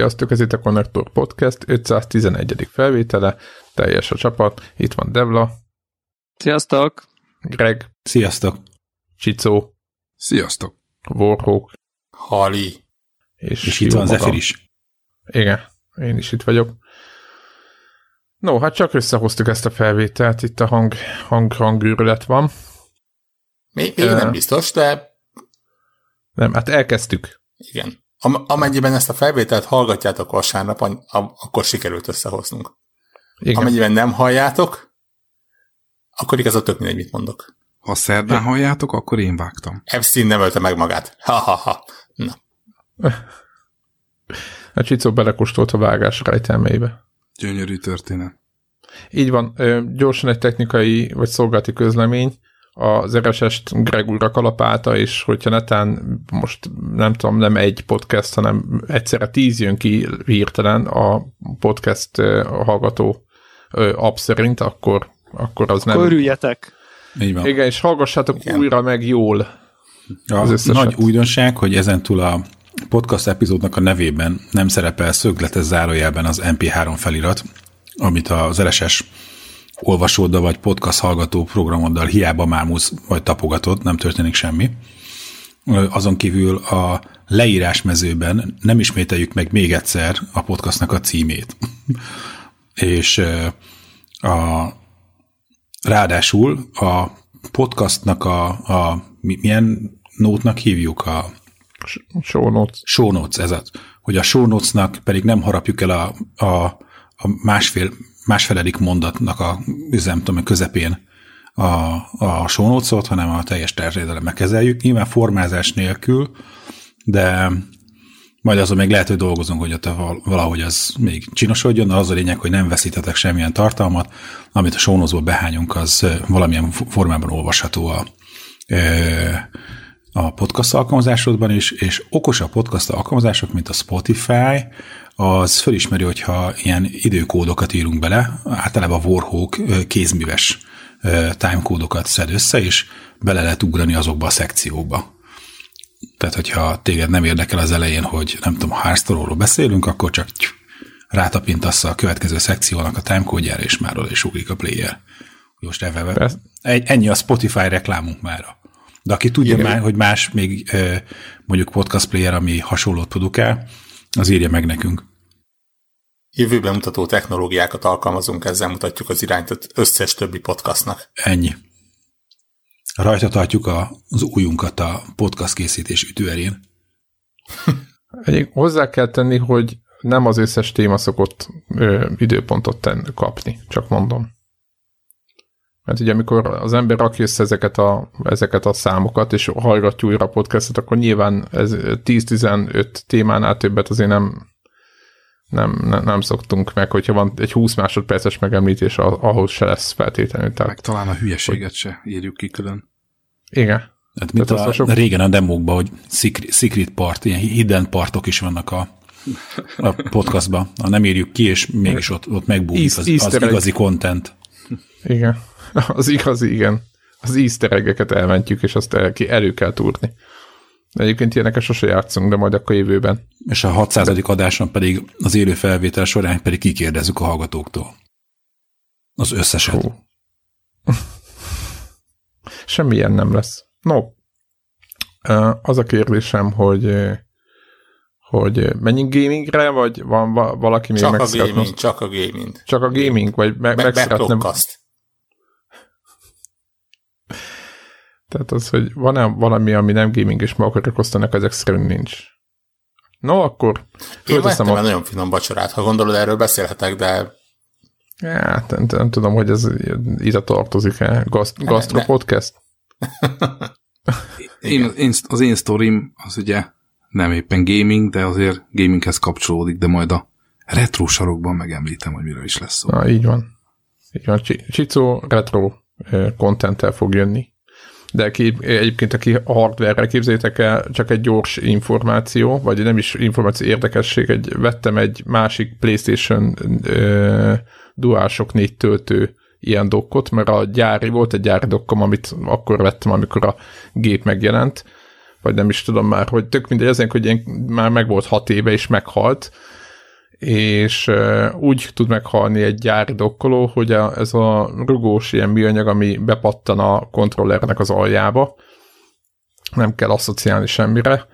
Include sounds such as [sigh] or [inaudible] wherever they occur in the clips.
Sziasztok, ez itt a Connector Podcast 511. felvétele, teljes a csapat, itt van Devla. Sziasztok! Greg. Sziasztok! Csicó. Sziasztok! Warhawk. Hali. És, és itt van Zephyr is. Igen, én is itt vagyok. No, hát csak összehoztuk ezt a felvételt, itt a hang, hang, hangűrület van. Még, még uh, nem biztos, de... Nem, hát elkezdtük. Igen. Am- amennyiben ezt a felvételt hallgatjátok vasárnap, akkor sikerült összehoznunk. Igen. Amennyiben nem halljátok, akkor igaz tök mindegy, mit mondok. Ha szerdán halljátok, akkor én vágtam. Epstein nem ölte meg magát. Ha-ha-ha. Na. [laughs] A Csicó belekóstolt a vágás rejtelmeibe. Gyönyörű történet. Így van, gyorsan egy technikai vagy szolgálati közlemény az RSS-t Greg újra kalapálta, és hogyha netán most nem tudom, nem egy podcast, hanem egyszerre tíz jön ki hirtelen a podcast hallgató app szerint, akkor, akkor az akkor nem... Örüljetek! Így van. Igen, és hallgassátok Igen. újra meg jól. A nagy újdonság, hogy ezentúl a podcast epizódnak a nevében nem szerepel szögletes zárójelben az MP3 felirat, amit az RSS olvasóddal vagy podcast hallgató programoddal hiába mámusz vagy tapogatod, nem történik semmi. Azon kívül a leírás mezőben nem ismételjük meg még egyszer a podcastnak a címét. [laughs] És a, ráadásul a podcastnak a, a milyen nótnak hívjuk a show notes. Show notes, ez az. Hogy a show notes-nak pedig nem harapjuk el a, a, a másfél másfeledik mondatnak a üzemtom a közepén a, a sónócot, hanem a teljes terjedelemmel kezeljük. Nyilván formázás nélkül, de majd azon még lehet, hogy dolgozunk, hogy ott valahogy az még csinosodjon, de az a lényeg, hogy nem veszítetek semmilyen tartalmat, amit a sónozból behányunk, az valamilyen formában olvasható a, a podcast alkalmazásodban is, és okos a podcast alkalmazások, mint a Spotify, az fölismeri, hogyha ilyen időkódokat írunk bele, általában a Warhawk kézműves timekódokat szed össze, és bele lehet ugrani azokba a szekciókba. Tehát, hogyha téged nem érdekel az elején, hogy nem tudom, hearthstone beszélünk, akkor csak rátapintasz a következő szekciónak a timecode és már is ugrik a player. Most ebben ennyi a Spotify reklámunk mára. De aki tudja Igen. már, hogy más még mondjuk podcast player, ami hasonlót produkál, az írja meg nekünk. Jövőben mutató technológiákat alkalmazunk, ezzel mutatjuk az irányt az összes többi podcastnak. Ennyi. Rajta tartjuk a, az újunkat a podcast készítés ütőerén. [laughs] Egyik hozzá kell tenni, hogy nem az összes téma szokott ö, időpontot ten, kapni, csak mondom. Mert ugye amikor az ember rakja össze ezeket a, ezeket a számokat, és hallgatja újra a podcastot, akkor nyilván ez 10-15 témánál többet azért nem, nem, nem, nem szoktunk meg, hogyha van egy 20 másodperces megemlítés, ahhoz se lesz feltétlenül. Tehát, meg talán a hülyeséget hogy... se írjuk ki külön. Igen. Hát mint a, sok... régen a demókban, hogy secret, secret part, ilyen hidden partok is vannak a, a podcastban. Ha nem írjuk ki, és mégis ott, ott megbújik az, az igazi content. Igen. [laughs] Az igazi, igen. Az easter elmentjük, és azt el, ki elő kell túrni. Egyébként ilyeneket sose játszunk, de majd akkor jövőben. És a 600. adáson pedig az élő felvétel során pedig kikérdezzük a hallgatóktól. Az összeset. Hú. Semmilyen nem lesz. No, az a kérdésem, hogy hogy menjünk gamingre, vagy van valaki még csak meg a gaming, Csak a gaming. Csak a gaming, vagy meg, meg, meg. Tehát az, hogy van-e valami, ami nem gaming, és meg akarok osztani, ezek szerint nincs. No, akkor... Én vettem a... nagyon finom vacsorát, ha gondolod, erről beszélhetek, de... Ja, nem, nem tudom, hogy ez ide tartozik-e. Gast, gastro podcast? [laughs] én, én, az én sztorim az ugye nem éppen gaming, de azért gaminghez kapcsolódik, de majd a retro sarokban megemlítem, hogy miről is lesz szó. Na, így van. Így van. Csicó retro content fog jönni de ki, egyébként aki a hardware-rel képzeljétek el, csak egy gyors információ, vagy nem is információ érdekesség, egy, vettem egy másik PlayStation uh, DualShock 4 töltő ilyen dokkot, mert a gyári volt egy gyári dokkom, amit akkor vettem, amikor a gép megjelent, vagy nem is tudom már, hogy tök mindegy, ezen, hogy ilyen, már meg volt hat éve és meghalt, és úgy tud meghalni egy gyári dokkoló, hogy ez a rugós ilyen műanyag, ami bepattan a kontrollernek az aljába, nem kell asszociálni semmire,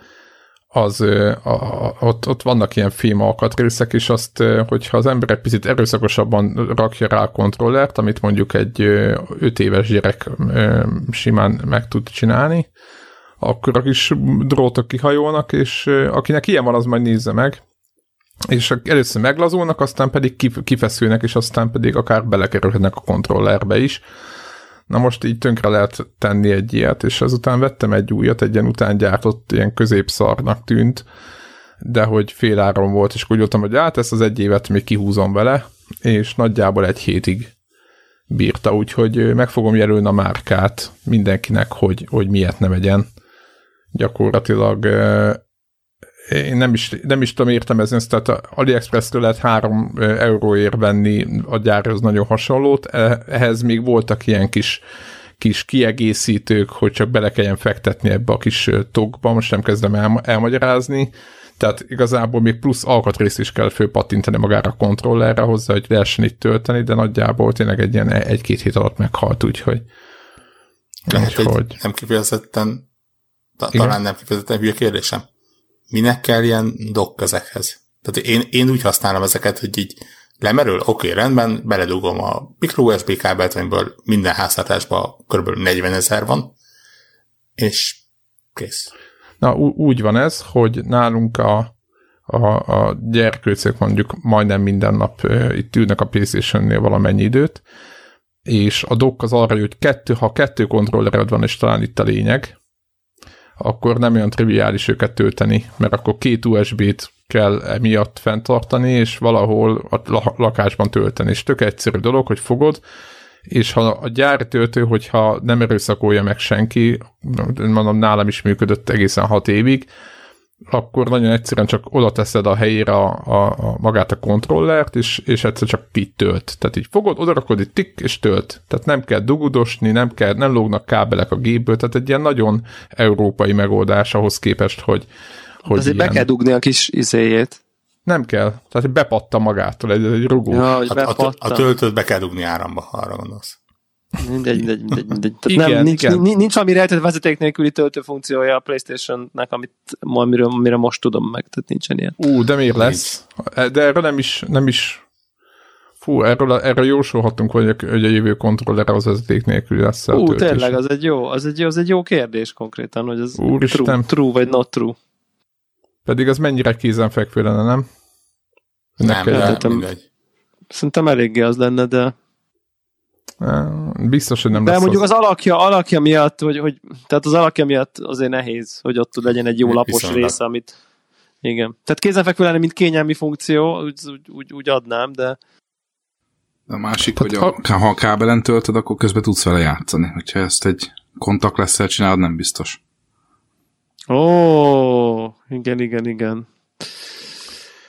az a, a, ott, ott vannak ilyen fém alkatrészek, és azt, hogyha az ember egy picit erőszakosabban rakja rá a kontrollert, amit mondjuk egy 5 éves gyerek simán meg tud csinálni, akkor a kis drótok kihajolnak, és akinek ilyen van, az majd nézze meg, és először meglazulnak, aztán pedig kifeszülnek, és aztán pedig akár belekerülhetnek a kontrollerbe is. Na most így tönkre lehet tenni egy ilyet, és azután vettem egy újat, egy ilyen után gyártott, ilyen középszarnak tűnt, de hogy féláron volt, és úgy voltam, hogy hát ezt az egy évet még kihúzom vele, és nagyjából egy hétig bírta, úgyhogy meg fogom jelölni a márkát mindenkinek, hogy, hogy miért ne vegyen. Gyakorlatilag én nem is, nem is tudom értelmezni ezt, tehát AliExpress-től lehet 3 euróért venni a gyárhoz nagyon hasonlót, e, ehhez még voltak ilyen kis kis kiegészítők, hogy csak bele kelljen fektetni ebbe a kis tokba, most nem kezdem el, elmagyarázni, tehát igazából még plusz alkatrészt is kell főpattintani magára a kontrollerre hozzá, hogy lehessen itt tölteni, de nagyjából tényleg egy ilyen egy-két hét alatt meghalt, úgyhogy lehet, hogy. nem kifejezetten talán nem kifejezetten hülye kérdésem minek kell ilyen dock ezekhez? Tehát én, én úgy használom ezeket, hogy így lemerül, oké, okay, rendben, beledugom a micro USB kábelt, amiből minden háztartásban kb. 40 ezer van, és kész. Na, úgy van ez, hogy nálunk a, a, a gyerkőcök mondjuk majdnem minden nap uh, itt ülnek a Playstation-nél valamennyi időt, és a dock az arra, hogy kettő, ha kettő kontrollered van, és talán itt a lényeg, akkor nem olyan triviális őket tölteni, mert akkor két USB-t kell emiatt fenntartani, és valahol a lakásban tölteni. És tök egyszerű dolog, hogy fogod, és ha a gyári töltő, hogyha nem erőszakolja meg senki, mondom, nálam is működött egészen hat évig, akkor nagyon egyszerűen csak oda teszed a helyére a, a, a magát a kontrollert, és, és egyszer csak így tölt. Tehát így fogod, odarakod itt tik, és tölt. Tehát nem kell dugudosni, nem kell, nem lógnak kábelek a gépből, tehát egy ilyen nagyon európai megoldás ahhoz képest, hogy, hogy Azért ilyen... be kell dugni a kis izéjét. Nem kell. Tehát bepatta magától egy, egy rugó. Ja, a, a, a töltőt be kell dugni áramba, ha arra gondolsz. Mindegy, mindegy, mindegy. mindegy. igen, nem, nincs, igen. nincs, nincs valami rejtett vezeték nélküli töltő funkciója a Playstation-nek, amit amiről, amire most tudom meg, tehát nincsen ilyen. Ú, de miért lesz? De erről nem is, nem is Fú, erről, erről jósolhatunk, hogy a, hogy a jövő kontroller az vezeték nélkül lesz. Ú, tényleg, az egy, jó, az, egy, az egy jó kérdés konkrétan, hogy az true, true, vagy not true. Pedig az mennyire kézenfekvő lenne, nem? Nem, nem, nem, Szerintem eléggé az lenne, de Biztos, hogy nem De lesz mondjuk az, az alakja, alakja miatt, hogy, hogy, tehát az alakja miatt azért nehéz, hogy ott tud legyen egy jó lapos Viszont része, amit igen. Tehát kézenfekvő lenne, mint kényelmi funkció, úgy, úgy, úgy, úgy adnám, de a másik, hogy a, ha a kábelen töltöd, akkor közben tudsz vele játszani. Hogyha ezt egy kontakt lesz csinálod, nem biztos. Ó, igen, igen, igen.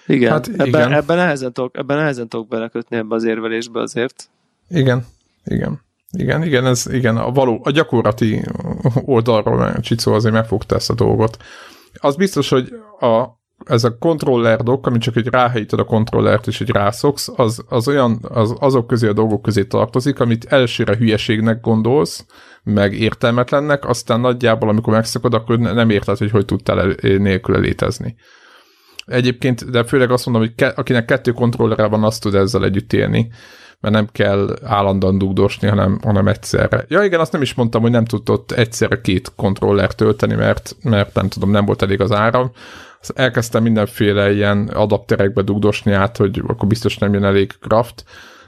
Igen, hát ebben, igen. ebben, nehezen tudok, ebben nehezen tudok belekötni ebbe az érvelésbe azért. Igen. Igen. Igen, igen, ez igen, a, való, a gyakorlati oldalról Csicó azért megfogta ezt a dolgot. Az biztos, hogy a, ez a controller dock, ami csak egy ráhelyíted a kontrollert és egy rászoksz, az, az olyan, az, azok közé a dolgok közé tartozik, amit elsőre hülyeségnek gondolsz, meg értelmetlennek, aztán nagyjából, amikor megszakod, akkor nem érted, hogy hogy tudtál el, nélküle létezni. Egyébként, de főleg azt mondom, hogy ke, akinek kettő kontrollere van, azt tud ezzel együtt élni mert nem kell állandóan dugdosni, hanem, hanem egyszerre. Ja igen, azt nem is mondtam, hogy nem tudott egyszerre két kontroller tölteni, mert, mert nem tudom, nem volt elég az áram. Elkezdtem mindenféle ilyen adapterekbe dugdosni át, hogy akkor biztos nem jön elég craft,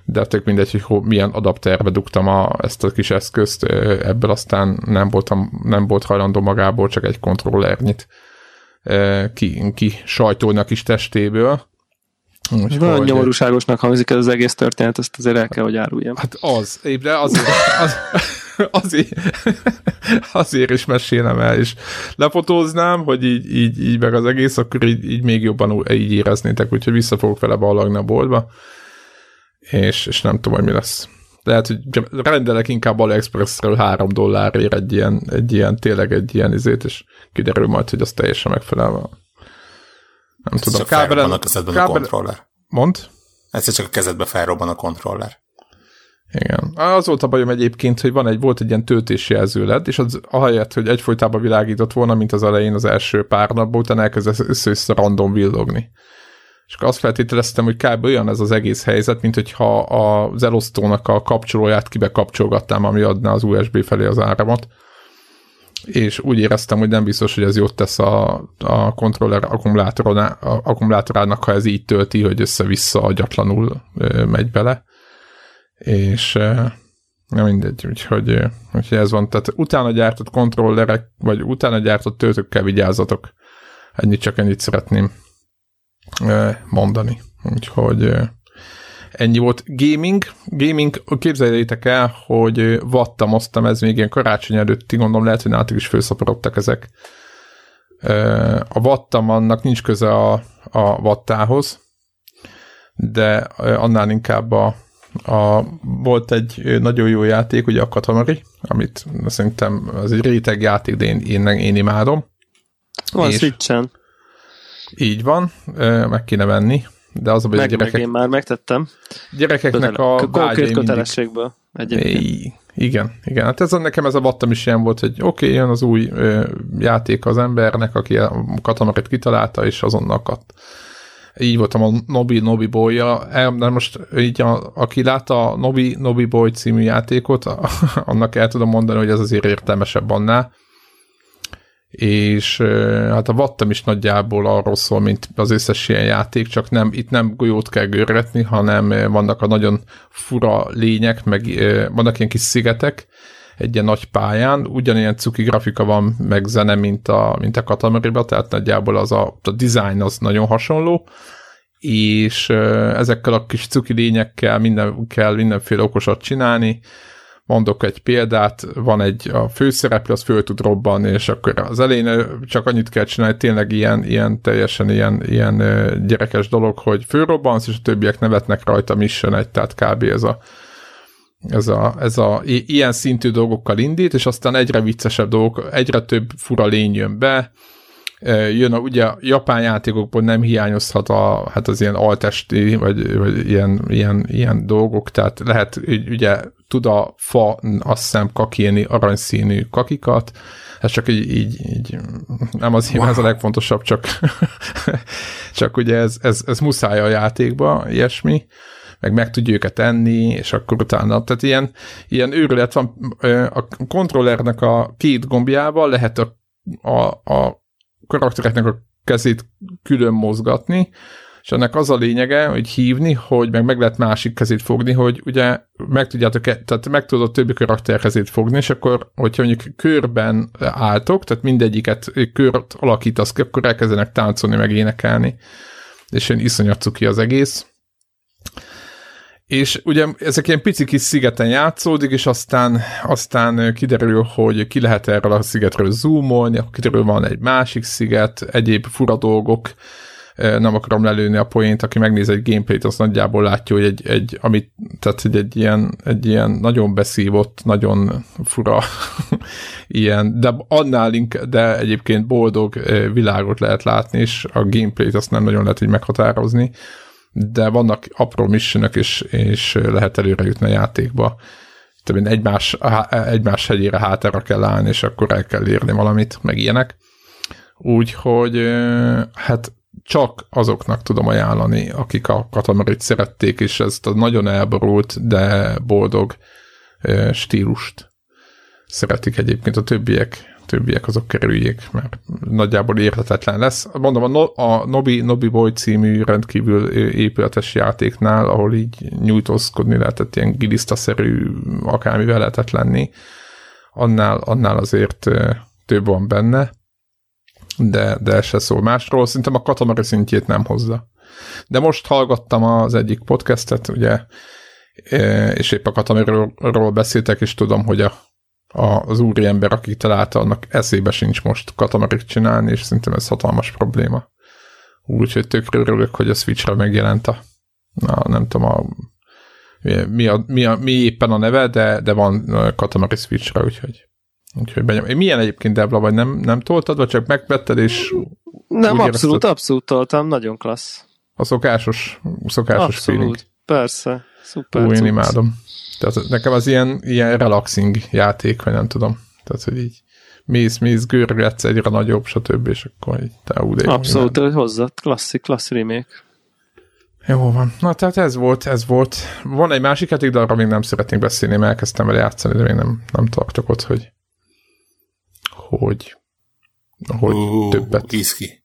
de tök mindegy, hogy milyen adapterbe dugtam a, ezt a kis eszközt, ebből aztán nem, voltam, nem volt hajlandó magából csak egy kontrollernyit ki, ki sajtolni a kis testéből, Úgyhogy... Nagyon nyomorúságosnak hangzik ez az egész történet, ezt azért el kell, hogy áruljam. Hát az, de azért, az, azért, azért is mesélem el, és lefotóznám, hogy így, így, így meg az egész, akkor így, így még jobban így éreznétek, úgyhogy vissza fogok vele ballagni a boltba, és, és nem tudom, hogy mi lesz. Lehet, hogy rendelek inkább AliExpress-ről három dollárért egy ilyen, egy ilyen, tényleg egy ilyen izét, és kiderül majd, hogy az teljesen megfelel nem tudom, kábelen, kábelen, a kontroller. Mond? Egyszer csak a kezedbe felrobban a kontroller. Igen. Az volt a bajom egyébként, hogy van egy, volt egy ilyen töltésjelző led, és az ahelyett, hogy egyfolytában világított volna, mint az elején az első pár napban, utána elkezdett össze-össze random villogni. És akkor azt feltételeztem, hogy kb. olyan ez az egész helyzet, mint hogyha az elosztónak a kapcsolóját kibekapcsolgattam, ami adná az USB felé az áramot. És úgy éreztem, hogy nem biztos, hogy ez jót tesz a, a kontroller akkumulátorának, ha ez így tölti, hogy össze-vissza agyatlanul megy bele és nem mindegy, úgyhogy, úgyhogy ez van. Tehát utána gyártott kontrollerek, vagy utána gyártott töltőkkel vigyázzatok. Ennyit csak ennyit szeretném mondani. Úgyhogy ennyi volt. Gaming. Gaming, képzeljétek el, hogy vattam, osztam, ez még ilyen karácsony előtti, gondolom lehet, hogy nálatok is felszaporodtak ezek. A vattam annak nincs köze a, a vattához, de annál inkább a, a, volt egy nagyon jó játék, ugye a Katamari, amit szerintem az egy réteg játék, de én, én, én imádom. Van Switchen. Így van, meg kéne venni, de az a baj, meg, gyerekek... Meg én már megtettem. Gyerekeknek Kötele, a Konkrét kötelességből egyébként. Igen, igen. Hát ez nekem ez a vattam is ilyen volt, hogy oké, okay, jön az új ö, játék az embernek, aki a katamarit kitalálta, és azonnal akadt így voltam a Nobi Nobi Boy-ja, de most így a, aki látta a Nobi Nobi Boy című játékot, [laughs] annak el tudom mondani, hogy ez azért értelmesebb annál. És hát a Vattam is nagyjából arról szól, mint az összes ilyen játék, csak nem, itt nem golyót kell görgetni, hanem vannak a nagyon fura lények, meg vannak ilyen kis szigetek, egy ilyen nagy pályán, ugyanilyen cuki grafika van, meg zene, mint a, mint a Katamariba, tehát nagyjából az a, a design az nagyon hasonló, és ezekkel a kis cuki lényekkel minden, kell mindenféle okosat csinálni, mondok egy példát, van egy a főszereplő, az föl tud robbanni, és akkor az elején csak annyit kell csinálni, tényleg ilyen, ilyen teljesen ilyen, ilyen gyerekes dolog, hogy fölrobbansz, és a többiek nevetnek rajta mission egy, tehát kb. ez a ez a, ez a ilyen szintű dolgokkal indít, és aztán egyre viccesebb dolgok, egyre több fura lény jön be, jön a, ugye japán játékokból nem hiányozhat a, hát az ilyen altesti, vagy, vagy ilyen, ilyen, ilyen dolgok, tehát lehet, ugye tud a fa, azt hiszem, kakélni aranyszínű kakikat, ez csak így, így, így nem az wow. ez a legfontosabb, csak, [laughs] csak ugye ez, ez, ez muszáj a játékba, ilyesmi, meg meg tudja őket enni, és akkor utána, tehát ilyen, ilyen őrület van, a kontrollernek a két gombjával lehet a, a, a karaktereknek a kezét külön mozgatni, és ennek az a lényege, hogy hívni, hogy meg, meg lehet másik kezét fogni, hogy ugye meg tudjátok, e- tehát meg tudod többi karakter kezét fogni, és akkor, hogyha mondjuk körben álltok, tehát mindegyiket kört alakítasz ki, akkor elkezdenek táncolni, meg énekelni, és én iszonyat cuki az egész. És ugye ezek ilyen pici kis szigeten játszódik, és aztán, aztán kiderül, hogy ki lehet erről a szigetről zoomolni, akkor kiderül, van egy másik sziget, egyéb fura dolgok, nem akarom lelőni a poént, aki megnéz egy gameplayt, az nagyjából látja, hogy egy, egy amit, tehát egy, egy, ilyen, egy ilyen nagyon beszívott, nagyon fura [laughs] ilyen, de annál inkább, de egyébként boldog világot lehet látni, és a gameplayt azt nem nagyon lehet így meghatározni de vannak apró missionök, és, és lehet előre jutni a játékba. Tehát egymás, egymás hegyére hátára kell állni, és akkor el kell írni valamit, meg ilyenek. Úgyhogy hát csak azoknak tudom ajánlani, akik a katamarit szerették, és ezt a nagyon elborult, de boldog stílust szeretik egyébként a többiek többiek azok kerüljék, mert nagyjából érhetetlen lesz. Mondom, a, no, a Nobi, Nobi Boy című rendkívül épületes játéknál, ahol így nyújtózkodni lehetett, ilyen gilisztaszerű akármivel lehetett lenni, annál, annál azért több van benne, de, de se szól másról. Szerintem a katamari szintjét nem hozza. De most hallgattam az egyik podcastet, ugye, és épp a katamariról beszéltek, és tudom, hogy a az úriember, aki találta, annak eszébe sincs most katamarit csinálni, és szerintem ez hatalmas probléma. Úgyhogy tökre örülök, hogy a Switchre megjelent a, a nem tudom, a, mi, a, mi, a, mi éppen a neve, de, de van Katamari Switchre, úgyhogy Úgyhogy benyom. Milyen egyébként Debla, vagy nem, nem toltad, vagy csak megvetted, és... Nem, abszolút, érezted? abszolút toltam, nagyon klassz. A szokásos, szokásos Abszolút, feeling. persze. Szuper. Ú, én imádom. Tehát nekem az ilyen, ilyen relaxing játék, vagy nem tudom. Tehát, hogy így mész, mész, görgetsz egyre nagyobb, stb. És akkor így te ú, de jó, Abszolút, hogy hozzá, klasszik, klassz remake. Jó van. Na, tehát ez volt, ez volt. Van egy másik játék, de arra még nem szeretnék beszélni, mert elkezdtem vele játszani, de még nem, nem tartok ott, hogy hogy hogy Ú, többet. Iszki.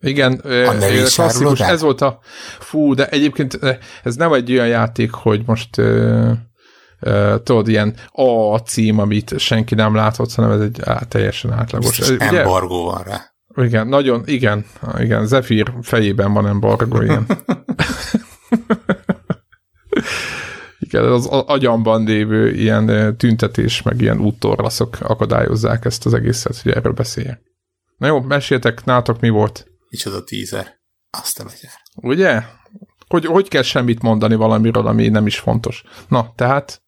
Igen, ö, klasszikus, ez volt a fú, de egyébként ez nem egy olyan játék, hogy most ö, ö, tudod, ilyen A cím, amit senki nem látott, hanem ez egy á, teljesen átlagos. Ugye? embargó van rá. Igen, nagyon, igen, igen, Zephyr fejében van embargo, igen. [laughs] [laughs] igen, az agyamban lévő ilyen tüntetés, meg ilyen úttorlaszok akadályozzák ezt az egészet, hogy erről beszéljek. Na jó, meséltek, nátok mi volt? Micsoda tízer. Azt a magyar. Ugye? Hogy, hogy kell semmit mondani valamiről, ami nem is fontos. Na, tehát...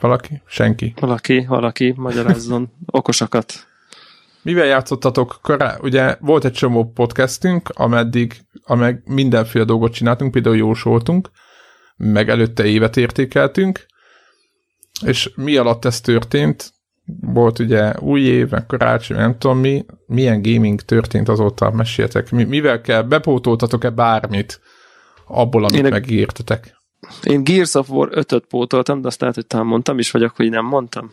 Valaki? Senki. Valaki, valaki magyarázzon okosakat. Mivel játszottatok? Korá, ugye volt egy csomó podcastünk, ameddig ameg mindenféle dolgot csináltunk, például jósoltunk, meg előtte évet értékeltünk, és mi alatt ez történt? Volt ugye új év, meg karácsony, nem tudom mi, milyen gaming történt azóta, meséltek. Mi, mivel kell, bepótoltatok-e bármit abból, amit Én megírtetek? Én Gears of War 5-öt pótoltam, de azt lehet, hogy talán mondtam is, vagyok, hogy nem mondtam.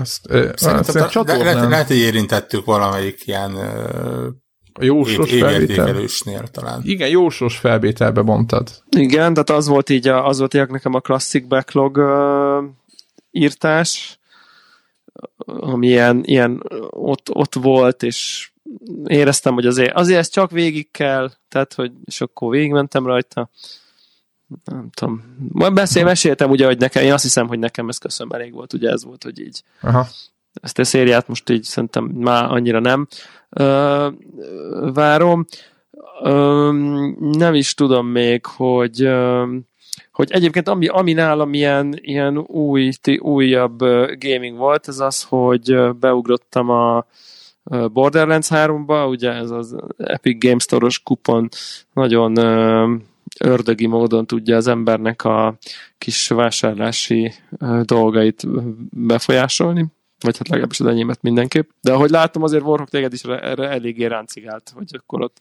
Azt, azt le, le, lehet, csatornán, lehet, hogy érintettük valamelyik ilyen a jósos év, talán. Igen, jósos felvételbe mondtad. Igen, tehát az volt így, a, az volt így nekem a Classic Backlog uh, írtás, ami ilyen, ilyen ott, ott volt, és éreztem, hogy azért, azért ezt csak végig kell, tehát, hogy, és akkor végigmentem rajta. Nem tudom. Majd beszél, meséltem ugye, hogy nekem, én azt hiszem, hogy nekem ez köszönöm elég volt, ugye ez volt, hogy így Aha. ezt a szériát most így szerintem már annyira nem ö, várom. Ö, nem is tudom még, hogy ö, hogy egyébként ami, ami nálam ilyen, ilyen új, újabb gaming volt, ez az, hogy beugrottam a Borderlands 3-ba, ugye ez az Epic Games Store-os kupon nagyon ördögi módon tudja az embernek a kis vásárlási dolgait befolyásolni vagy hát legalábbis az enyémet mindenképp. De ahogy látom, azért Warhawk téged is erre, eléggé ráncigált, hogy akkor ott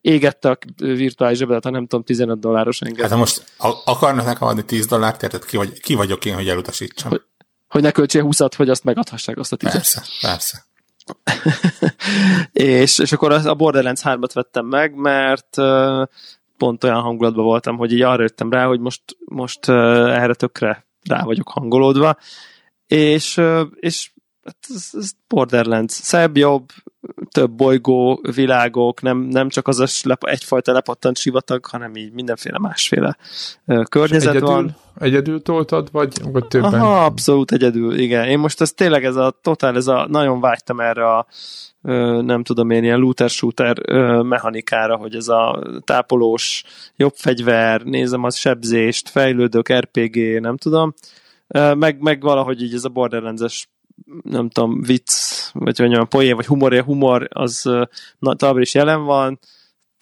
égette a virtuális zsebedet, ha nem tudom, 15 dolláros enged. Hát most akarnak nekem adni 10 dollárt, érted? Ki, vagy, ki vagyok én, hogy elutasítsam? Hogy- Hogy ne költsél 20 hogy azt megadhassák azt a 10 Persze, persze. [laughs] és, és akkor a Borderlands 3-at vettem meg, mert pont olyan hangulatban voltam, hogy így arra jöttem rá, hogy most, most uh, erre tökre rá vagyok hangolódva, és, uh, és hát ez, ez Borderlands. Szebb, jobb, több bolygó, világok, nem, nem csak az a slep, egyfajta lepattant sivatag, hanem így mindenféle másféle uh, környezet Egyedül, van. egyedül toltad, vagy, vagy többen? Aha, abszolút egyedül, igen. Én most ez tényleg ez a totál, ez a, nagyon vágytam erre a nem tudom én, ilyen looter-shooter mechanikára, hogy ez a tápolós, jobb fegyver, nézem az sebzést, fejlődök, RPG, nem tudom. Meg, meg valahogy így ez a Borderlands-es nem tudom, vicc, vagy hogy olyan poén, vagy humor, humor, az na, továbbra is jelen van,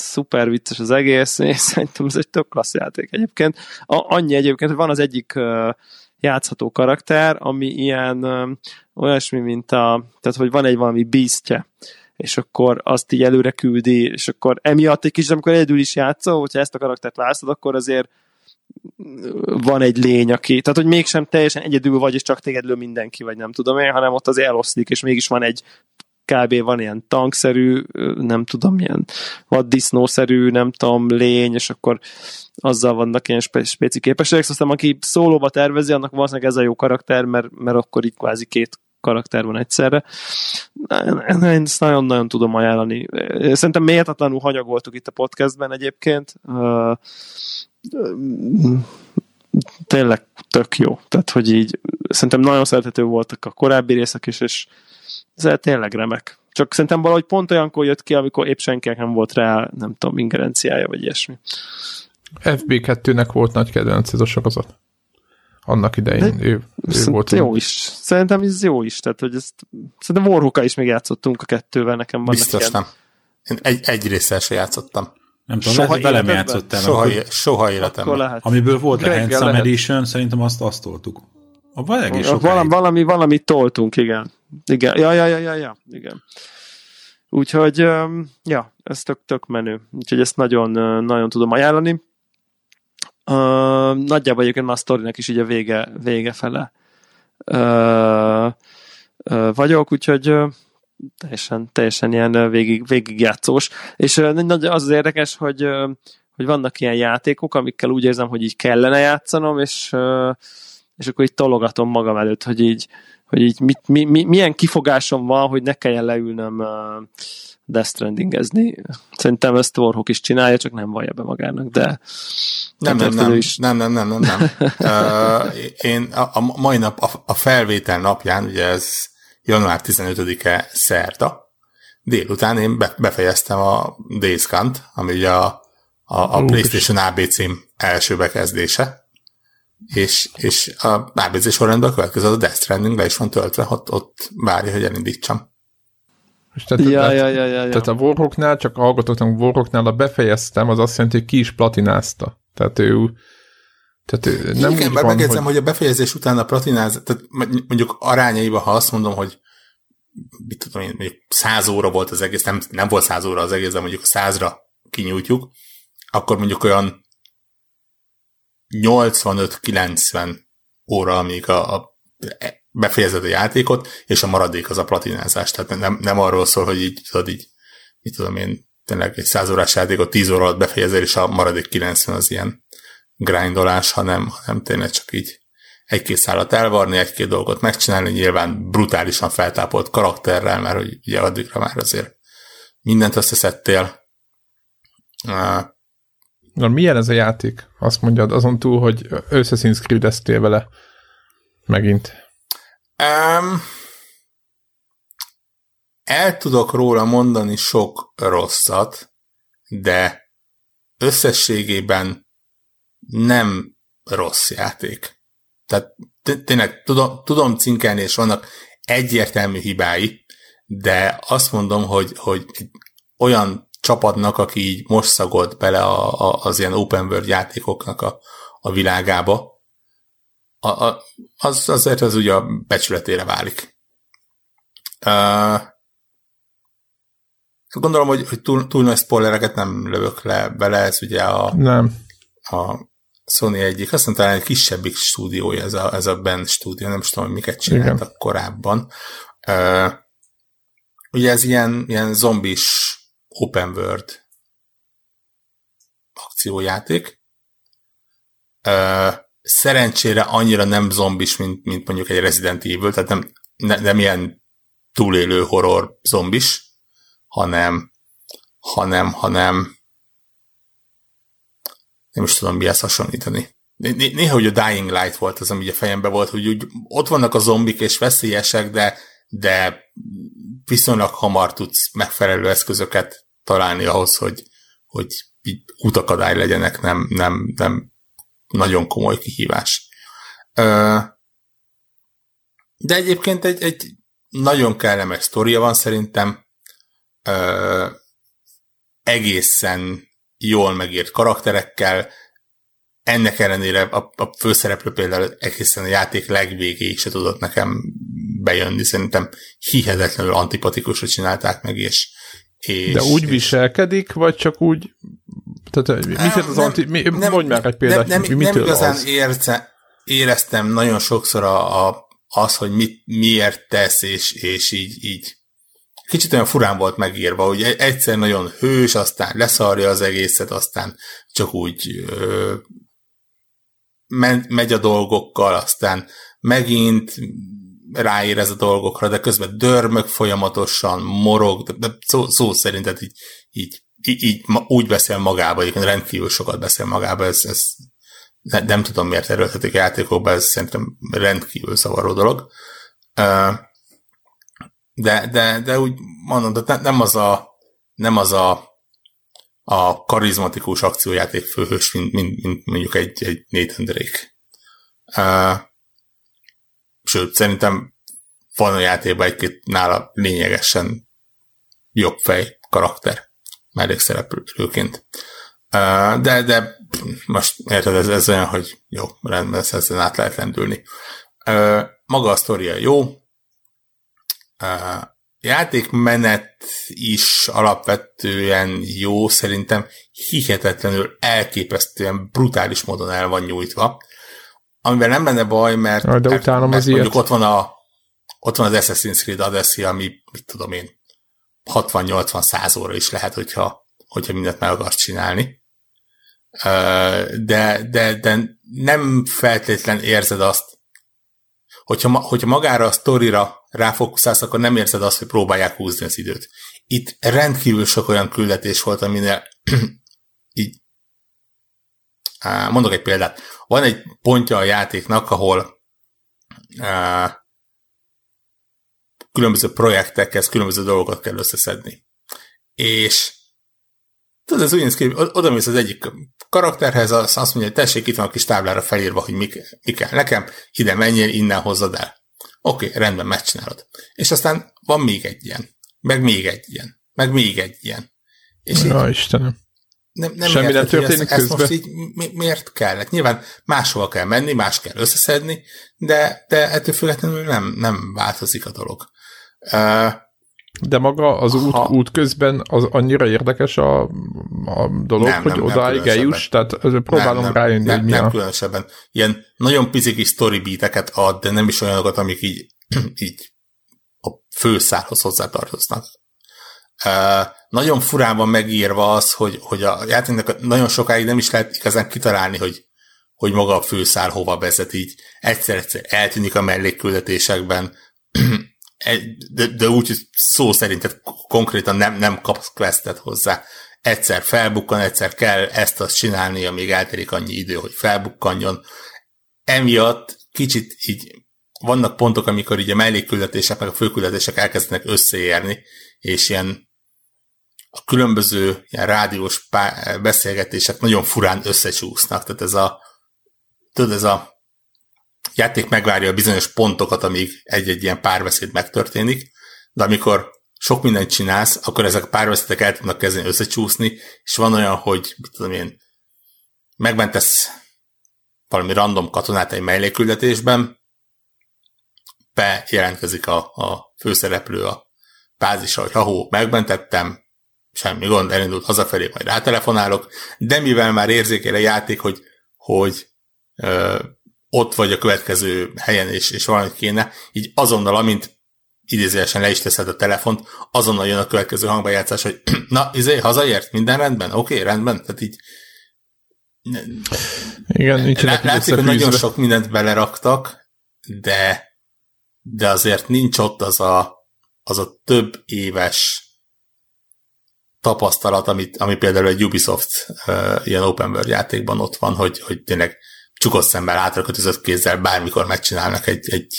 szuper vicces az egész, és [laughs] szerintem ez egy tök klassz játék egyébként. A, annyi egyébként, hogy van az egyik uh, játszható karakter, ami ilyen uh, olyasmi, mint a, tehát hogy van egy valami beastje, és akkor azt így előre küldi, és akkor emiatt egy kis, amikor egyedül is játszol, hogyha ezt a karaktert választod, akkor azért van egy lény, aki, tehát hogy mégsem teljesen egyedül vagy, és csak téged lő mindenki, vagy nem tudom én, hanem ott azért eloszlik, és mégis van egy kb. van ilyen tankszerű, nem tudom, ilyen vaddisznószerű, nem tudom, lény, és akkor azzal vannak ilyen spe- spéci képességek, aztán aki szólóba tervezi, annak valószínűleg ez a jó karakter, mert, mert akkor így kvázi két karakter van egyszerre. Én ezt nagyon-nagyon tudom ajánlani. Szerintem méltatlanul hanyagoltuk itt a podcastben egyébként. Tényleg tök jó. Tehát, hogy így szerintem nagyon szerethető voltak a korábbi részek is, és ez tényleg remek. Csak szerintem valahogy pont olyankor jött ki, amikor épp senkinek nem volt rá, nem tudom, ingerenciája, vagy ilyesmi. FB2-nek volt nagy kedvenc ez a sorozat. Annak idején De ő, ő volt. Jó is. Szerintem ez jó is. Tehát, hogy ezt, szerintem Warhawk is még játszottunk a kettővel, nekem vannak Biztos ilyen nem. Én egy, egy résszel se játszottam. Nem tudom, soha velem játszottál. Soha, akkor, soha életemben. Amiből volt a Handsome Edition, szerintem azt, azt toltuk. A valami, valami, valami toltunk, igen. Igen, ja, ja, ja, ja, ja, igen. Úgyhogy, ja, ez tök, tök menő. Úgyhogy ezt nagyon, nagyon tudom ajánlani. Uh, nagyjából egyébként már a sztorinak is így a vége, vége fele uh, uh, vagyok, úgyhogy uh, teljesen, teljesen ilyen végig, végigjátszós. És az az érdekes, hogy, hogy vannak ilyen játékok, amikkel úgy érzem, hogy így kellene játszanom, és, és akkor így tologatom magam előtt, hogy így, hogy így mit, mi, mi, milyen kifogásom van, hogy ne kelljen leülnöm Death Strandingezni. Szerintem ezt Warhawk is csinálja, csak nem vallja be magának, de nem, nem, nem, is. nem, nem, nem, nem, nem. [laughs] uh, én a, a mai nap, a, a felvétel napján, ugye ez január 15-e szerta, délután én be, befejeztem a Days Gone-t, ami ugye a, a, a PlayStation ABC első bekezdése, és, és a ABC sorrendben a következő a Death Stranding le is van töltve, ott, ott várja, hogy elindítsam. És tehát, ja, tehát, ja, ja, ja, tehát a Warhawknál, csak hallgatottam, Warhawknál a befejeztem, az azt jelenti, hogy ki is platinázta. Tehát ő, tehát ő nem Igen, bár megjegyzem, hogy... hogy a befejezés után a platináz, tehát mondjuk arányaiba, ha azt mondom, hogy mit tudom én, mondjuk száz óra volt az egész, nem, nem volt száz óra az egész, de mondjuk százra kinyújtjuk, akkor mondjuk olyan 85-90 óra, amíg a, a befejezed a játékot, és a maradék az a platinázás. Tehát nem, nem arról szól, hogy így, tudod, így, mit tudom én, tényleg egy 100 órás játékot 10 óra alatt befejezel, és a maradék 90 az ilyen grindolás, hanem, hanem tényleg csak így egy-két szállat elvarni, egy-két dolgot megcsinálni, nyilván brutálisan feltápolt karakterrel, mert hogy ugye addigra már azért mindent összeszedtél. Na, milyen ez a játék? Azt mondjad, azon túl, hogy Creed vele megint. Um, el tudok róla mondani sok rosszat, de összességében nem rossz játék. Tehát tényleg tudom, tudom cinkelni, és vannak egyértelmű hibái, de azt mondom, hogy, hogy olyan csapatnak, aki így most szagod bele a, a, az ilyen open world játékoknak a, a világába, a, a, az, azért az ugye a becsületére válik. Uh, gondolom, hogy, hogy túl, túl nagy spoilereket nem lövök le bele, ez ugye a, nem. a Sony egyik, azt talán egy kisebbik stúdiója, ez a, ez a Ben stúdió, nem tudom, hogy miket csináltak Igen. korábban. Uh, ugye ez ilyen, ilyen zombis open world akciójáték. Uh, szerencsére annyira nem zombis, mint, mint mondjuk egy Resident Evil, tehát nem, ne, nem ilyen túlélő horror zombis, hanem, hanem, hanem nem is tudom mihez hasonlítani. Néha hogy a Dying Light volt az, ami a fejemben volt, hogy úgy, ott vannak a zombik és veszélyesek, de, de viszonylag hamar tudsz megfelelő eszközöket találni ahhoz, hogy, hogy utakadály legyenek, nem, nem, nem nagyon komoly kihívás. De egyébként egy, egy nagyon kellemes sztoria van szerintem, egészen jól megírt karakterekkel, ennek ellenére a, a főszereplő például egészen a játék legvégéig se tudott nekem bejönni, szerintem hihetetlenül antipatikusra csinálták meg, és, és De úgy és... viselkedik, vagy csak úgy tehát mit nem, az anti... Mi, nem, mondj már egy példát. Nem, nem, nem igazán az? érce, éreztem nagyon sokszor a, a, az, hogy mit, miért tesz, és, és így, így kicsit olyan furán volt megírva, hogy egyszer nagyon hős, aztán leszarja az egészet, aztán csak úgy ö, megy a dolgokkal, aztán megint ráérez a dolgokra, de közben dörmög folyamatosan, morog, de, de szó, szó szerint tehát így, így így, így úgy beszél magába, egyébként rendkívül sokat beszél magába, ez, ez ne, nem tudom miért erőltetik játékokba, ez szerintem rendkívül szavaró dolog. De, de, de úgy mondom, de nem az a, nem az a, a karizmatikus akciójáték főhős, mint, mint, mint mondjuk egy, egy Nathan Drake. Sőt, szerintem van a játékban egy-két nála lényegesen jobb fej karakter. mellékszereplőként. De, de most érted, ez, ez olyan, hogy jó, rendben, ezen át lehet lendülni. Maga a sztoria jó, játékmenet is alapvetően jó, szerintem hihetetlenül elképesztően brutális módon el van nyújtva, amivel nem lenne baj, mert, de utána mert mondjuk ott van, a, ott van az Assassin's Creed Odyssey, ami, mit tudom én, 60-80-100 óra is lehet, hogyha, hogyha mindent meg akarsz csinálni. De, de, de nem feltétlen érzed azt, hogyha, hogyha magára a sztorira ráfókuszálsz, akkor nem érzed azt, hogy próbálják húzni az időt. Itt rendkívül sok olyan küldetés volt, aminél [clears throat] így mondok egy példát. Van egy pontja a játéknak, ahol különböző projektekhez különböző dolgokat kell összeszedni. És tudod, ez úgy néz ki, oda mész az egyik karakterhez, azt mondja, hogy tessék, itt van a kis táblára felírva, hogy mi, mi kell nekem, ide menjél, innen hozzad el. Oké, okay, rendben, megcsinálod. És aztán van még egy ilyen, meg még egy ilyen, meg még egy ilyen. És Na, így, Istenem. Nem, nem Semmi nem történik ezt, ezt most így mi, miért kellett? Nyilván máshova kell menni, más kell összeszedni, de, de ettől függetlenül nem, nem változik a dolog. Uh, de maga az út, ha... út közben az annyira érdekes a, a dolog, nem, hogy nem, odáig eljuss, tehát próbálom nem, nem, rájönni, nem, hogy mi nem a... különösebben. Ilyen nagyon pici kis story beateket ad, de nem is olyanokat, amik így, [clears throat] így a főszálhoz hozzátartoznak. Uh, nagyon furán van megírva az, hogy, hogy a játéknak nagyon sokáig nem is lehet igazán kitalálni, hogy, hogy maga a főszál hova vezet, így egyszer-egyszer eltűnik a mellékküldetésekben, [clears throat] de, de úgy szó szerint, tehát konkrétan nem, nem kapsz questet hozzá. Egyszer felbukkan, egyszer kell ezt-azt csinálni, amíg elterik annyi idő, hogy felbukkanjon. Emiatt kicsit így vannak pontok, amikor így a mellékküldetések, meg a főküldetések elkezdenek összeérni, és ilyen a különböző ilyen rádiós beszélgetések nagyon furán összecsúsznak. Tehát ez a, tudod, ez a játék megvárja a bizonyos pontokat, amíg egy-egy ilyen párbeszéd megtörténik, de amikor sok mindent csinálsz, akkor ezek a párbeszédek el tudnak kezdeni összecsúszni, és van olyan, hogy mit tudom én, megmentesz valami random katonát egy melléküldetésben, bejelentkezik a, a főszereplő a bázisra, hogy ha megmentettem, semmi gond, elindult hazafelé, majd rátelefonálok, de mivel már érzékel a játék, hogy, hogy ö, ott vagy a következő helyen, és, és valamit kéne, így azonnal, amint idézőesen le is teszed a telefont, azonnal jön a következő hangbejátszás, hogy [clears throat] na, izé, hazaért, minden rendben? Oké, okay, rendben, tehát így igen, nincs Látszik, hogy nagyon sok mindent beleraktak, de de azért nincs ott az a, az a több éves tapasztalat, amit, ami például egy Ubisoft uh, ilyen open world játékban ott van, hogy, hogy tényleg csukott szemmel átrakötözött kézzel bármikor megcsinálnak egy, egy,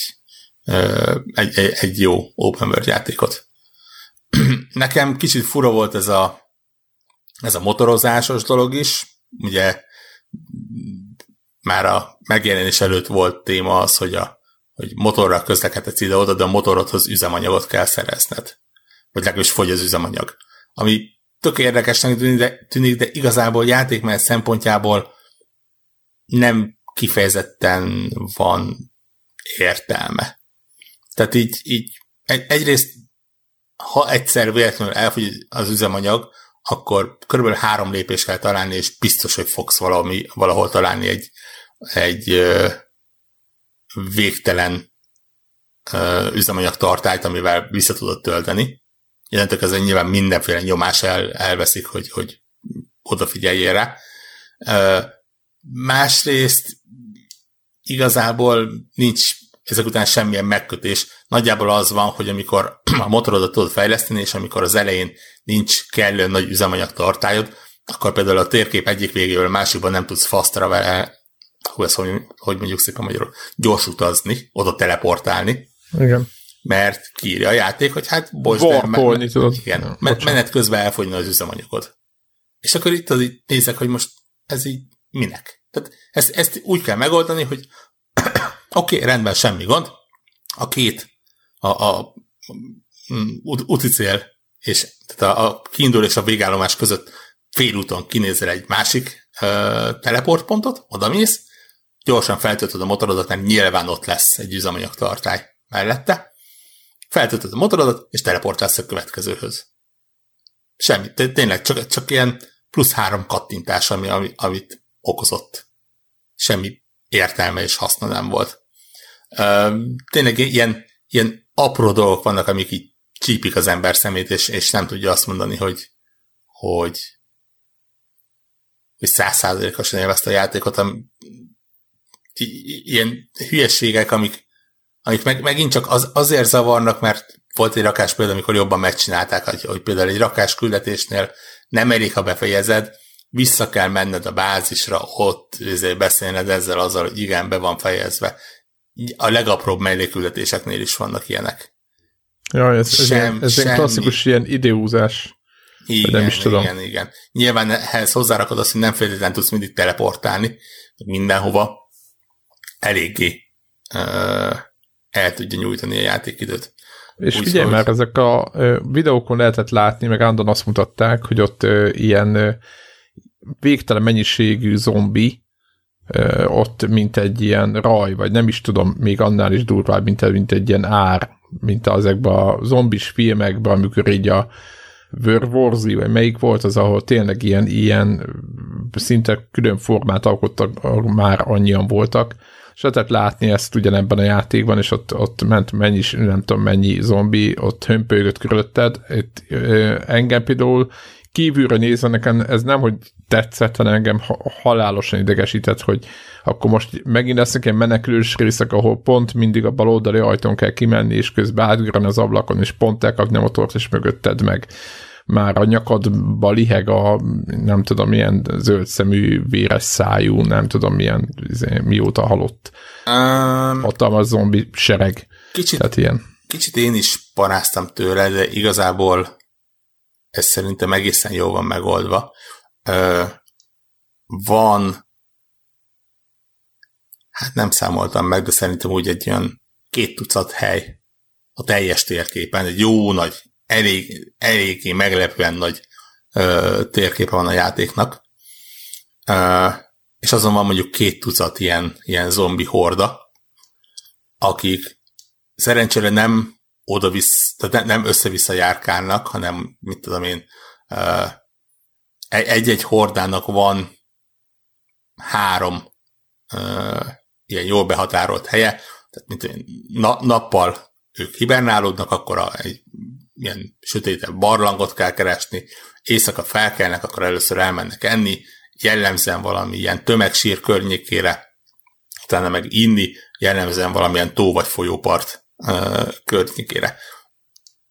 egy, egy, egy jó open world játékot. [clears throat] Nekem kicsit fura volt ez a, ez a motorozásos dolog is. Ugye már a megjelenés előtt volt téma az, hogy, a, hogy motorra közlekedhetsz ide-oda, de a motorodhoz üzemanyagot kell szerezned. Vagy legalábbis fogy az üzemanyag. Ami tök érdekesnek tűnik, de, tűnik, de igazából játékmenet szempontjából nem kifejezetten van értelme. Tehát így, így egy, egyrészt, ha egyszer véletlenül elfogy az üzemanyag, akkor körülbelül három lépés kell találni, és biztos, hogy fogsz valami, valahol találni egy, egy végtelen üzemanyag tartályt, amivel vissza tudod tölteni. Jelentők ezen nyilván mindenféle nyomás el, elveszik, hogy, hogy odafigyeljél rá. Másrészt igazából nincs ezek után semmilyen megkötés. Nagyjából az van, hogy amikor [clears throat] a motorodat tudod fejleszteni, és amikor az elején nincs kellően nagy üzemanyag tartályod, akkor például a térkép egyik végéről a másikban nem tudsz fasztra vele, hú, ez hogy, hogy mondjuk szépen magyarul, gyors utazni, oda teleportálni. Igen. Mert kiírja a játék, hogy hát bocs, me- tudod. Igen, ja, menet közben elfogyna az üzemanyagod. És akkor itt az így nézek, hogy most ez így minek? Tehát ezt, ezt úgy kell megoldani, hogy [coughs] oké, okay, rendben, semmi gond. A két, a, a, a úti cél és tehát a, a kiindul és a végállomás között félúton kinézel egy másik ö, teleportpontot, oda mész, gyorsan feltöltöd a motorodat, mert nyilván ott lesz egy üzemanyagtartály mellette, feltöltöd a motorodat, és teleportálsz a következőhöz. Semmi, tényleg csak, csak ilyen plusz három kattintás, ami, ami, amit okozott. Semmi értelme és haszna nem volt. Tényleg ilyen, ilyen apró dolgok vannak, amik így csípik az ember szemét, és, és nem tudja azt mondani, hogy, hogy hogy százszázalékosan élvezte a játékot, am, ilyen hülyeségek, amik, amik meg, megint csak az, azért zavarnak, mert volt egy rakás példa, amikor jobban megcsinálták, hogy, hogy például egy rakás küldetésnél nem elég, ha befejezed, vissza kell menned a bázisra, ott beszélned ezzel azzal, hogy igen, be van fejezve. A legapróbb melléküldetéseknél is vannak ilyenek. Ja, ez, ez, Sem, ez egy klasszikus ilyen időhúzás. Igen, nem is tudom. igen, igen. Nyilván ehhez hozzárakod azt, hogy nem feltétlenül tudsz mindig teleportálni mindenhova. Eléggé uh, el tudja nyújtani a játékidőt. És Úgy figyelj, mert ezek a videókon lehetett látni, meg állandóan azt mutatták, hogy ott ilyen végtelen mennyiségű zombi, ott mint egy ilyen raj, vagy nem is tudom, még annál is durvább, mint, mint egy ilyen ár, mint ezekben a zombis filmekben, amikor így a Wörworzi, vagy melyik volt az, ahol tényleg ilyen, ilyen szinte külön formát alkottak, már annyian voltak, és lehetett látni ezt ugyanebben a játékban, és ott, ott ment mennyi, nem tudom mennyi zombi, ott hömpölygött körülötted. Itt, ö, engem például kívülről nézve nekem ez nem, hogy tetszett, hanem engem halálosan idegesített, hogy akkor most megint lesznek ilyen menekülős részek, ahol pont mindig a baloldali ajtón kell kimenni, és közben átgrani az ablakon, és pont elkapni a motort, és mögötted meg már a nyakadba liheg a nem tudom milyen zöld szemű, véres szájú, nem tudom milyen izé, mióta halott um, hatalmas zombi sereg. Kicsit, Tehát ilyen. kicsit én is paráztam tőle, de igazából ez szerintem egészen jól van megoldva. Van hát nem számoltam meg, de szerintem úgy egy olyan két tucat hely a teljes térképen, egy jó nagy, elég, eléggé meglepően nagy ö, térképe van a játéknak. És azon van mondjuk két tucat ilyen, ilyen zombi horda, akik szerencsére nem oda-vissza, tehát nem össze-vissza járkálnak, hanem, mit tudom én, egy-egy hordának van három ilyen jól behatárolt helye, tehát mint én, na, nappal ők hibernálódnak, akkor a, egy ilyen sötétebb barlangot kell keresni, éjszaka felkelnek, akkor először elmennek enni, jellemzően valami ilyen tömegsír környékére, utána meg inni, jellemzően valamilyen tó vagy folyópart uh, környékére.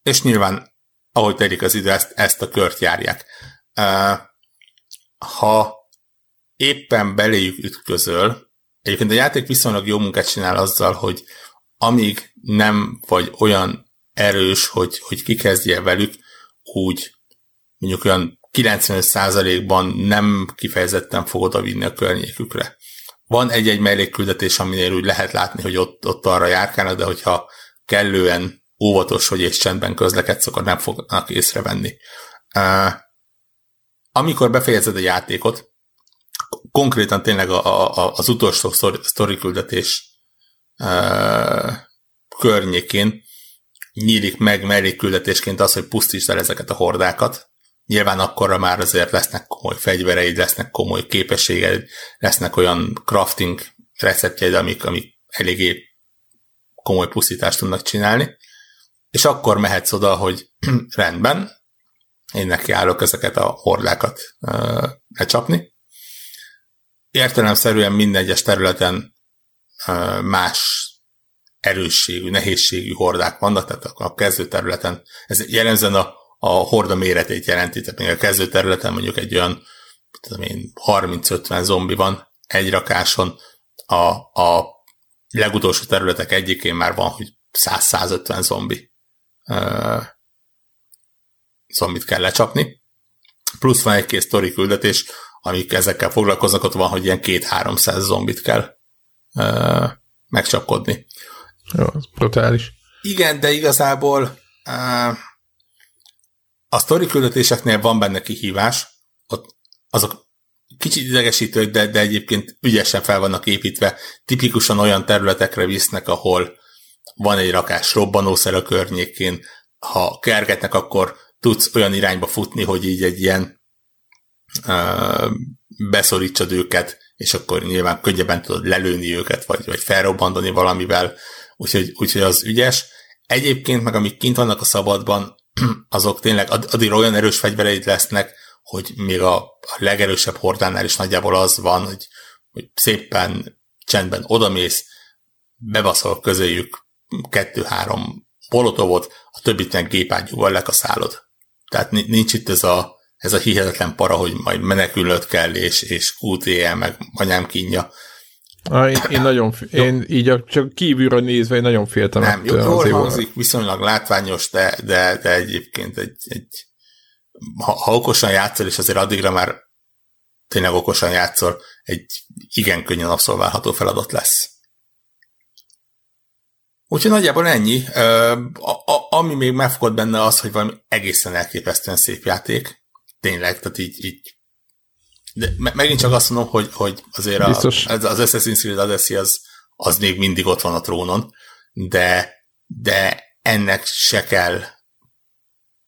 És nyilván, ahogy telik az idő, ezt, ezt a kört járják. Ha éppen beléjük ütközöl, Egyébként a játék viszonylag jó munkát csinál azzal, hogy amíg nem vagy olyan erős, hogy, hogy kikezdje velük, úgy mondjuk olyan 95%-ban nem kifejezetten fog oda vinni a környékükre. Van egy-egy mellékküldetés, aminél úgy lehet látni, hogy ott, ott arra járkálnak, de hogyha kellően óvatos, hogy és csendben közlekedsz, akkor nem fognak észrevenni. Amikor befejezed a játékot, konkrétan tényleg a, a, az utolsó sztori küldetés környékén nyílik meg mellékküldetésként az, hogy pusztítsd el ezeket a hordákat. Nyilván akkorra már azért lesznek komoly fegyvereid, lesznek komoly képességeid, lesznek olyan crafting receptjeid, amik, amik eléggé komoly pusztítást tudnak csinálni. És akkor mehetsz oda, hogy [clears throat] rendben, én neki állok ezeket a hordákat uh, lecsapni, értelemszerűen minden egyes területen más erősségű, nehézségű hordák vannak, tehát a kezdő területen, ez jellemzően a, a horda méretét jelenti, tehát még a kezdő területen mondjuk egy olyan tudom én, 30-50 zombi van egy rakáson, a, a legutolsó területek egyikén már van, hogy 100-150 zombi zombit kell lecsapni. Plusz van egy kész sztori küldetés, amik ezekkel foglalkoznak, ott van, hogy ilyen két-háromszáz zombit kell megcsapkodni. Jó, ez brutális. Igen, de igazából a sztori küldetéseknél van benne kihívás, ott azok kicsit idegesítők, de, de egyébként ügyesen fel vannak építve, tipikusan olyan területekre visznek, ahol van egy rakás robbanószer a környékén, ha kergetnek, akkor tudsz olyan irányba futni, hogy így egy ilyen uh, beszorítsad őket, és akkor nyilván könnyebben tudod lelőni őket, vagy, vagy felrobbantani valamivel, úgyhogy, úgyhogy az ügyes. Egyébként meg amik kint vannak a szabadban, [clears throat] azok tényleg addig olyan erős fegyvereid lesznek, hogy még a, a legerősebb hordánál is nagyjából az van, hogy, hogy szépen csendben odamész, bebaszol közéjük kettő-három molotovot, a többit meg gépágyúval lekaszálod. Tehát nincs itt ez a, ez a hihetetlen para, hogy majd menekülnöd kell, és, és QTE, meg anyám kínja. Ah, én, én, nagyon, én így csak kívülről nézve én nagyon féltem. Nem, jó, jól hangzik, viszonylag látványos, de, de, de egyébként egy, egy ha, ha okosan játszol, és azért addigra már tényleg okosan játszol, egy igen könnyen abszolválható feladat lesz. Úgyhogy nagyjából ennyi. A, a, ami még megfogott benne az, hogy valami egészen elképesztően szép játék. Tényleg, tehát így, így de megint csak azt mondom, hogy, hogy azért a, az Assassin's Creed Odyssey az, az még mindig ott van a trónon, de, de ennek se kell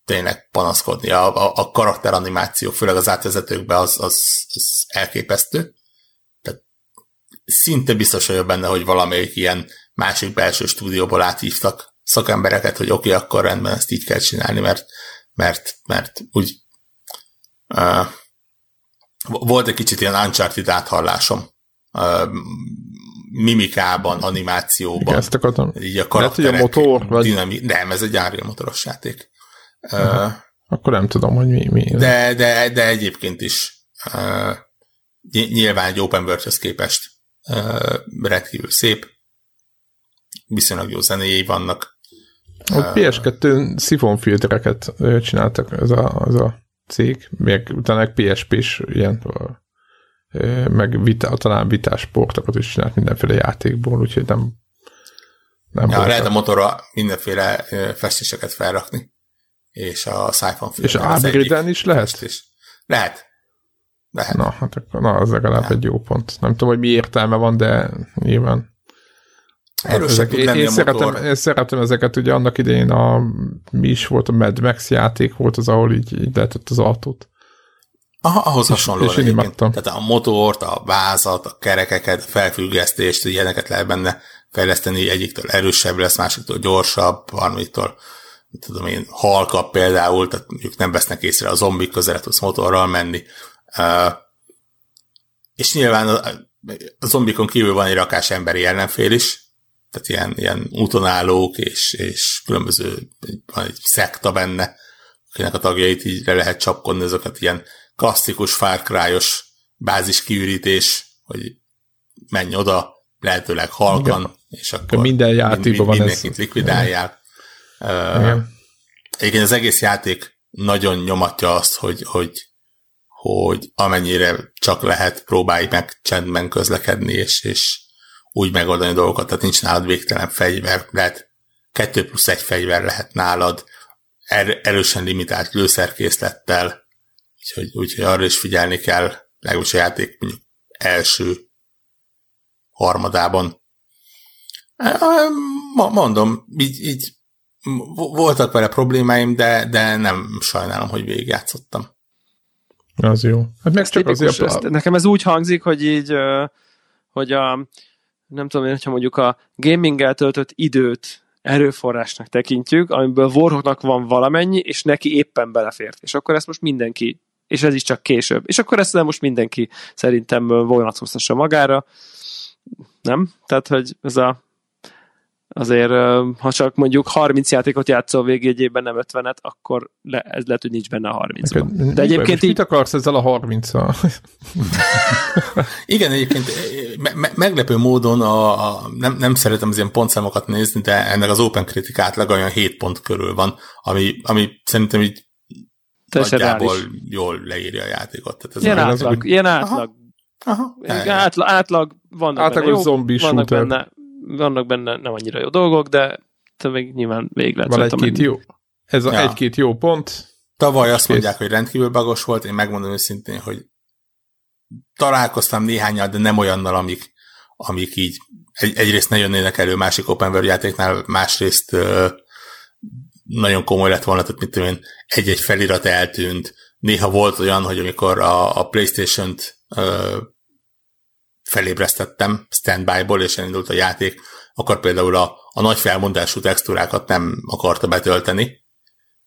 tényleg panaszkodni. A, a, a karakteranimáció, főleg az átvezetőkben az, az, az elképesztő. Tehát szinte biztos vagyok benne, hogy valamelyik ilyen másik belső stúdióból áthívtak szakembereket, hogy oké, okay, akkor rendben ezt így kell csinálni, mert, mert, mert úgy uh, volt egy kicsit ilyen Uncharted áthallásom uh, mimikában, animációban. Igen, ezt akartam. Így a karakterek. Hogy a motor? Vagy... Dinami... Nem, ez egy Unreal motoros játék. Uh, Akkor nem tudom, hogy mi. mi de, de, de egyébként is uh, nyilván egy open world képest uh, rendkívül szép viszonylag jó zenéjei vannak. A PS2 szifonfiltereket csináltak ez a, ez a cég, még utána PSP is ilyen meg vita, talán vitás portokat is csinált mindenféle játékból, úgyhogy nem, nem ja, lehet a motorra mindenféle festéseket felrakni, és a Siphon És Ábriden is lehet? Is. Lehet. Lehet. Na, hát akkor, na, az legalább lehet. egy jó pont. Nem tudom, hogy mi értelme van, de nyilván Erről ezek, én, én, szeretem, én szeretem ezeket, ugye annak idején a, mi is volt, a Mad Max játék volt az, ahol így, így lehetett az autót. Aha, ahhoz hasonló és, és Tehát a motort, a vázat, a kerekeket, a felfüggesztést, ilyeneket lehet benne fejleszteni, egyiktől erősebb lesz, másiktól gyorsabb, harmadiktól tudom én, halkabb például, tehát ők nem vesznek észre a zombik közelet, tudsz motorral menni. Uh, és nyilván a, a zombikon kívül van egy rakás emberi ellenfél is, tehát ilyen, ilyen útonállók, és, és különböző, van egy szekta benne, akinek a tagjait így le lehet csapkodni, ezeket ilyen klasszikus Far Cry-os bázis kiürítés, hogy menj oda, lehetőleg halkan, Igen. és akkor minden játékban van mindenkit ez. likvidáljál. Uh, igen, az egész játék nagyon nyomatja azt, hogy, hogy, hogy amennyire csak lehet, próbálj meg csendben közlekedni, és, és úgy megoldani dolgokat, tehát nincs nálad végtelen fegyver, lehet kettő plusz egy fegyver lehet nálad, er, erősen limitált lőszerkészlettel, úgyhogy, úgyhogy arra is figyelni kell, legalábbis a játék mondjuk első harmadában. Mondom, így, így voltak vele problémáim, de, de nem sajnálom, hogy végigjátszottam. Az jó. Hát meg csak azért... Ez, nekem ez úgy hangzik, hogy így, hogy a, nem tudom én, hogyha mondjuk a gaminggel töltött időt erőforrásnak tekintjük, amiből Warhawknak van valamennyi, és neki éppen belefért. És akkor ezt most mindenki, és ez is csak később. És akkor ezt most mindenki szerintem vonatkoztassa magára. Nem? Tehát, hogy ez a azért, ha csak mondjuk 30 játékot játszol végjegyében, nem 50-et, akkor le, ez lehet, hogy nincs benne a 30 De egyébként így... Mit akarsz ezzel a 30 [laughs] Igen, egyébként me- me- meglepő módon a, a, nem, nem szeretem az ilyen pontszámokat nézni, de ennek az Open Critic átlag olyan 7 pont körül van, ami, ami szerintem így Teljesen nagyjából jól leírja a játékot. Tehát ez ilyen, átlag, az, ilyen átlag. Aha. Aha. Átlag, átlag vannak átlag benne jó, vannak benne vannak benne nem annyira jó dolgok, de te még nyilván végig lehet. Van egy-két jó. Ez a ja. egy-két jó pont. Tavaly azt mondják, hogy rendkívül bagos volt, én megmondom őszintén, hogy találkoztam néhányal, de nem olyannal, amik, amik így egy, egyrészt ne jönnének elő másik open world játéknál, másrészt ö, nagyon komoly lett volna, tehát mit tudom én, egy-egy felirat eltűnt. Néha volt olyan, hogy amikor a, a Playstation-t ö, felébresztettem standby-ból, és elindult a játék, akkor például a, a nagy felmondású textúrákat nem akarta betölteni,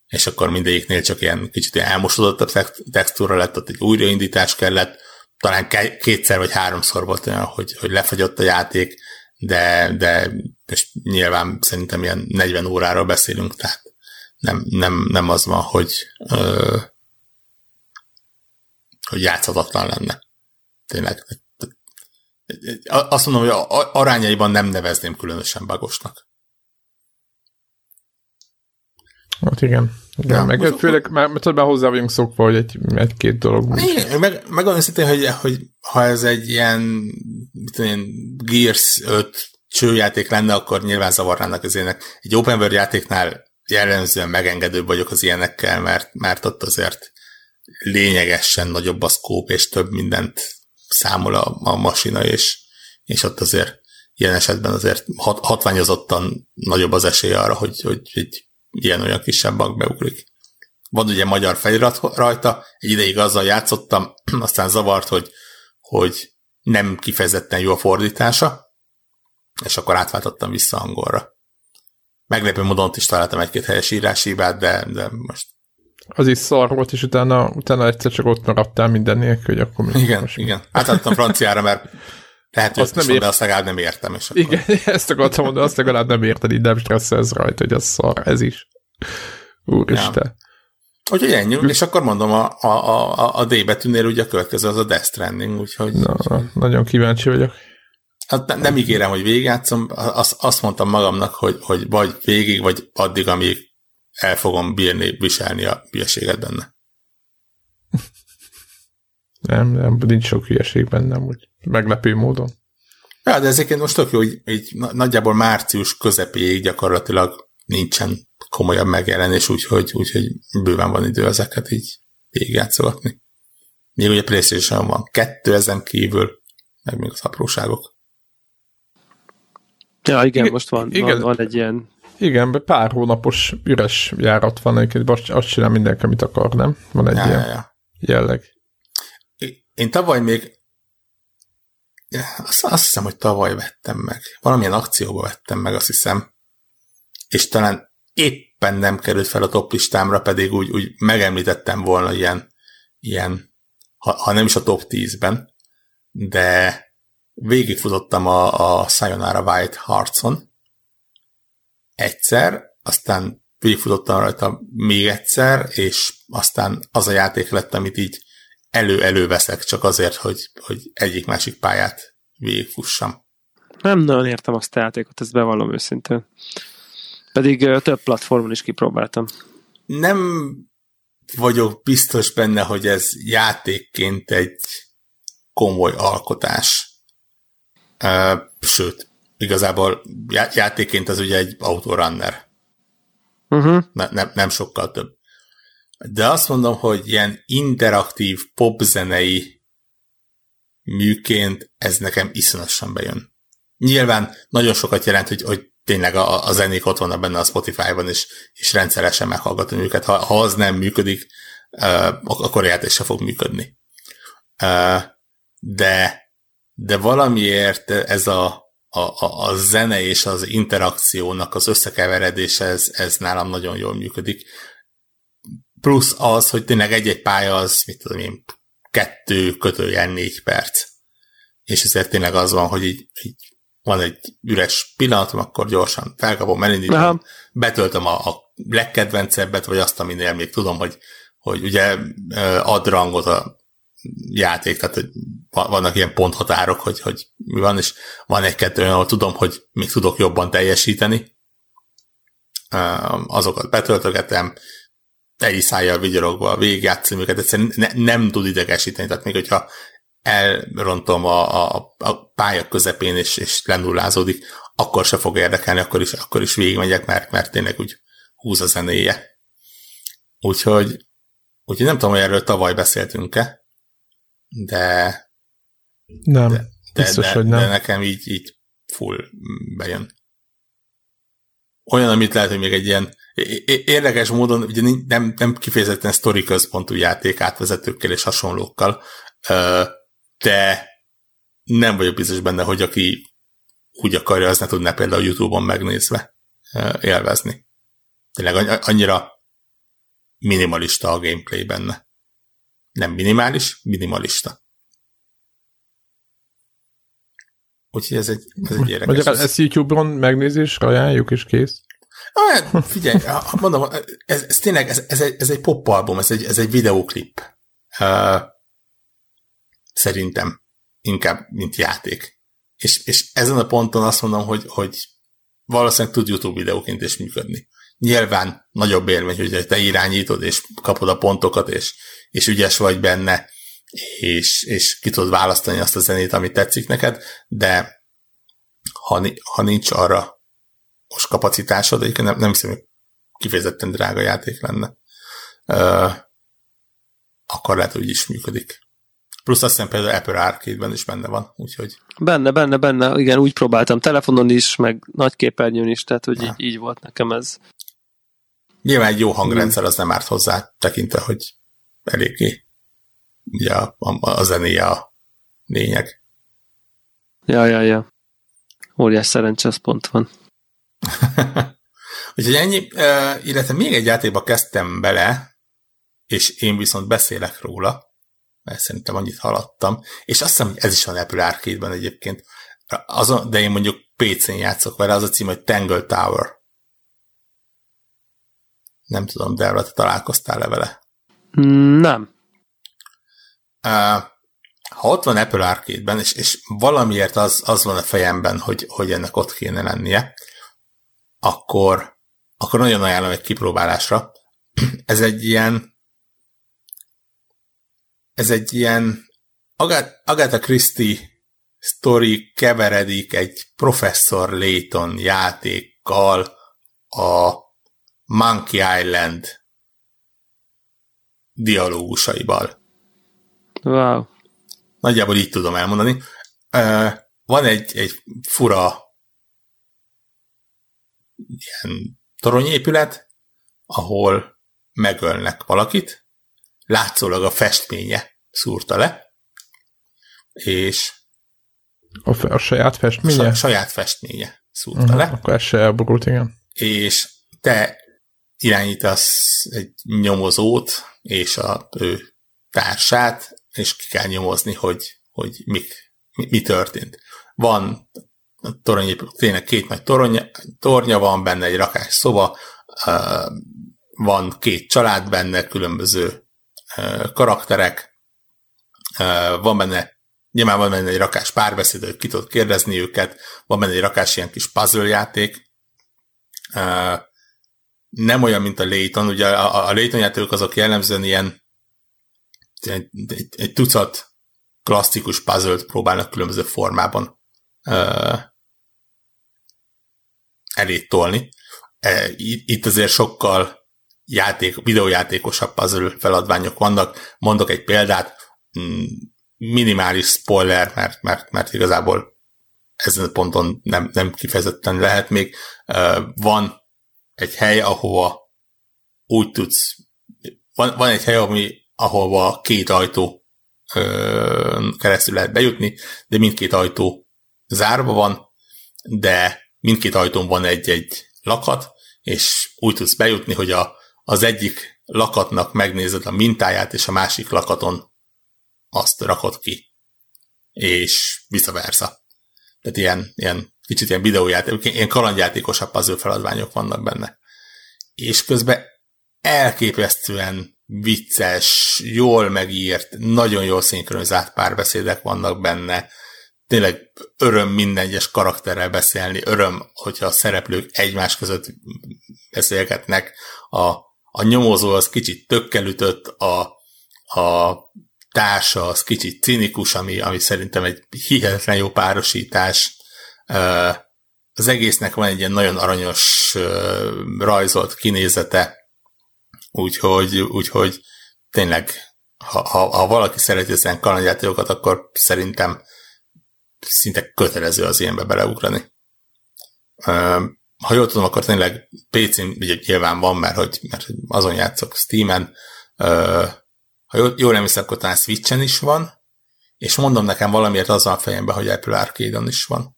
és akkor mindegyiknél csak ilyen kicsit ilyen elmosodottabb textúra lett, ott egy újraindítás kellett, talán kétszer vagy háromszor volt olyan, hogy, hogy lefagyott a játék, de, de és nyilván szerintem ilyen 40 óráról beszélünk, tehát nem, nem, nem az van, hogy, ö, hogy játszhatatlan lenne. Tényleg. Azt mondom, hogy arányaiban nem nevezném különösen bagosnak. Hát igen. Igen, ja, meg most, főleg, már, mert már hozzá vagyunk szokva, hogy egy, egy-két dolog. Igen, meg, meg olyan szintén, hogy, hogy ha ez egy ilyen, mit tudom, Gears 5 csőjáték lenne, akkor nyilván zavarnának az ének. Egy open world játéknál jellemzően megengedőbb vagyok az ilyenekkel, mert, mert ott azért lényegesen nagyobb a szkóp, és több mindent számol a, a masina, és, és ott azért ilyen esetben azért hat, hatványozottan nagyobb az esély arra, hogy, hogy egy ilyen-olyan kisebb bug beugrik. Van ugye magyar felirat rajta, egy ideig azzal játszottam, [clears throat] aztán zavart, hogy, hogy nem kifejezetten jó a fordítása, és akkor átváltottam vissza angolra. Meglepő módon is találtam egy-két helyes íráshibát, de, de most... Az is szar volt, és utána, utána egyszer csak ott maradtál minden nélkül, hogy akkor... Igen, most igen. Átadtam franciára, mert lehet, hogy azt nem ért... de azt legalább nem értem. És akkor... Igen, [laughs] ezt akartam mondani, azt legalább nem érted, így nem stresszelsz rajta, hogy az szar, ez is. Úristen. Ja. Úgyhogy ennyi, és akkor mondom, a, a, a, a D betűnél ugye a következő az a Death Stranding, úgyhogy... Na, nagyon kíváncsi vagyok. Hát ne, nem ígérem, hogy végigjátszom, azt, azt mondtam magamnak, hogy, hogy vagy végig, vagy addig, amíg el fogom bírni, viselni a hülyeséget benne. [laughs] Nem, nem, nincs sok hülyeség bennem, úgy meglepő módon. Ja, de ezeket most tök jó, hogy így nagyjából március közepéig gyakorlatilag nincsen komolyabb megjelenés, úgyhogy, úgyhogy bőven van idő ezeket így végigjátszogatni. Még ugye PlayStation van kettő ezen kívül, meg még az apróságok. Ja, igen, igen most van, igen, van, van egy ilyen... Igen, pár hónapos üres járat van, egyébként azt csinál mindenki, amit akar, nem? Van egy ja, ilyen ja, ja. jelleg. Én tavaly még azt, azt hiszem, hogy tavaly vettem meg. Valamilyen akcióba vettem meg, azt hiszem. És talán éppen nem került fel a top listámra, pedig úgy, úgy megemlítettem volna ilyen, ilyen ha, ha nem is a top 10-ben, de végigfutottam a, a Sayonara White Heartson egyszer, aztán végigfutottam rajta még egyszer, és aztán az a játék lett, amit így elő-elő veszek, csak azért, hogy, hogy egyik-másik pályát végigfussam. Nem nagyon értem azt a játékot, ezt bevallom őszintén. Pedig több platformon is kipróbáltam. Nem vagyok biztos benne, hogy ez játékként egy komoly alkotás. Sőt, igazából já- játékként ez ugye egy autorunner. Uh-huh. Ne, ne, nem sokkal több. De azt mondom, hogy ilyen interaktív popzenei műként ez nekem iszonyatosan bejön. Nyilván nagyon sokat jelent, hogy, hogy tényleg a, a zenék ott vannak benne a Spotify-ban, és, és rendszeresen meghallgatom őket. Ha, ha az nem működik, uh, akkor a játék se fog működni. Uh, de, de valamiért ez a, a, a, a zene és az interakciónak az összekeveredése, ez, ez nálam nagyon jól működik plusz az, hogy tényleg egy-egy pálya az, mit tudom én, kettő kötőjel négy perc. És ezért tényleg az van, hogy így, így van egy üres pillanatom, akkor gyorsan felkapom, elindítom, Aha. betöltöm a, a legkedvencebbet, vagy azt, aminél még tudom, hogy, hogy ugye ad rangot a játék, tehát hogy vannak ilyen ponthatárok, hogy, hogy mi van, és van egy-kettő olyan, ahol tudom, hogy még tudok jobban teljesíteni, azokat betöltögetem, egy szájjal vigyorogva végigjátszani őket, egyszerűen ne, nem tud idegesíteni, tehát még hogyha elrontom a, a, a pálya közepén, és, és lenullázódik, akkor se fog érdekelni, akkor is, akkor is végigmegyek, mert, mert tényleg úgy húz a zenéje. Úgyhogy úgyhogy nem tudom, hogy erről tavaly beszéltünk-e, de nem, de, biztos, de, hogy nem. De nekem így, így full bejön. Olyan, amit lehet, hogy még egy ilyen érdekes módon, ugye nem, nem kifejezetten sztori központú játék átvezetőkkel és hasonlókkal, de nem vagyok biztos benne, hogy aki úgy akarja, az ne tudná például YouTube-on megnézve élvezni. Tényleg annyira minimalista a gameplay benne. Nem minimális, minimalista. Úgyhogy ez egy, ez egy érdekes. Magyarán ezt YouTube-on megnézésre ajánljuk, és kész. Hát, figyelj, mondom, ez, ez tényleg, ez, ez, egy, ez egy pop album, ez egy, ez egy videóklip. Uh, szerintem inkább, mint játék. És, és ezen a ponton azt mondom, hogy, hogy valószínűleg tud YouTube videóként is működni. Nyilván nagyobb élmény, hogy te irányítod, és kapod a pontokat, és, és ügyes vagy benne, és, és ki tudod választani azt a zenét, amit tetszik neked, de ha, ha nincs arra most kapacitásod, egyébként nem, nem hiszem, hogy kifejezetten drága játék lenne, uh, akkor lehet, hogy is működik. Plusz azt hiszem például Apple Arcade-ben is benne van, úgyhogy... Benne, benne, benne, igen, úgy próbáltam telefonon is, meg nagy képernyőn is, tehát hogy így, így volt nekem ez. Nyilván egy jó hangrendszer az nem árt hozzá, tekintve, hogy eléggé ugye a, a, a zenéje a lényeg. Ja, ja, ja. Óriás szerencsé, az pont van. [laughs] Úgyhogy ennyi, illetve még egy játékba kezdtem bele, és én viszont beszélek róla, mert szerintem annyit haladtam, és azt hiszem, hogy ez is van Apple Arcade-ben egyébként, azon, de én mondjuk PC-n játszok vele, az a cím, hogy Tangle Tower. Nem tudom, de te találkoztál-e vele? Nem. Uh, ha ott van Apple Arcade-ben, és, és valamiért az, az van a fejemben, hogy, hogy ennek ott kéne lennie, akkor, akkor nagyon ajánlom egy kipróbálásra. [clears throat] Ez egy ilyen ez egy ilyen Agatha Christie story keveredik egy Professor Layton játékkal a Monkey Island dialógusaival. Wow. Nagyjából így tudom elmondani. Van egy, egy fura ilyen toronyépület, ahol megölnek valakit, látszólag a festménye szúrta le, és a, a saját festménye? A saját festménye szúrta uh-huh, le. Akkor ez se elborult, igen. És te irányítasz egy nyomozót és a ő társát, és ki kell nyomozni, hogy, hogy mik, mi, mi történt. Van torony, tényleg két nagy torony, tornya van benne, egy rakás szoba, van két család benne, különböző karakterek, van benne Nyilván van benne egy rakás párbeszéd, hogy ki tudod kérdezni őket, van benne egy rakás ilyen kis puzzle játék. Nem olyan, mint a Layton, ugye a, a Layton játékok azok jellemzően ilyen egy, egy, egy tucat klasszikus puzzle próbálnak különböző formában elé tolni. Itt azért sokkal játék, videójátékosabb puzzle feladványok vannak. Mondok egy példát, mm, minimális spoiler, mert, mert, mert igazából ezen a ponton nem, nem kifejezetten lehet még. Van egy hely, ahova úgy tudsz, van, van egy hely, ami, ahova két ajtó keresztül lehet bejutni, de mindkét ajtó zárva van, de mindkét ajtón van egy-egy lakat, és úgy tudsz bejutni, hogy a, az egyik lakatnak megnézed a mintáját, és a másik lakaton azt rakod ki. És vice versa. Tehát ilyen, ilyen kicsit ilyen videójáték, ilyen kalandjátékosabb puzzle feladványok vannak benne. És közben elképesztően vicces, jól megírt, nagyon jól szinkronizált párbeszédek vannak benne, tényleg öröm minden egyes karakterrel beszélni, öröm, hogyha a szereplők egymás között beszélgetnek, a, a nyomozó az kicsit tökkelütött, a, a társa az kicsit cinikus, ami, ami szerintem egy hihetetlen jó párosítás. Az egésznek van egy ilyen nagyon aranyos rajzolt kinézete, úgyhogy, úgyhogy tényleg, ha, ha, ha valaki szereti ezen kalandjátékokat, akkor szerintem szinte kötelező az ilyenbe beleugrani. Ha jól tudom, akkor tényleg PC-n ugye nyilván van, mert hogy, mert azon játszok Steam-en. Ha jól, jól hiszem, akkor talán Switch-en is van, és mondom nekem valamiért az a fejemben, hogy Apple Arcade-on is van.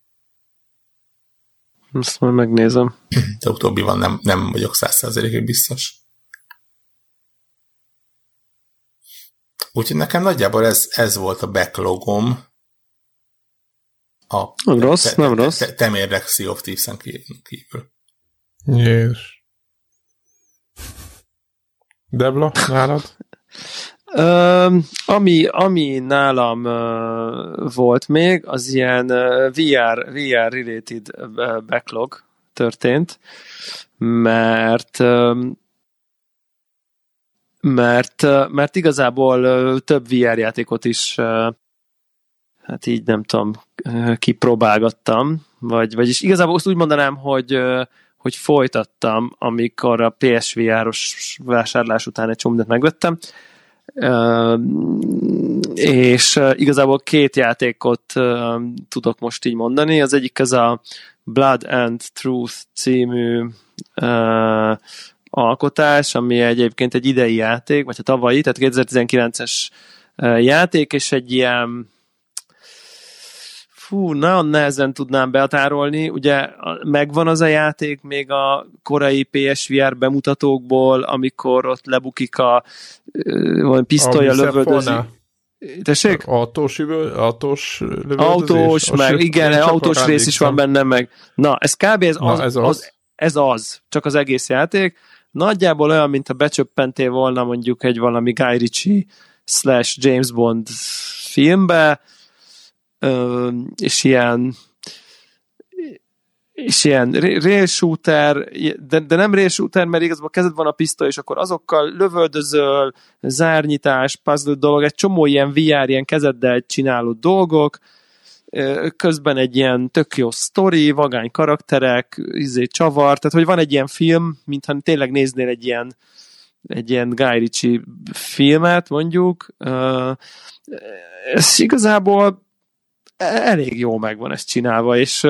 Ezt majd megnézem. De utóbbi van, nem, nem vagyok százszerzelékig biztos. Úgyhogy nekem nagyjából ez, ez volt a backlogom. A nem rossz, te, nem te, rossz. Te, temérdek Sea of Thieves-en kívül. Jézus. Debla, nálad? [laughs] Ami, ami nálam volt még, az ilyen VR, VR related backlog történt, mert mert, mert igazából több VR játékot is hát így nem tudom, kipróbálgattam, vagy, vagyis igazából azt úgy mondanám, hogy hogy folytattam, amikor a PSVR-os vásárlás után egy csomót megvettem, és igazából két játékot tudok most így mondani. Az egyik az a Blood and Truth című alkotás, ami egyébként egy idei játék, vagy a tavalyi, tehát 2019-es játék, és egy ilyen fú, nagyon nehezen tudnám behatárolni. Ugye megvan az a játék még a korai PSVR bemutatókból, amikor ott lebukik a valami pisztolya lövöldözi. Tessék? Autós, autós Autós, meg igen, autós rész is van benne, meg na, ez kb. Ez, az, Na, ez, az. az, ez az, csak az egész játék. Nagyjából olyan, mint ha becsöppentél volna mondjuk egy valami Guy Ritchie slash James Bond filmbe, és ilyen és ilyen rail de, de nem rail mert igazából kezed van a pisztoly, és akkor azokkal lövöldözöl, zárnyitás, puzzle dolog, egy csomó ilyen VR, ilyen kezeddel csináló dolgok, közben egy ilyen tök jó sztori, vagány karakterek, izé, csavar, tehát hogy van egy ilyen film, mintha tényleg néznél egy ilyen egy ilyen Guy Ritchie filmet, mondjuk. Ez igazából elég jó megvan ezt csinálva, és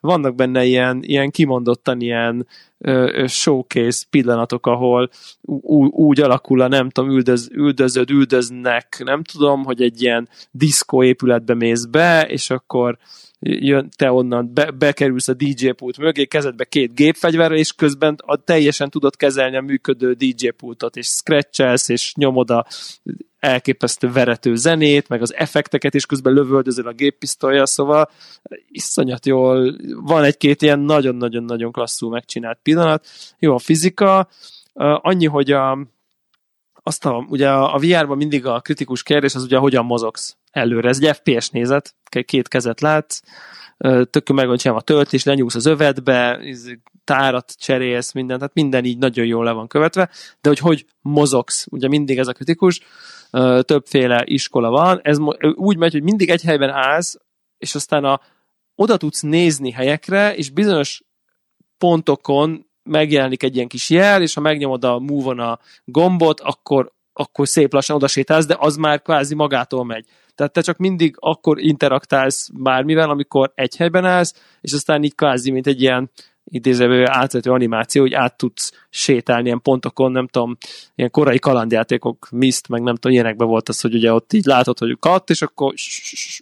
vannak benne ilyen, ilyen kimondottan ilyen showcase pillanatok, ahol úgy alakul a nem tudom, üldöz, üldözöd, üldöznek, nem tudom, hogy egy ilyen diszkó épületbe mész be, és akkor jön, te onnan be, bekerülsz a DJ pult mögé, kezedbe két gépfegyverrel, és közben a, teljesen tudod kezelni a működő DJ pultot, és scratchelsz, és nyomod a elképesztő verető zenét, meg az effekteket, és közben lövöldözöl a géppisztolya, szóval iszonyat jól, van egy-két ilyen nagyon-nagyon-nagyon klasszul megcsinált pillanat. Jó a fizika, annyi, hogy a, azt a, ugye a VR-ban mindig a kritikus kérdés az ugye, hogyan mozogsz előre. Ez egy FPS nézet, két kezet látsz, tök meg van a töltés, lenyúlsz az övedbe, tárat cserélsz, minden, tehát minden így nagyon jól le van követve, de hogy hogy mozogsz, ugye mindig ez a kritikus, többféle iskola van, ez úgy megy, hogy mindig egy helyben állsz, és aztán a, oda tudsz nézni helyekre, és bizonyos pontokon megjelenik egy ilyen kis jel, és ha megnyomod a move a gombot, akkor, akkor szép lassan odasétálsz, de az már kvázi magától megy. Tehát te csak mindig akkor interaktálsz bármivel, amikor egy helyben állsz, és aztán így kvázi, mint egy ilyen idézőből átvető animáció, hogy át tudsz sétálni ilyen pontokon, nem tudom, ilyen korai kalandjátékok, Mist, meg nem tudom, ilyenekben volt az, hogy ugye ott így látod, hogy kat, és akkor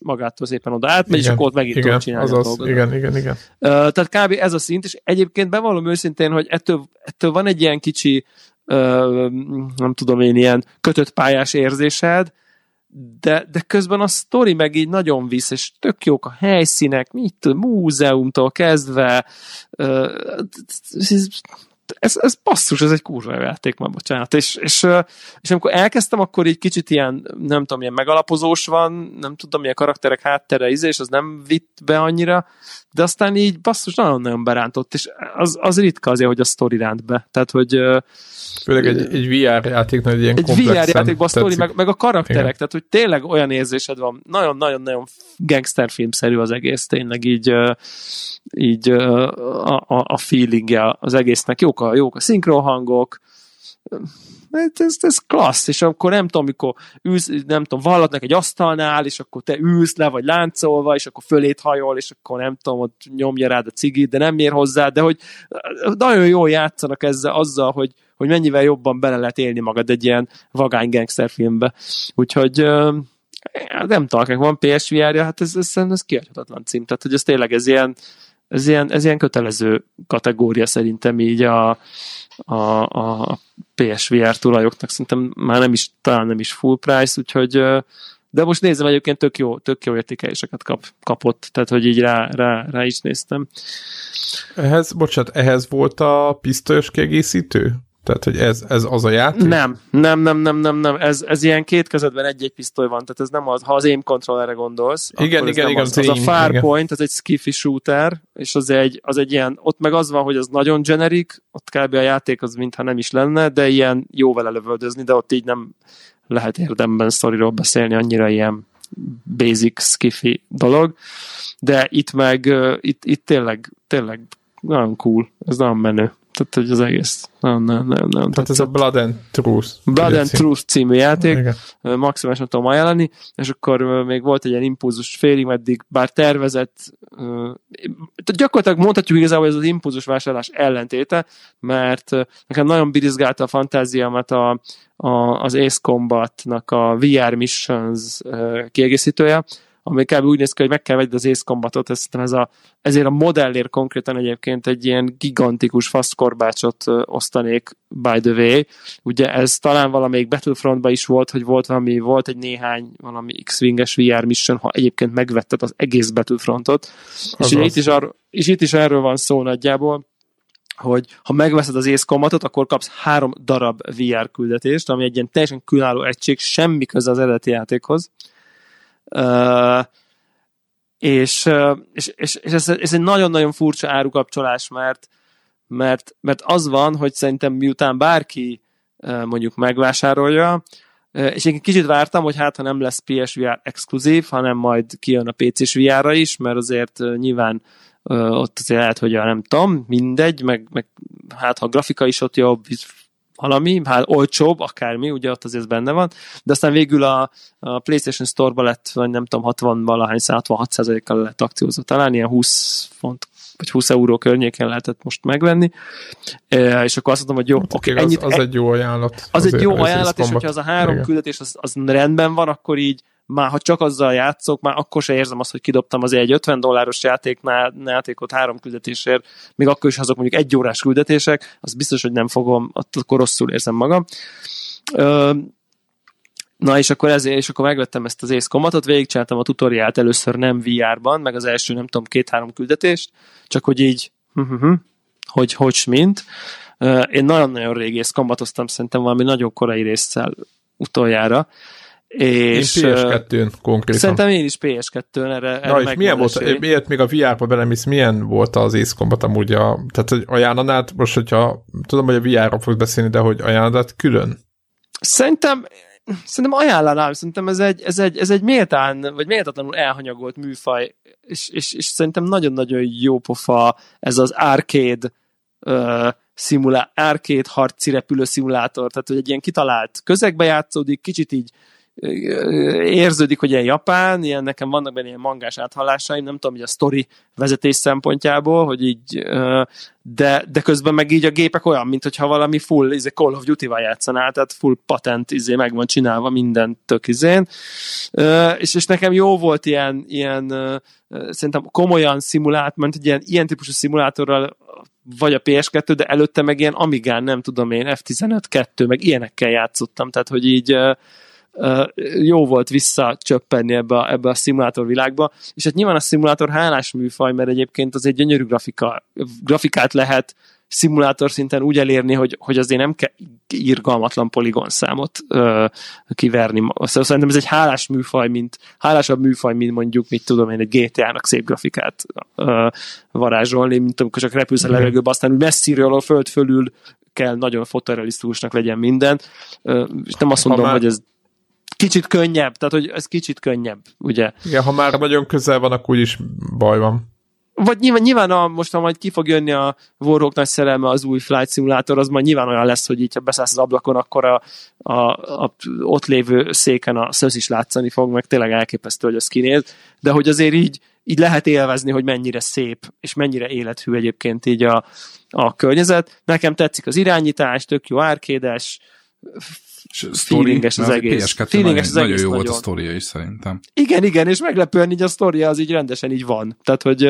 magától szépen oda átmegy, és akkor ott megint tudod csinálni azaz, a dolgot. Igen, igen, igen. Uh, tehát kb. ez a szint, és egyébként bevallom őszintén, hogy ettől, ettől van egy ilyen kicsi, uh, nem tudom én, ilyen kötött pályás érzésed, de, de közben a sztori meg így nagyon visz, és tök jók a helyszínek, mit múzeumtól kezdve, ez, ez basszus, ez egy kurva játék, már bocsánat. És, és, és amikor elkezdtem, akkor így kicsit ilyen, nem tudom, ilyen megalapozós van, nem tudom, milyen karakterek háttere, izé, és az nem vitt be annyira, de aztán így basszus nagyon-nagyon berántott, és az, az ritka azért, hogy a sztori ránt be. Tehát, hogy Főleg egy, egy VR játéknál egy ilyen Egy VR játékban a sztori, meg, meg a karakterek, Igen. tehát hogy tényleg olyan érzésed van, nagyon-nagyon-nagyon gangsterfilmszerű az egész, tényleg így, így a, a, a feelingje az egésznek. Jók a, jók a szinkrohangok, Hát ez, ez klassz, és akkor nem tudom, amikor ülsz, nem tudom, vallatnak egy asztalnál, és akkor te ülsz le, vagy láncolva, és akkor fölét hajol, és akkor nem tudom, ott nyomja rád a cigit, de nem ér hozzá, de hogy nagyon jól játszanak ezzel, azzal, hogy, hogy mennyivel jobban bele lehet élni magad egy ilyen vagány gangsterfilmbe. Úgyhogy nem tudom, van PSVR-ja, hát ez, ez, ez kiadhatatlan cím, tehát hogy ez tényleg ez ilyen, ez ilyen, ez ilyen kötelező kategória szerintem így a, a, a PSVR tulajoknak, szerintem már nem is, talán nem is full price, úgyhogy de most nézem egyébként tök jó, tök jó értékeléseket kap, kapott, tehát hogy így rá, rá, rá is néztem. Ehhez, bocsánat, ehhez volt a pisztolyos kiegészítő? Tehát, hogy ez, ez az a játék? Nem, nem, nem, nem, nem, nem. Ez, ez ilyen két kezedben egy-egy pisztoly van, tehát ez nem az, ha az aim controllerre gondolsz. Igen, igen, igen. Az, az, az a Farpoint, ez egy skiffy shooter, és az egy, az egy ilyen, ott meg az van, hogy az nagyon generic, ott kb. a játék az mintha nem is lenne, de ilyen jó vele lövöldözni, de ott így nem lehet érdemben sztoriról beszélni, annyira ilyen basic skiffy dolog, de itt meg, itt, itt tényleg, tényleg nagyon cool, ez nagyon menő. Tehát, hogy az egész nem, nem, nem, nem. Tehát ez a Blood and Truth. Blood and Truth című játék, maximálisan tudom ajánlani, és akkor még volt egy ilyen impulzus félig meddig, bár tervezett, gyakorlatilag mondhatjuk igazából, hogy ez az impulzus vásárlás ellentéte, mert nekem nagyon birizgálta a fantáziámat a, a, az Ace Combat-nak a VR Missions kiegészítője, ami kb. úgy néz ki, hogy meg kell vegyed az Ace Combatot, ez, ez a, ezért a modellért konkrétan egyébként egy ilyen gigantikus faszkorbácsot osztanék by the way. Ugye ez talán valamelyik Battlefrontban is volt, hogy volt valami, volt egy néhány valami X-Winges VR mission, ha egyébként megvetted az egész Battlefrontot. És, ugye itt is arról, és itt is erről van szó nagyjából, hogy ha megveszed az Ace Combatot, akkor kapsz három darab VR küldetést, ami egy ilyen teljesen különálló egység, semmi köze az eredeti játékhoz és, és, és, ez, ez egy nagyon-nagyon furcsa árukapcsolás, mert, mert, mert az van, hogy szerintem miután bárki mondjuk megvásárolja, és én kicsit vártam, hogy hát ha nem lesz PSVR exkluzív, hanem majd kijön a PC-s VR-ra is, mert azért nyilván ott azért lehet, hogy a nem tudom, mindegy, meg, meg hát ha a grafika is ott jobb, valami, hát olcsóbb, akármi, ugye ott azért benne van, de aztán végül a, a PlayStation Store-ba lett, vagy nem tudom, 60 valahány 66 kal lett akciózva, talán ilyen 20 font vagy 20 euró környéken lehetett most megvenni, e, és akkor azt mondom, hogy jó, hát, oké, okay, ennyit, az, az egy jó ajánlat. Az egy jó ajánlat, és hogyha az a három Igen. küldetés az, az rendben van, akkor így már ha csak azzal játszok, már akkor se érzem azt, hogy kidobtam az egy 50 dolláros játéknál, játékot három küldetésért, még akkor is azok mondjuk egy órás küldetések, az biztos, hogy nem fogom, akkor rosszul érzem magam. Na és akkor ezért, és akkor megvettem ezt az Ace Combatot, végigcsináltam a tutoriált először nem VR-ban, meg az első nem tudom, két-három küldetést, csak hogy így, hogy hogy mint. Én nagyon-nagyon rég Ace Combatoztam, szerintem valami nagyon korai részsel utoljára, és, én PS2-n konkrétan. Szerintem én is PS2-n erre, erre Na, és milyen volt, esély. miért még a VR-ba belemész, milyen volt az Ace Combat amúgy a, tehát hogy ajánlanád, most hogyha, tudom, hogy a VR-ról fogsz beszélni, de hogy ajánlanád külön? Szerintem szerintem ajánlanám, szerintem ez egy, ez egy, ez egy méltán, vagy méltatlanul elhanyagolt műfaj, és, és, és szerintem nagyon-nagyon jó pofa ez az arcade uh, szimulá, arcade harci repülő szimulátor, tehát hogy egy ilyen kitalált közegbe játszódik, kicsit így érződik, hogy ilyen japán, ilyen nekem vannak benne ilyen mangás áthallásaim, nem tudom, hogy a story vezetés szempontjából, hogy így, de, de közben meg így a gépek olyan, mint hogyha valami full izé, Call of Duty-val játszanál, tehát full patent izé, meg van csinálva minden tök izén. És, és nekem jó volt ilyen, ilyen szerintem komolyan szimulált, mert egy ilyen, ilyen típusú szimulátorral vagy a PS2, de előtte meg ilyen Amigán, nem tudom én, F15 2, meg ilyenekkel játszottam, tehát hogy így jó volt visszacsöppenni ebbe a, ebbe a szimulátor világba, és hát nyilván a szimulátor hálás műfaj, mert egyébként az egy gyönyörű grafika, grafikát lehet szimulátor szinten úgy elérni, hogy, hogy azért nem kell irgalmatlan poligonszámot ö, kiverni. Szóval szerintem ez egy hálás műfaj, mint hálásabb műfaj, mint mondjuk, mit tudom én, egy GTA-nak szép grafikát ö, varázsolni, mint amikor csak repülsz a levegőbe, aztán úgy messziről a föld fölül kell nagyon fotorealisztikusnak legyen minden. Ö, és nem azt mondom, már... hogy ez kicsit könnyebb, tehát hogy ez kicsit könnyebb, ugye? Igen, ha már nagyon közel van, akkor is baj van. vagy nyilván, nyilván a, most, ha majd ki fog jönni a Warhawk nagy szerelme az új Flight Simulator, az majd nyilván olyan lesz, hogy így, ha beszállsz az ablakon, akkor a, a, a ott lévő széken a szösz is látszani fog, meg tényleg elképesztő, hogy az kinéz, de hogy azért így, így lehet élvezni, hogy mennyire szép, és mennyire élethű egyébként így a, a környezet. Nekem tetszik az irányítás, tök jó árkédes, feelinges az egész. PS2 feelinges nagyon, az egész nagyon jó nagyon. volt a sztoria is szerintem. Igen, igen, és meglepően így a sztoria az így rendesen így van. Tehát, hogy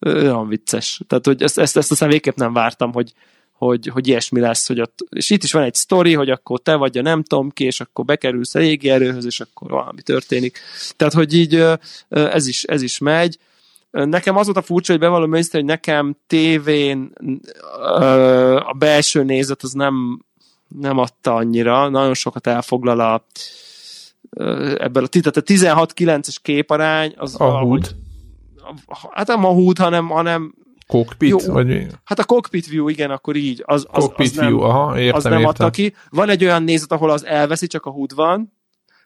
olyan vicces. Tehát, hogy ezt, ezt, ezt aztán végképp nem vártam, hogy, hogy, hogy ilyesmi lesz, hogy ott, és itt is van egy sztori, hogy akkor te vagy a nem tudom ki, és akkor bekerülsz a régi erőhöz, és akkor valami történik. Tehát, hogy így ez is, ez is megy. Nekem az volt a furcsa, hogy bevallom őszintén, hogy nekem tévén a belső nézet az nem, nem adta annyira, nagyon sokat elfoglal a ebből a, tehát a 16-9-es képarány az a húd. Hát nem a húd, hanem, hanem Cockpit? Jó, vagy Hát a cockpit view, igen, akkor így. Az, az, cockpit az nem, view, aha, értem, az nem értem. adta ki. Van egy olyan nézet, ahol az elveszi, csak a húd van,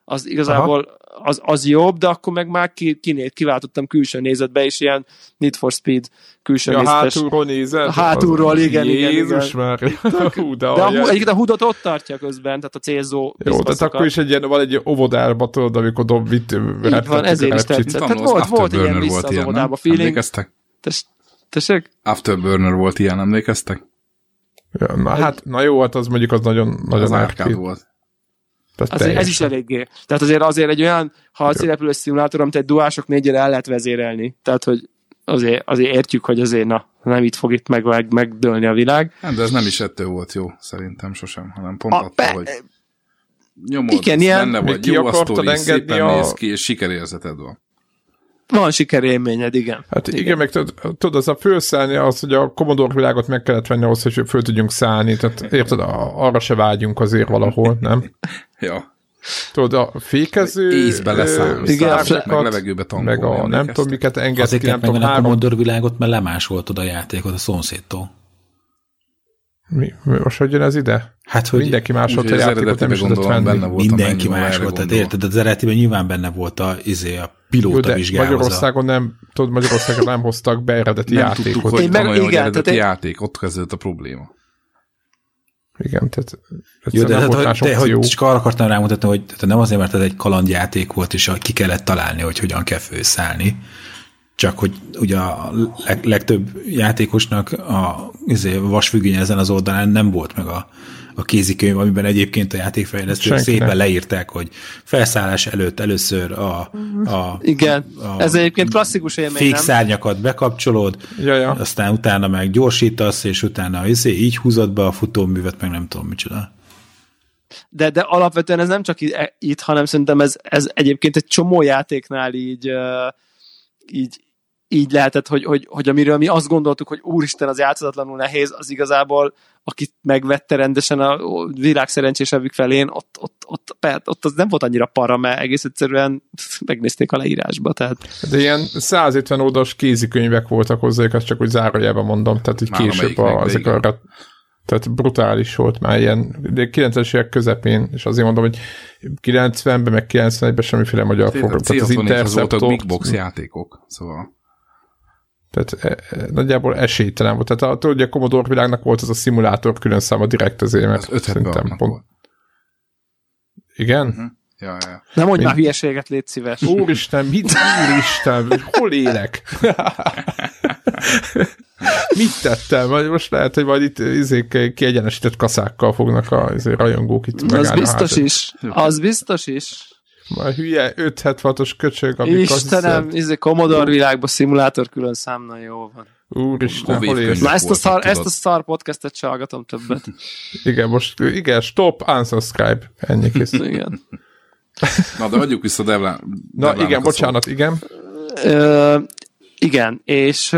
az igazából az, az jobb, de akkor meg már ki, kiné, kiváltottam külső nézetbe, és ilyen Need for Speed külső ja, nézetes. hátulról nézed? Hátulról, az, igen, Jézus igen. már. [laughs] Hú, de, de a, egyébként a hudot ott tartja közben, tehát a célzó. Jó, tehát akkor is egy ilyen, van egy óvodárba, tudod, amikor dob, vitt, Így van, ezért is tetszett. Tehát volt, volt ilyen vissza az óvodába feeling. Emlékeztek? Tessék? Afterburner volt ilyen, emlékeztek? Ja, na, hát, na jó, hát az mondjuk az nagyon, nagyon az árkád volt. Az, ez is eléggé. Tehát azért azért egy olyan harcirepülős szimulátor, amit egy duások négyre el lehet vezérelni. Tehát, hogy azért, azért értjük, hogy azért na, nem itt fog itt meg, meg, megdőlni a világ. Nem, de ez nem is ettől volt jó, szerintem sosem, hanem pont a, attól, be... hogy nyomod, Igen, ilyen, benne vagy, jó a sztori, szépen a... néz ki, és sikerérzeted van. Van sikerélményed, igen. Hát igen, igen meg tudod, az a fölszállni, az, hogy a Commodore világot meg kellett venni ahhoz, hogy föl tudjunk szállni, tehát érted, arra se vágyunk azért valahol, nem? [laughs] ja. Tudod, a fékező... Észbe leszállni, igen, meg levegőbe tankolni. Meg a nem tudom, miket engedsz Azért ki, nem tudom, három... a Commodore világot, mert lemásoltad a játékot a szomszédtól. Mi, most hogy jön ez ide? Hát, hogy mindenki másolt a játékot, nem is tudott venni. Benne volt mindenki másolt, tehát érted, az eredetiben nyilván benne volt a, izé, a pilóta Jó, vizsgálva. Magyarországon nem, tudod, Magyarországon nem hoztak be eredeti nem játékot. Tudtuk, hogy meg, igen, eredeti tehát játék, ott kezdődött a probléma. Igen, tehát Jó, de, hogy, de hogy csak arra akartam rámutatni, hogy tehát nem azért, mert ez egy kalandjáték volt, és ki kellett találni, hogy hogyan kell főszállni, csak hogy ugye a leg, legtöbb játékosnak a izé, vasfüggöny ezen az oldalán nem volt meg a, a kézikönyv, amiben egyébként a játékfejlesztők szépen leírták, hogy felszállás előtt először a, a Igen, a, ez egyébként klasszikus élmény, Fékszárnyakat bekapcsolod, ja, ja. aztán utána meg gyorsítasz, és utána izé, így húzod be a futóművet, meg nem tudom micsoda. De, de alapvetően ez nem csak itt, hanem szerintem ez, ez egyébként egy csomó játéknál így, így, így lehetett, hogy, hogy, hogy amiről mi azt gondoltuk, hogy úristen, az játszatlanul nehéz, az igazából, akit megvette rendesen a világ szerencsésebbik felén, ott, ott, ott, ott, ott az nem volt annyira para, mert egész egyszerűen megnézték a leírásba. Tehát. De ilyen 150 oldalas kézikönyvek voltak hozzá, azt csak úgy zárójában mondom, tehát így később a, ezek arra tehát brutális volt már ilyen, de 90-es évek közepén, és azért mondom, hogy 90-ben, meg 91-ben semmiféle magyar fogalom. Tehát az Intercept Big Box játékok, szóval tehát e, e, nagyjából esélytelen volt. Tehát a, tudod, hogy a Commodore világnak volt az a szimulátor külön száma direkt azért, mert az szerintem pont. Volt. Igen? Uh-huh. Ja, ja. Nem mondj már hülyeséget, légy szíves. Úristen, mit? Úristen, hol élek? [laughs] mit tettem? Most lehet, hogy majd itt izék, kiegyenesített kaszákkal fognak a izé, rajongók itt Az biztos is. Az biztos is. A hülye 576-os köcsög, amikor Istenem, izé Commodore világban szimulátor külön számna jó van. Úristen, hol Na ezt a, szar, ezt a szar podcastet se hallgatom többet. [laughs] igen, most, igen, stop, unsubscribe. Ennyi kész. [laughs] igen. Na, de adjuk vissza Devlán. Na igen, bocsánat, igen. Ö, igen, és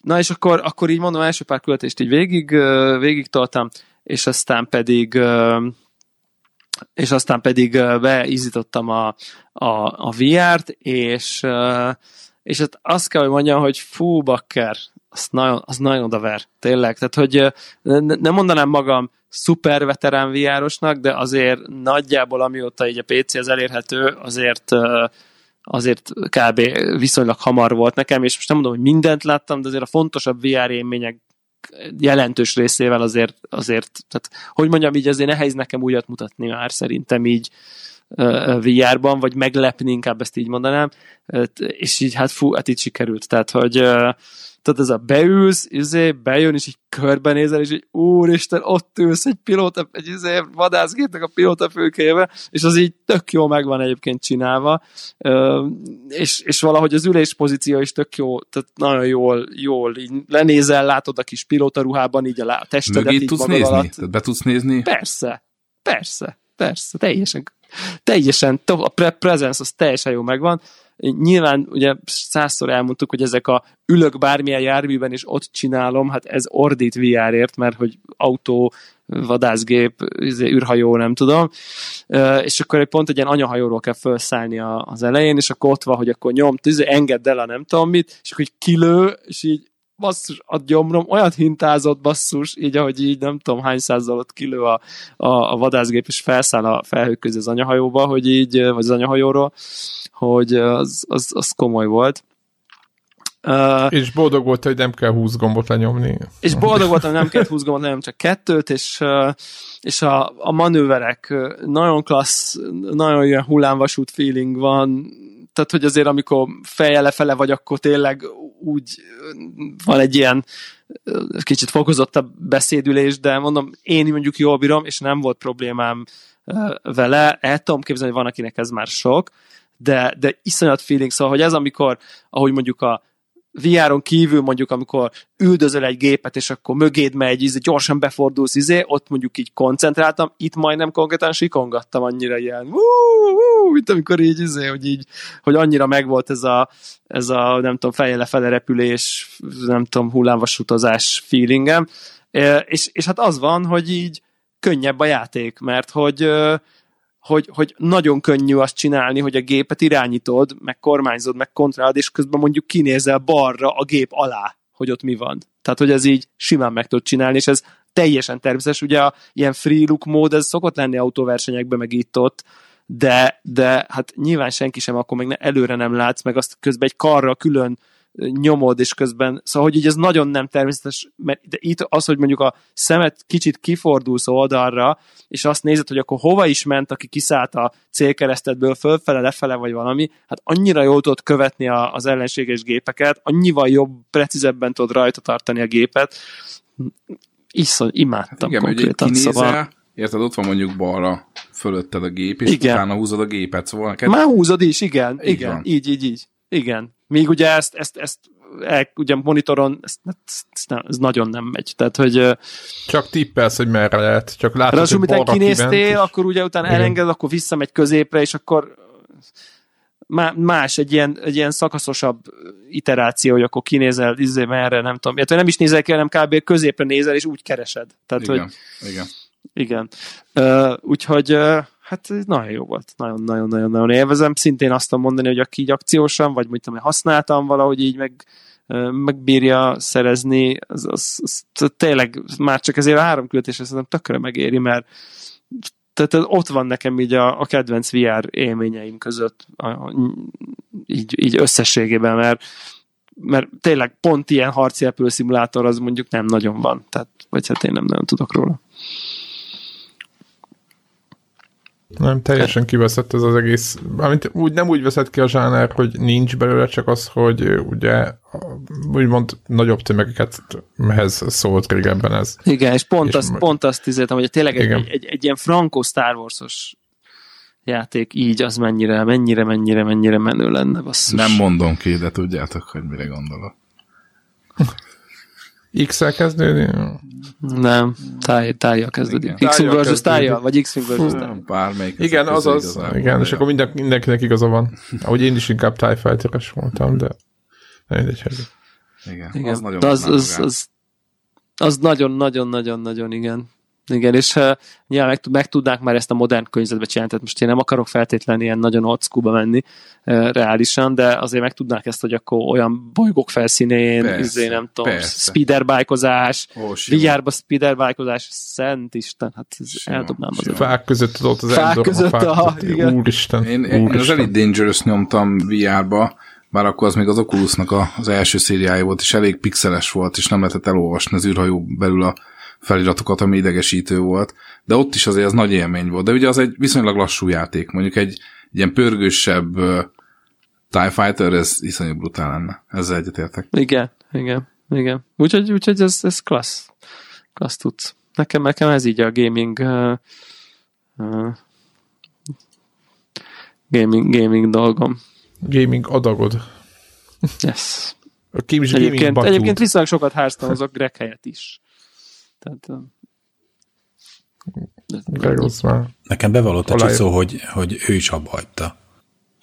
na és akkor, akkor így mondom, első pár küldetést így végig, végig toltam, és aztán pedig és aztán pedig beizítottam a, a, a VR-t, és, és hát azt kell, hogy mondjam, hogy fú, bakker, az nagyon, az nagyon odaver, tényleg. Tehát, hogy nem mondanám magam szuper veterán vr de azért nagyjából amióta így a PC az elérhető, azért azért kb. viszonylag hamar volt nekem, és most nem mondom, hogy mindent láttam, de azért a fontosabb VR élmények jelentős részével azért, azért tehát, hogy mondjam, így azért nehéz nekem újat mutatni már szerintem így VR-ban, vagy meglepni, inkább ezt így mondanám, és így hát fú, hát így sikerült, tehát hogy tehát ez a beülsz, izé, bejön, és így körbenézel, és így úristen, ott ülsz egy pilóta, egy izé, vadászgépnek a pilóta fülkébe, és az így tök jó meg van egyébként csinálva, és, és valahogy az ülés pozíció is tök jó, tehát nagyon jól, jól így lenézel, látod a kis pilóta ruhában, így a testedet Mögé így tudsz nézni? Alatt. Tehát be tudsz nézni? Persze, persze, persze, teljesen, teljesen, a pre- presence az teljesen jó megvan, Nyilván ugye százszor elmondtuk, hogy ezek a ülök bármilyen járműben, és ott csinálom, hát ez ordít VR-ért, mert hogy autó, vadászgép, izé, űrhajó, nem tudom, és akkor egy pont egy ilyen anyahajóról kell felszállni az elején, és akkor ott van, hogy akkor nyom, engedd el a nem tudom mit, és akkor így kilő, és így basszus, a gyomrom olyan hintázott basszus, így ahogy így nem tudom hány százzal ott kilő a, a, a vadászgép, és felszáll a felhők közé az anyahajóba, hogy így, vagy az anyahajóról, hogy az, az, az komoly volt. Uh, és boldog volt, hogy nem kell 20 gombot lenyomni. És boldog voltam, hogy nem kell 20 gombot lenyomni, csak kettőt, és, és a, a manőverek nagyon klassz, nagyon ilyen hullámvasút feeling van, tehát, hogy azért amikor feje lefele vagy, akkor tényleg úgy van egy ilyen kicsit fokozottabb beszédülés, de mondom, én mondjuk jól bírom, és nem volt problémám vele. El tudom képzelni, hogy van, akinek ez már sok, de, de iszonyat feeling, szóval, hogy ez amikor, ahogy mondjuk a VR-on kívül mondjuk, amikor üldözöl egy gépet, és akkor mögéd megy, izé, gyorsan befordulsz, izé, ott mondjuk így koncentráltam, itt majdnem konkrétan sikongattam annyira ilyen, wú, wú, mint amikor így, izé, hogy így, hogy annyira megvolt ez a, ez a, nem tudom, fejjel lefele repülés, nem tudom, hullámvasutazás feelingem, és, és hát az van, hogy így könnyebb a játék, mert hogy hogy, hogy nagyon könnyű azt csinálni, hogy a gépet irányítod, meg kormányzod, meg kontrollálod, és közben mondjuk kinézel balra a gép alá, hogy ott mi van. Tehát, hogy ez így simán meg tud csinálni, és ez teljesen természetes. Ugye a ilyen free look mód, ez szokott lenni autóversenyekben, meg itt-ott, de, de hát nyilván senki sem akkor meg előre nem látsz, meg azt közben egy karra külön nyomod, és közben, szóval, hogy így ez nagyon nem természetes, mert de itt az, hogy mondjuk a szemet kicsit kifordulsz oldalra, és azt nézed, hogy akkor hova is ment, aki kiszállt a célkeresztedből fölfele, lefele, vagy valami, hát annyira jól tudod követni a, az ellenséges gépeket, annyival jobb, precízebben tudod rajta tartani a gépet. Iszony, imádtam Igen, konkrétan, kinézel, szóval... Érted, ott van mondjuk balra fölötted a gép, és igen. utána húzod a gépet, szóval neked... Már húzod is, igen, így igen, van. így, így, így. Igen. Míg ugye ezt, ezt, ezt el, ugye monitoron ezt nem, ez nagyon nem megy. Tehát, hogy, csak tippelsz, hogy merre lehet. Csak látod, hogy balra kinéztél, és... akkor ugye utána Igen. elenged, akkor visszamegy középre, és akkor más, egy ilyen, egy ilyen szakaszosabb iteráció, hogy akkor kinézel, izé, merre, nem tudom. Illetve nem is nézel ki, hanem kb. középre nézel, és úgy keresed. Tehát, igen, hogy, igen. Igen. Uh, úgyhogy uh, hát nagyon jó volt. Nagyon-nagyon-nagyon élvezem. Szintén azt tudom mondani, hogy aki így akciósan, vagy mit tudom, használtam valahogy így meg megbírja szerezni, az, az, az, az, tényleg már csak ezért a három küldetés szerintem tökre megéri, mert tehát ott van nekem így a, a kedvenc VR élményeim között a, a, így, így összességében, mert mert tényleg pont ilyen harci szimulátor az mondjuk nem nagyon van, tehát, vagy hát én nem nagyon tudok róla. Nem, teljesen kiveszett ez az egész. Amit úgy nem úgy veszett ki a zsáner, hogy nincs belőle, csak az, hogy ugye úgymond nagyobb tömegeket mehez szólt régebben ez. Igen, és pont, és azt, majd... pont azt izéltem, hogy tényleg egy, egy, egy, egy ilyen frankó Star Wars-os játék így, az mennyire, mennyire, mennyire, mennyire menő lenne, basszus. Nem mondom ki, de tudjátok, hogy mire gondolok. X-el kezdődik? Nem, tájjal kezdődik. X-Wing versus tájjal, vagy X-Wing versus tájjal. Bármelyik. Igen, az az. Igen, és akkor minden, mindenkinek igaza van. Ahogy én is inkább fighter voltam, de mindegy. Igen, igen, az nagyon az, az, az, az nagyon-nagyon-nagyon-nagyon, igen. Igen, és uh, nyilván meg, meg tudnák már ezt a modern környezetbe csinálni, tehát most én nem akarok feltétlenül ilyen nagyon old school menni uh, reálisan, de azért meg tudnák ezt, hogy akkor olyan bolygók felszínén, persze, izé, nem tudom, speederbikeozás, vigyárba speederbikeozás, szent Isten, hát ez eldobnám az Fák között tudott az Fák között, fák a, igen. Úristen, én, úristen. én az Elite Dangerous nyomtam VR-ba, bár akkor az még az Oculusnak a, az első szériája volt, és elég pixeles volt, és nem lehetett elolvasni az űrhajó belül a feliratokat, ami idegesítő volt, de ott is azért az nagy élmény volt. De ugye az egy viszonylag lassú játék, mondjuk egy, egy ilyen pörgősebb uh, TIE Fighter, ez iszonyú brutál lenne. Ezzel egyetértek. Igen, igen, igen. Úgyhogy, úgyhogy ez, ez klassz. Klassz tudsz. Nekem, nekem ez így a gaming uh, uh, gaming, gaming dolgom. Gaming adagod. Yes. A gaming egyébként, egyébként viszonylag sokat háztanozok Greg helyett is. Tehát, Gregos már. Nekem bevallott a Csicó, hogy, hogy ő is abba hagyta.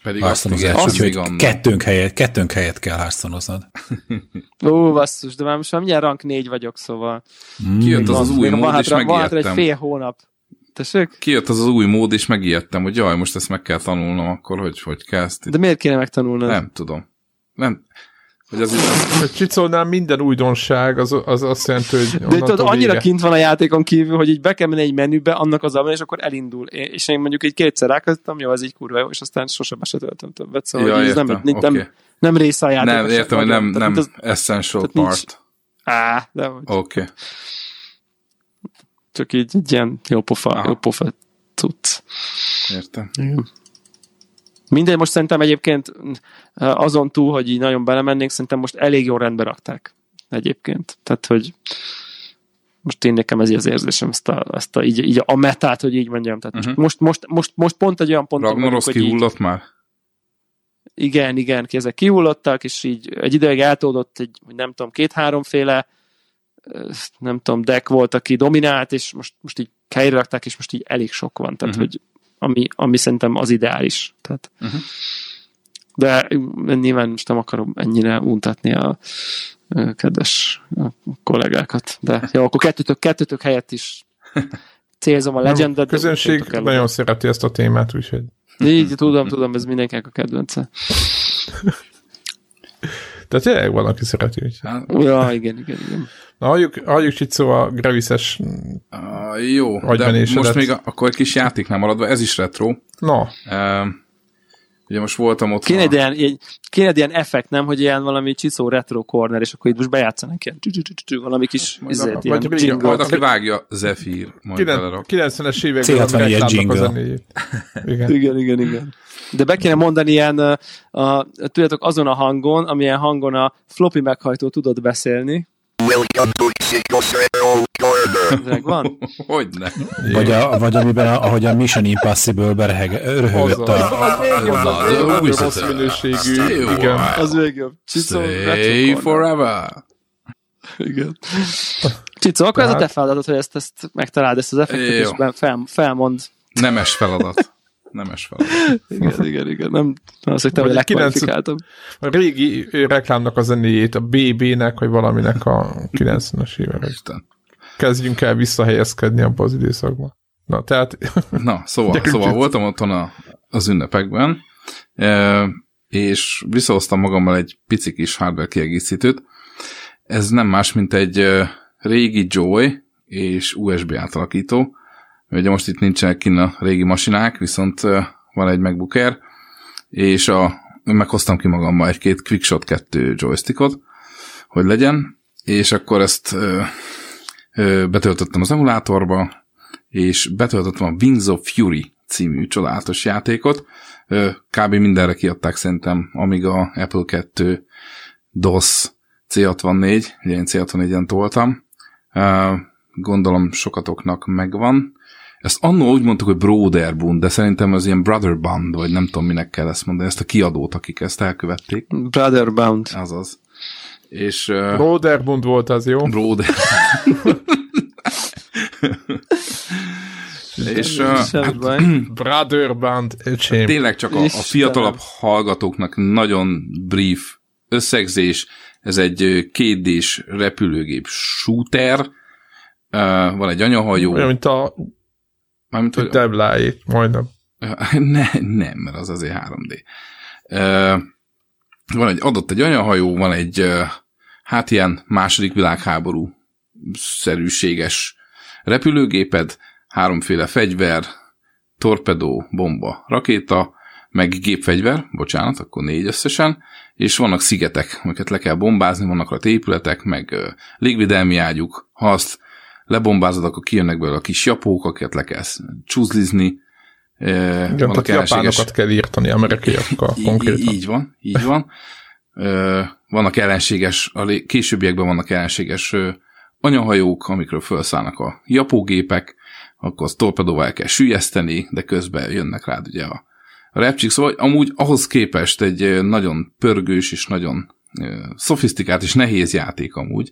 Pedig azt igen, azt hogy kettőnk helyet, kettőnk helyet kell háztanoznod. [laughs] Ó, basszus, de már most már mindjárt rank négy vagyok, szóval. Mm. Kijött az az új mód, és megijedtem. Van egy fél hónap. Tessék? Kijött az az új mód, és megijedtem, hogy jaj, most ezt meg kell tanulnom, akkor hogy, hogy kezd. De miért kéne megtanulnod? Nem tudom. Nem, hogy az, az... Csicolnál minden újdonság, az, az azt jelenti, hogy De tudod, annyira vége. kint van a játékon kívül, hogy így be kell menni egy menübe, annak az abban, és akkor elindul. És én mondjuk egy kétszer rákezdtem, jó, az így kurva jó, és aztán sosem se töltöm többet. Szóval ja, ez nem, nem, okay. nem, nem része a játék. Nem, értem, hogy nem, nem az, essential part. Nincs. Á, de hogy. Oké. Okay. Csak így egy ilyen jó pofa, jó pofa tudsz. Értem. Igen. Mindegy, most szerintem egyébként azon túl, hogy így nagyon belemennénk, szerintem most elég jó rendbe rakták egyébként. Tehát, hogy most én nekem ez az érzésem, ezt a, ezt a így, így a metát, hogy így mondjam. Tehát uh-huh. most, most, most, most, pont egy olyan pont. Ragnaros kihullott már? Igen, igen, ki ezek kihullottak, és így egy ideig eltódott egy, nem tudom, két-háromféle nem tudom, deck volt, aki dominált, és most, most így helyre rakták, és most így elég sok van. Tehát, uh-huh. hogy ami, ami szerintem az ideális. Tehát, uh-huh. De nyilván most nem akarom ennyire untatni a kedves kollégákat. De [laughs] jó, akkor kettőtök, kettőtök helyett is célzom a legendet. A közönség nagyon szereti ezt a témát, úgyhogy. Így, tudom, tudom, ez mindenkinek a kedvence. [laughs] Tehát tényleg van, aki szereti. Hát, ja, igen, igen, igen. Na, halljuk, halljuk itt szó a Gravises uh, Jó, de most még a, akkor egy kis játéknál maradva, ez is retro. No. Uh, ugye most voltam ott. Kéne, a... ilyen, egy, kéne egy ilyen effekt, nem, hogy ilyen valami csiszó retro corner, és akkor itt most bejátszanak ilyen valami kis izét, ilyen vagy, majd aki vágja Zephyr, majd 90-es években reklámnak Igen. igen, igen, igen. De be kéne mondani ilyen, a, a, tudjátok, azon a hangon, amilyen hangon a floppy meghajtó tudod beszélni, Welcome to Megvan? Hogyne. Vagy, a, vagy amiben, a, ahogy a Mission Impossible-be röhögött a... Az rossz minőségű, igen. Az még jobb. Stay forever. Igen. Csicó, akkor ez a te feladatod, hogy ezt, ezt megtaláld, ezt az effektet, és fel, felmond. Nemes feladat. Nemes feladat. igen, igen, igen. Nem, az, hogy te vagy legkvalifikáltabb. A régi reklámnak a zenéjét, a BB-nek, vagy valaminek a 90-es évek. Kezdjünk el visszahelyezkedni abba az időszakba. Na, tehát... Na, szóval, szóval voltam otthon a, az ünnepekben, e, és visszahoztam magammal egy pici kis hardware kiegészítőt. Ez nem más, mint egy régi Joy és USB átalakító, Ugye most itt nincsenek kinn a régi masinák, viszont van egy MacBook Air, és a, meghoztam ki magammal egy-két Quickshot 2 joystickot, hogy legyen, és akkor ezt ö, ö, betöltöttem az emulátorba, és betöltöttem a Wings of Fury című csodálatos játékot. Ö, kb. mindenre kiadták szerintem, amíg a Apple 2 DOS C64, ugye én C64-en toltam. Gondolom sokatoknak megvan. Ezt annó úgy mondtuk, hogy Broderbund, de szerintem az ilyen Brotherband, vagy nem tudom, minek kell ezt mondani, ezt a kiadót, akik ezt elkövették. Brotherbound. Azaz. És... Uh, Broderbund volt az, jó? Broder. [laughs] és uh, hát, [clears throat] Brotherband, öcsém. Tényleg csak a, a fiatalabb hallgatóknak nagyon brief összegzés, ez egy kétdés repülőgép shooter, van egy anyahajó. Olyan, mint a Mármint, hogy... Debláit, majdnem. [laughs] Ne, nem, mert az azért 3D. Van egy adott egy anyahajó, van egy hát ilyen második világháború szerűséges repülőgéped, háromféle fegyver, torpedó, bomba, rakéta, meg gépfegyver, bocsánat, akkor négy összesen, és vannak szigetek, amiket le kell bombázni, vannak ott épületek, meg légvédelmi ágyuk. Ha azt lebombázod, akkor kijönnek belőle a kis japók, akiket le kell csúzlizni. Igen, vannak tehát japánokat kell írtani amerikaiakkal konkrétan. Így van, így van. Vannak ellenséges, a későbbiekben vannak ellenséges anyahajók, amikről felszállnak a japógépek, akkor az torpedóval el kell sülyezteni, de közben jönnek rád ugye a, a repcsik. Szóval amúgy ahhoz képest egy nagyon pörgős és nagyon szofisztikált és nehéz játék amúgy,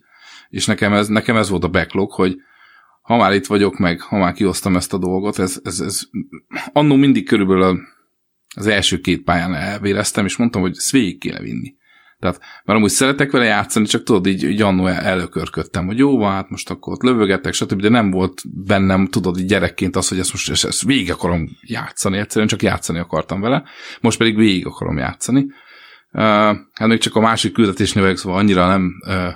és nekem ez, nekem ez volt a backlog, hogy ha már itt vagyok, meg ha már kiosztam ezt a dolgot, ez, ez, ez annó mindig körülbelül az első két pályán elvéreztem, és mondtam, hogy ezt végig kéne vinni. Tehát, mert amúgy szeretek vele játszani, csak tudod, így, így annó előkörködtem, hogy jó, van, hát most akkor ott lövögetek, stb., de nem volt bennem, tudod, így gyerekként az, hogy ezt most ezt, ezt végig akarom játszani, egyszerűen csak játszani akartam vele, most pedig végig akarom játszani. Uh, hát még csak a másik küldetésnél vagyok, szóval annyira nem uh,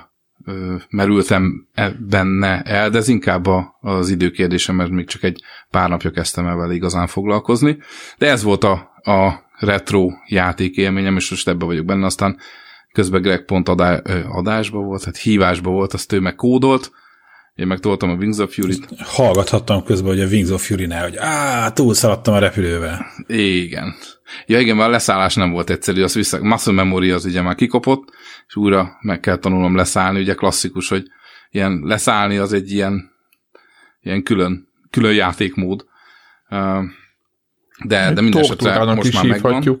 merültem e, benne el, de ez inkább az időkérdése, mert még csak egy pár napja kezdtem el vele igazán foglalkozni. De ez volt a, a retro játék élményem, és most ebbe vagyok benne, aztán közben Greg pont adá, adásba volt, hát hívásba volt, azt ő meg kódolt, én meg toltam a Wings of Fury-t. Hallgathattam közben, hogy a Wings of Fury-nál, hogy á, túlszaladtam a repülővel. Igen. Ja igen, mert a leszállás nem volt egyszerű, az vissza, muscle memory az ugye már kikopott, és újra meg kell tanulnom leszállni, ugye klasszikus, hogy ilyen leszállni az egy ilyen, ilyen külön, külön játékmód. De, de minden esetre most már megvan.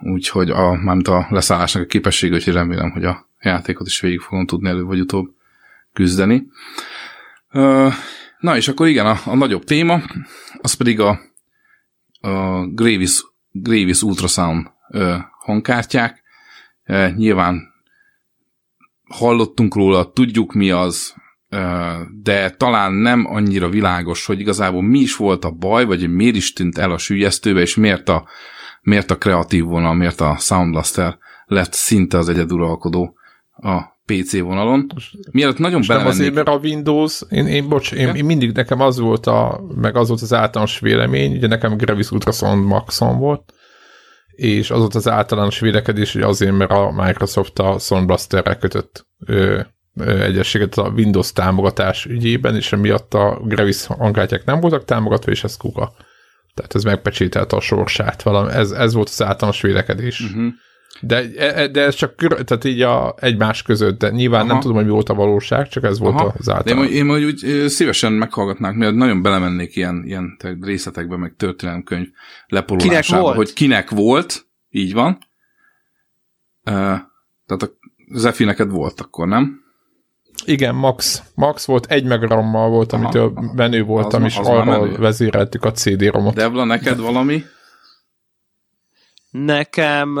Úgyhogy a, mármint a leszállásnak a képessége, úgyhogy remélem, hogy a játékot is végig fogom tudni előbb vagy utóbb küzdeni. Na és akkor igen, a, a nagyobb téma, az pedig a, a Gravis, Gravis Ultrasound hangkártyák. Nyilván hallottunk róla, tudjuk mi az, de talán nem annyira világos, hogy igazából mi is volt a baj, vagy miért is tűnt el a sülyeztőbe, és miért a, miért a kreatív vonal, miért a Sound Blaster lett szinte az egyeduralkodó a PC vonalon. Mielőtt nagyon Most nem azért, mert a Windows, én, én bocs, én, én, mindig nekem az volt a, meg az volt az általános vélemény, ugye nekem Gravis Ultrasound Maxon volt, és az volt az általános vélekedés, hogy azért, mert a Microsoft a Sound Blaster-rel kötött ö, ö, egyességet a Windows támogatás ügyében, és emiatt a Gravis hangkártyák nem voltak támogatva, és ez kuka. Tehát ez megpecsételte a sorsát. Valami, ez, ez volt az általános vélekedés. Uh-huh. De, e, de ez csak tehát így a egymás között, de nyilván Aha. nem tudom, hogy mi volt a valóság, csak ez Aha. volt az általán. De én, én úgy szívesen meghallgatnák, mert nagyon belemennék ilyen, ilyen részletekbe, meg történelemkönyv lepolulásába, hogy kinek volt, így van. Uh, tehát a Zefi neked volt akkor, nem? Igen, Max. Max volt, egy megrammal volt, amitől aha. menő voltam, az, és arra vezéreltük a CD-romot. Devla, neked valami? Nekem,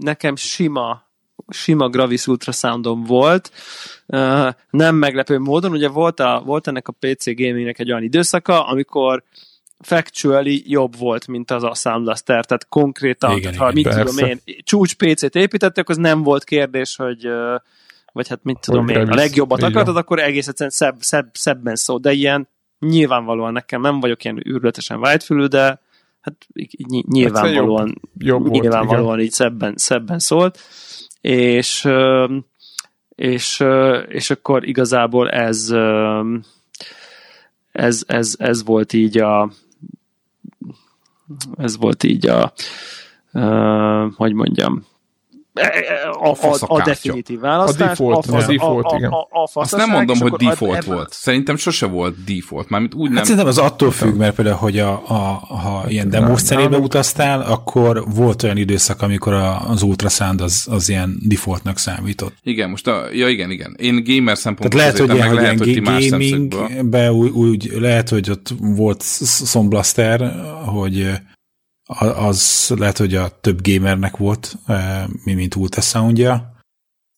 nekem sima sima Gravis Ultrasoundom volt. Nem meglepő módon, ugye volt, a, volt ennek a PC gamingnek egy olyan időszaka, amikor factually jobb volt, mint az a Sound Blaster, tehát konkrétan, igen, ha igen, mit persze. tudom én, csúcs PC-t építettek, az nem volt kérdés, hogy vagy hát mit tudom hogy én, a legjobbat akartad, akkor egész egyszerűen szebb, szebb, szebben szó, de ilyen nyilvánvalóan nekem nem vagyok ilyen űrletesen vágyfülű, de hát nyilvánvalóan, jobb, jobb nyilvánvalóan volt, így szebben, szebben szólt, és, és, és akkor igazából ez, ez, ez, ez volt így a ez volt így a hogy mondjam a, a, a definitív választás. A default, a, a, default a, igen. A, a, a Azt nem mondom, hogy default volt. Szerintem sose volt default. Mármint úgy hát nem... Hát szerintem az attól függ, mert például, hogy a, a, ha ilyen demos szerébe utaztál, akkor volt olyan időszak, amikor a, az ultrasound az, az ilyen defaultnak számított. Igen, most a, ja igen, igen. Én gamer szempontból lehet, hogy, ilyen, lehet, hogy gamingbe úgy, úgy, lehet, hogy ott volt Sound Blaster, hogy az lehet, hogy a több gamernek volt, mi mint ultrasoundja,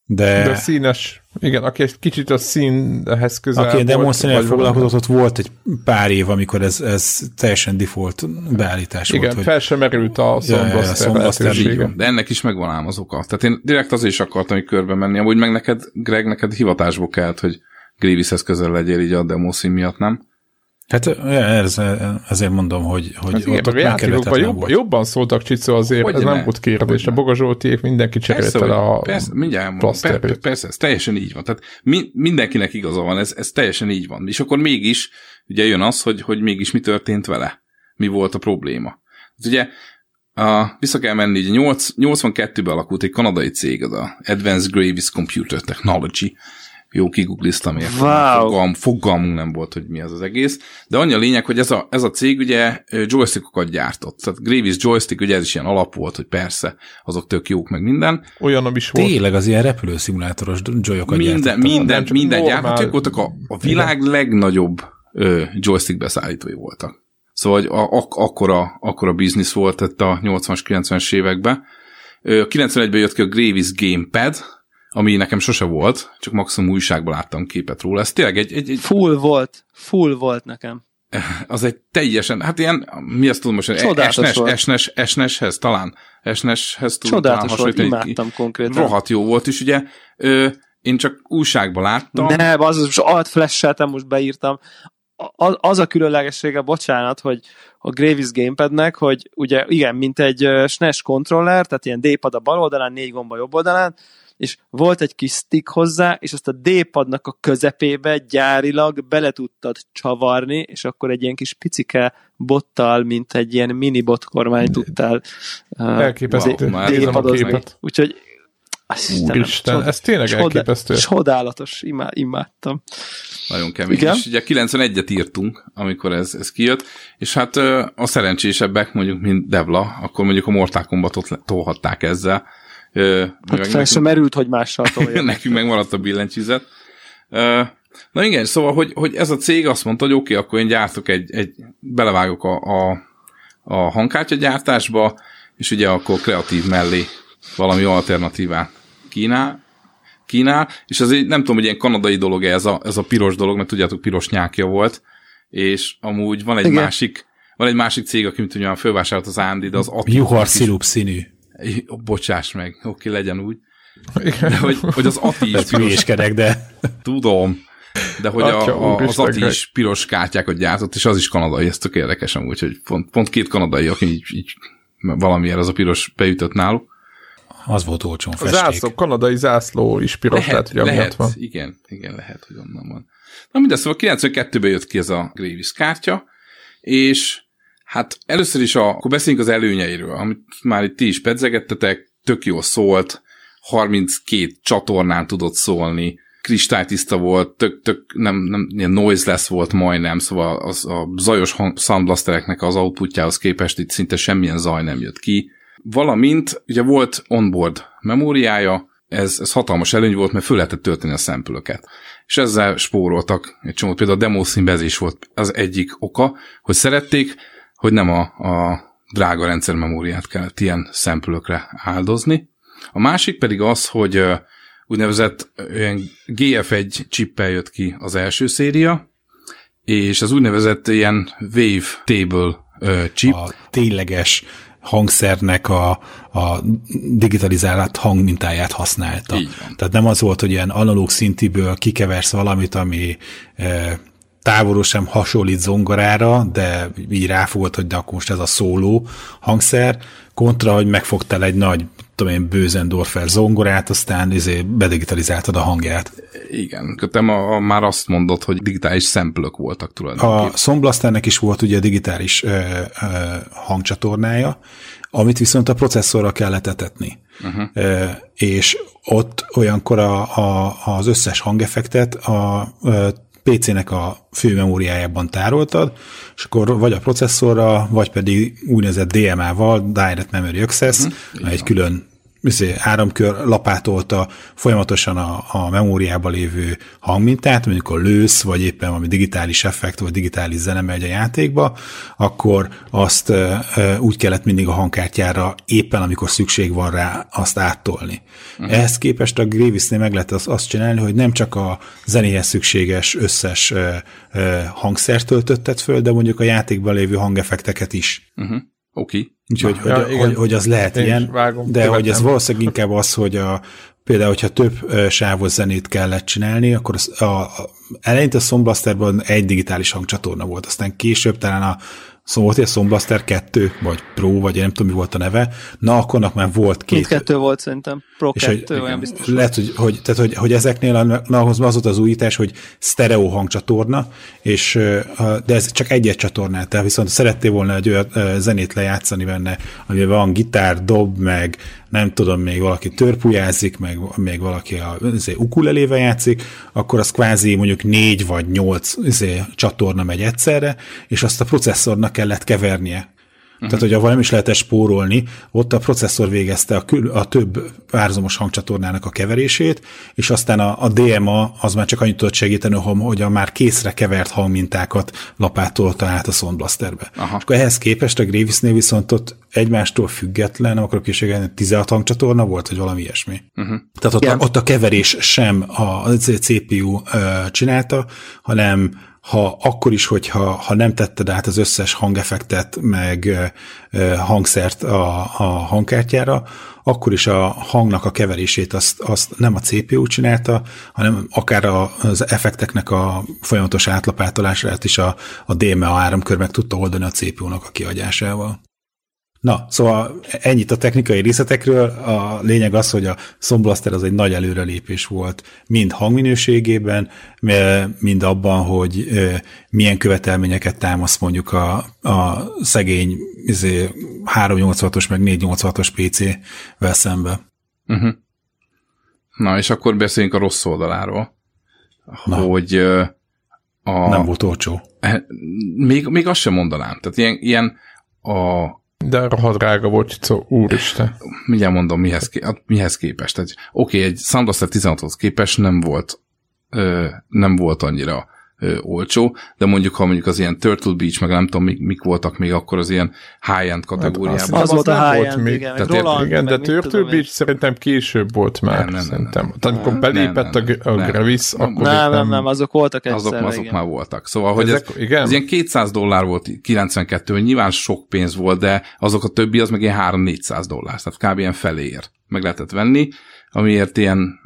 de... De színes, Igen, aki egy kicsit a színhez közel Aki a demonszínnel foglalkozott, ott volt egy pár év, amikor ez, ez teljesen default beállítás Igen, volt. Igen, fel sem merült a ja, De ennek is megvan ám az oka. Tehát én direkt azért is akartam, hogy körbe menni. Amúgy meg neked, Greg, neked hivatásból kellett, hogy Grievous-hez közel legyél így a demószín miatt, nem? Hát ez, ezért mondom, hogy, hogy hát igen, ott, ott játékokban jobban, jobban szóltak Csicó azért, hogy ez nem volt kérdés. A Bogazsoltiék mindenki cserélte le a persze, mindjárt persze, persze, ez teljesen így van. Tehát mi, mindenkinek igaza van, ez, ez teljesen így van. És akkor mégis ugye jön az, hogy, hogy mégis mi történt vele. Mi volt a probléma. Hát ugye a, vissza kell menni, ugye 8, 82-ben alakult egy kanadai cég, az a Advanced Gravis Computer Technology, jó kigugliztam értem. Wow. Fogalm, fogalmunk nem volt, hogy mi az az egész. De annyi a lényeg, hogy ez a, ez a cég ugye joystickokat gyártott. Tehát Gravis joystick, ugye ez is ilyen alap volt, hogy persze, azok tök jók, meg minden. Olyan is volt. Tényleg az ilyen repülőszimulátoros joyokat Minden, gyártott. minden, minden gyártott. voltak a, a világ Igen. legnagyobb ö, joystick beszállítói voltak. Szóval hogy a, ak- akkora, akkora biznisz volt itt a 80-as, 90-es években. 91-ben jött ki a Gravis Gamepad, ami nekem sose volt, csak maximum újságban láttam képet róla. Ez tényleg egy... egy, egy full volt, full volt nekem. [laughs] Az egy teljesen, hát ilyen, mi azt tudom most, esnes, esnes, esneshez talán, esneshez tudom Csodálatos volt, imádtam konkrétan. Rohadt jó volt, és ugye ö, én csak újságban láttam. Ne, az most alt flash most beírtam. Az, az a különlegessége, bocsánat, hogy a Gravis Gamepadnek, hogy ugye igen, mint egy SNES controller, tehát ilyen D-pad a bal oldalán, négy gomba jobb oldalán, és volt egy kis stick hozzá, és azt a D-padnak a közepébe gyárilag bele tudtad csavarni, és akkor egy ilyen kis picike bottal, mint egy ilyen mini bot kormány tudtál Elképesztő. D-padozni. Úgyhogy Úristen, ez tényleg csodá, elképesztő. Csodálatos, imá, imádtam. Nagyon kemény. Igen? És ugye 91-et írtunk, amikor ez, ez kijött, és hát a szerencsésebbek, mondjuk, mint Devla, akkor mondjuk a Mortal Kombatot tolhatták ezzel, Hát fel sem merült, hogy mással [laughs] tolja. nekünk megmaradt a billentyűzet. Na igen, szóval, hogy, hogy ez a cég azt mondta, hogy oké, okay, akkor én gyártok egy, egy belevágok a, a, a hangkártya gyártásba, és ugye akkor kreatív mellé valami alternatívát kínál, kínál, és az egy, nem tudom, hogy ilyen kanadai dolog ez a, ez a piros dolog, mert tudjátok, piros nyákja volt, és amúgy van egy Igen. másik van egy másik cég, aki mint ugyan fölvásárolt az Ándi, de az Juhar szirup színű. Bocsáss meg, oké, legyen úgy. De hogy, hogy az Ati is piros. de... Tudom. De hogy Atya, a, a, az Ati is piros kártyákat gyártott, és az is kanadai, ez tök érdekes amúgy, hogy pont, pont két kanadai, aki így, így valamiért az a piros beütött náluk. Az volt olcsón festék. A zászló, kanadai zászló is piros, lehet, tehát, hogy lehet, van. Igen, igen, lehet, hogy onnan van. Na mindegy, szóval 92-ben jött ki ez a Gravis kártya, és Hát először is, a, akkor beszéljünk az előnyeiről, amit már itt ti is pedzegettetek, tök jó szólt, 32 csatornán tudott szólni, kristálytiszta volt, tök, tök nem, nem ilyen noiseless volt majdnem, szóval az, a zajos soundblastereknek az outputjához képest itt szinte semmilyen zaj nem jött ki. Valamint ugye volt onboard memóriája, ez, ez hatalmas előny volt, mert föl lehetett tölteni a szempülöket. És ezzel spóroltak egy csomót, például a demo színbe is volt az egyik oka, hogy szerették, hogy nem a, a drága rendszermemóriát kellett ilyen szempülökre áldozni. A másik pedig az, hogy úgynevezett olyan GF1 chippel jött ki az első széria, és az úgynevezett ilyen Wave Table chip. A tényleges hangszernek a, a digitalizált hangmintáját használta. Tehát nem az volt, hogy ilyen analóg szintiből kikeversz valamit, ami távolról sem hasonlít zongorára, de így ráfogott, hogy de akkor most ez a szóló hangszer, kontra, hogy megfogtál egy nagy, tudom én, Bösendorfer zongorát, aztán izé bedigitalizáltad a hangját. Igen, te ma, már azt mondod, hogy digitális szemplők voltak tulajdonképpen. A Soundblasternek is volt ugye digitális ö, ö, hangcsatornája, amit viszont a processzorra kellett etetni. Uh-huh. Ö, és ott olyankor a, a, az összes hangeffektet a, a PC-nek a főmemóriájában tároltad, és akkor vagy a processzorra, vagy pedig úgynevezett DMA-val, Direct Memory Access, uh-huh. egy külön izé, áramkör lapátolta folyamatosan a, a memóriába lévő hangmintát, mondjuk a lősz, vagy éppen valami digitális effekt, vagy digitális zene megy a játékba, akkor azt ö, ö, úgy kellett mindig a hangkártyára éppen amikor szükség van rá, azt áttolni. Uh-huh. Ehhez képest a Gravisnél meg lehet azt, azt csinálni, hogy nem csak a zenéhez szükséges összes ö, ö, hangszert töltötted föl, de mondjuk a játékban lévő hangeffekteket is. Uh-huh. Oké. Okay. Úgyhogy ja, hogy, hogy, hogy az lehet Én ilyen, vágom, de hogy ez valószínűleg inkább az, hogy a, például, hogyha több sávos zenét kellett csinálni, akkor az, a, a, eleinte a Sound egy digitális hangcsatorna volt, aztán később talán a Szóval volt egy Sound 2, vagy Pro, vagy én nem tudom, mi volt a neve, na akkor már volt két. Mindkettő volt szerintem, Pro 2, hogy, olyan biztos. Lehet, hogy, hogy, tehát, hogy, hogy ezeknél na, ahhoz az volt az újítás, hogy stereo hangcsatorna, és, de ez csak egy-egy csatornát, tehát viszont szerettél volna egy olyan zenét lejátszani benne, amiben van gitár, dob, meg nem tudom, még valaki törpujázik, meg még valaki a izé, ukulelével játszik, akkor az kvázi mondjuk négy vagy nyolc izé, csatorna megy egyszerre, és azt a processzornak kellett kevernie. Uh-huh. Tehát, hogy ahol nem is lehetett spórolni, ott a processzor végezte a, kül, a több párhuzamos hangcsatornának a keverését, és aztán a, a DMA az már csak annyit tudott segíteni, hogy a már készre kevert hangmintákat lapátolta át a Sound Blasterbe. Aha. És akkor ehhez képest a Gravisnél viszont ott egymástól független, nem akarok is 16 hangcsatorna volt, vagy valami ilyesmi. Uh-huh. Tehát ott, a, ott a keverés sem a CPU uh, csinálta, hanem ha akkor is, hogyha ha nem tetted át az összes hangeffektet, meg hangszert a, a hangkártyára, akkor is a hangnak a keverését azt, azt nem a CPU csinálta, hanem akár az effekteknek a folyamatos átlapátolását is a, a DMA áramkör meg tudta oldani a CPU-nak a kiadásával. Na, szóval ennyit a technikai részletekről. A lényeg az, hogy a Sound Blaster az egy nagy előrelépés volt, mind hangminőségében, mind abban, hogy milyen követelményeket támaszt mondjuk a, a szegény izé, 386-os meg 486-os PC-vel szembe. Uh-huh. Na, és akkor beszéljünk a rossz oldaláról. Na. Hogy a... Nem volt olcsó. E, még, még azt sem mondanám. Tehát ilyen, ilyen a, de rohadt drága volt, szó, úristen. Mindjárt mondom, mihez, ké- mihez képest. Oké, okay, egy Soundbuster 16-hoz képest nem volt, ö, nem volt annyira ö, olcsó, de mondjuk, ha mondjuk az ilyen Turtle Beach, meg nem tudom, mik, mik voltak még akkor az ilyen high-end hát kategóriában. Hát az, az, az, volt a high-end, még, igen, tehát Roland, igen de Turtle Beach szerintem később volt már, nem, nem, szerintem. Nem, tehát amikor belépett nem, nem, a, a Gravis, nem, akkor nem, nem, nem, azok voltak egyszer. Azok, azok már voltak. Szóval, hogy Ezek, ez, igen? ez ilyen 200 dollár volt 92 nyilván sok pénz volt, de azok a többi az meg ilyen 3-400 dollár, tehát kb. ilyen feléért meg lehetett venni, amiért ilyen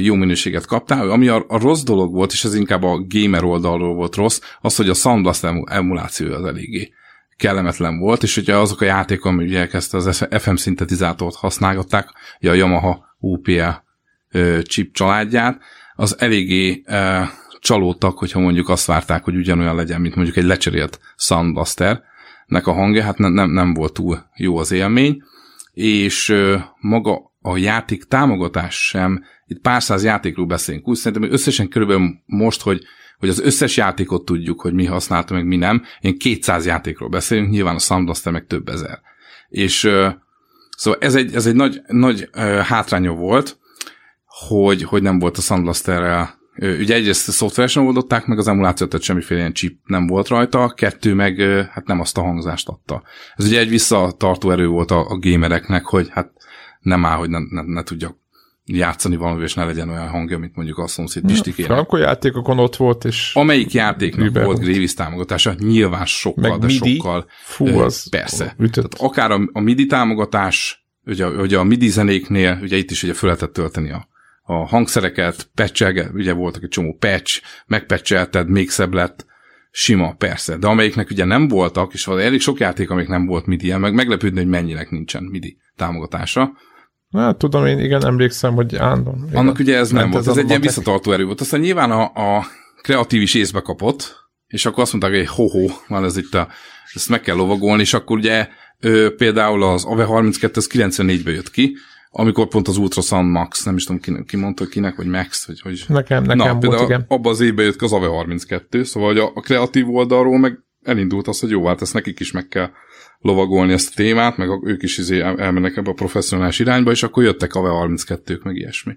jó minőséget kaptál. Ami a, a rossz dolog volt, és ez inkább a gamer oldalról volt rossz, az, hogy a Sound Blast emuláció az eléggé kellemetlen volt, és ugye azok a játékok, ami ugye elkezdte az FM szintetizátort használgatták, a Yamaha UPL chip családját, az eléggé e, csalódtak, hogyha mondjuk azt várták, hogy ugyanolyan legyen, mint mondjuk egy lecserélt Soundbuster-nek a hangja, hát ne, nem, nem volt túl jó az élmény, és e, maga a játék támogatás sem itt pár száz játékról beszélünk. Úgy szerintem, hogy összesen körülbelül most, hogy, hogy az összes játékot tudjuk, hogy mi használta, meg mi nem, én 200 játékról beszélünk, nyilván a Soundbuster meg több ezer. És szóval ez egy, ez egy nagy, nagy hátránya volt, hogy, hogy nem volt a Soundblasterrel Ugye egyrészt szoftveresen oldották meg az emulációt, tehát semmiféle ilyen chip nem volt rajta, kettő meg hát nem azt a hangzást adta. Ez ugye egy visszatartó erő volt a, a gamereknek, hogy hát nem áll, hogy ne, ne, ne tudjak játszani valami, és ne legyen olyan hangja, mint mondjuk a szomszéd Pistikének. Franco játékokon ott volt, és... Amelyik játéknak Uber volt Gravis támogatása, nyilván sokkal, Meg de MIDI? sokkal. Fú, az persze. Tehát akár a, a MIDI támogatás, ugye, ugye a MIDI zenéknél, ugye itt is ugye föl lehetett tölteni a, a hangszereket, patchelge, ugye voltak egy csomó patch, megpatchelted, még szebb lett, sima, persze. De amelyiknek ugye nem voltak, és elég sok játék, amelyik nem volt MIDI, meg meglepődni, hogy mennyinek nincsen MIDI támogatása, Hát tudom én, igen, emlékszem, hogy ándom. Igen. Annak ugye ez nem volt, ez, ez egy ilyen visszatartó erő volt. Aztán nyilván a, a kreatív is észbe kapott, és akkor azt mondták, hogy ho-ho, van ez itt a, ezt meg kell lovagolni, és akkor ugye ö, például az AV32 az 94-be jött ki, amikor pont az Ultrasound Max, nem is tudom ki, ki mondta kinek, vagy Max, vagy hogy... Nekem, nekem Na, volt, igen. abban az évben jött az AV32, szóval hogy a, a kreatív oldalról meg elindult az, hogy jó, hát ezt nekik is meg kell lovagolni ezt a témát, meg ők is izé elmennek ebbe a professzionális irányba, és akkor jöttek a V32-k, meg ilyesmi.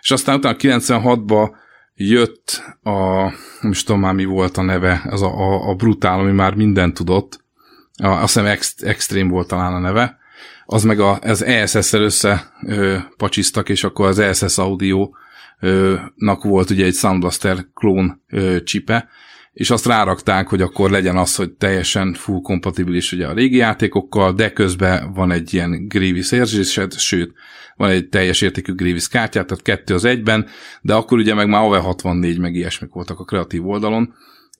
És aztán utána 96-ba jött a, nem is tudom már mi volt a neve, az a, a, a brutál, ami már mindent tudott, a, azt hiszem ex, extrém volt talán a neve, az meg a, az ESS-szel össze ö, pacsiztak, és akkor az ESS Audio-nak volt ugye egy Sound Blaster klón ö, csipe, és azt rárakták, hogy akkor legyen az, hogy teljesen full kompatibilis ugye a régi játékokkal, de közben van egy ilyen Grievous érzésed, sőt, van egy teljes értékű Grievous kártyát, tehát kettő az egyben, de akkor ugye meg már OV 64 meg ilyesmik voltak a kreatív oldalon,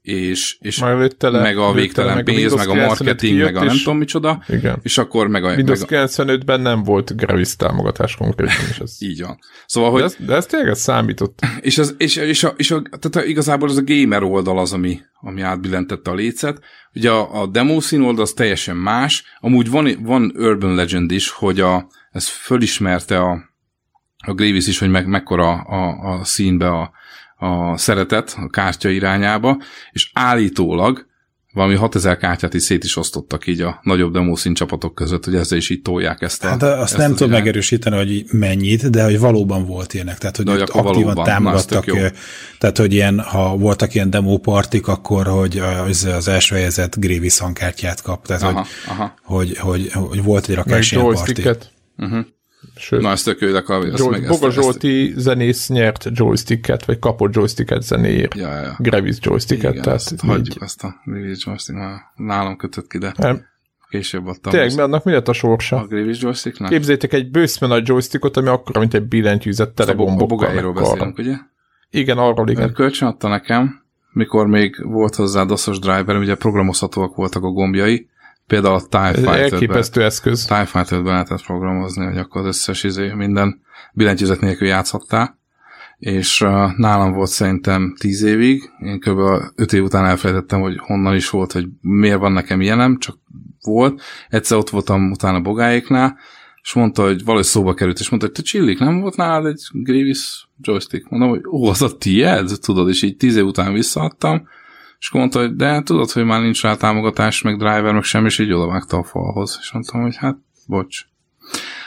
és, és meg a végtelen meg pénz, a meg a marketing, meg a nem tudom micsoda, igen. és akkor meg a... Windows meg a... 95-ben nem volt Gravis támogatás konkrétan is. Ez. Így van. Szóval, hogy... De ez, de ez tényleg számított. [laughs] És, az, és, és, a, és a, tehát igazából az a gamer oldal az, ami, ami átbillentette a lécet. Ugye a, a demo szín oldal az teljesen más. Amúgy van, van Urban Legend is, hogy a, ez fölismerte a, a Gravis is, hogy meg, mekkora a, a színbe a, a szeretet a kártya irányába, és állítólag valami 6000 kártyát is szét is osztottak így a nagyobb demószín csapatok között, hogy ezzel is így tolják ezt a... Hát azt ezt nem tudom megerősíteni, hogy mennyit, de hogy valóban volt ilyenek, tehát hogy, aktívan valóban, támogattak, tehát hogy ilyen, ha voltak ilyen demópartik, akkor hogy az, az első helyezett Grévis hangkártyát kap, tehát aha, hogy, aha. Hogy, hogy, hogy, volt egy rakás ilyen parti. Uh-huh. Sőt, Na, ezt tök jó, de Joy, meg Boga ezt, Zsolti ezt... zenész nyert joysticket, vagy kapott joysticket zenéért. Ja, ja. Gravis joysticket. Igen, tehát ezt hagyjuk ezt a Gravis joystick, nálam kötött ki, de nem. később adtam. Tényleg, mert annak mi lett a sorsa? A Gravis joysticknak? Képzétek egy bőszme nagy joystickot, ami akkor, mint egy billentyűzet telegombokkal. A bogáiról beszélünk, ugye? Igen, arról igen. Kölcsön adta nekem, mikor még volt hozzá DOS-os driver, ugye programozhatóak voltak a gombjai, Például a TIE Fighter-ben. Elképesztő eszköz. TIE Fighter-ben lehetett programozni, hogy akkor az összes izé, minden billentyűzet nélkül játszhattál. És uh, nálam volt szerintem 10 évig, én kb. 5 év után elfelejtettem, hogy honnan is volt, hogy miért van nekem ilyenem, csak volt. Egyszer ott voltam utána bogáéknál, és mondta, hogy valahogy szóba került, és mondta, hogy te csillik, nem volt nálad egy Grievous joystick? Mondom, hogy ó, az a tiéd? Tudod, és így tíz év után visszaadtam, és mondta, hogy de tudod, hogy már nincs rá támogatás, meg driver, meg semmi, és így odavágta a falhoz. És mondtam, hogy hát, bocs.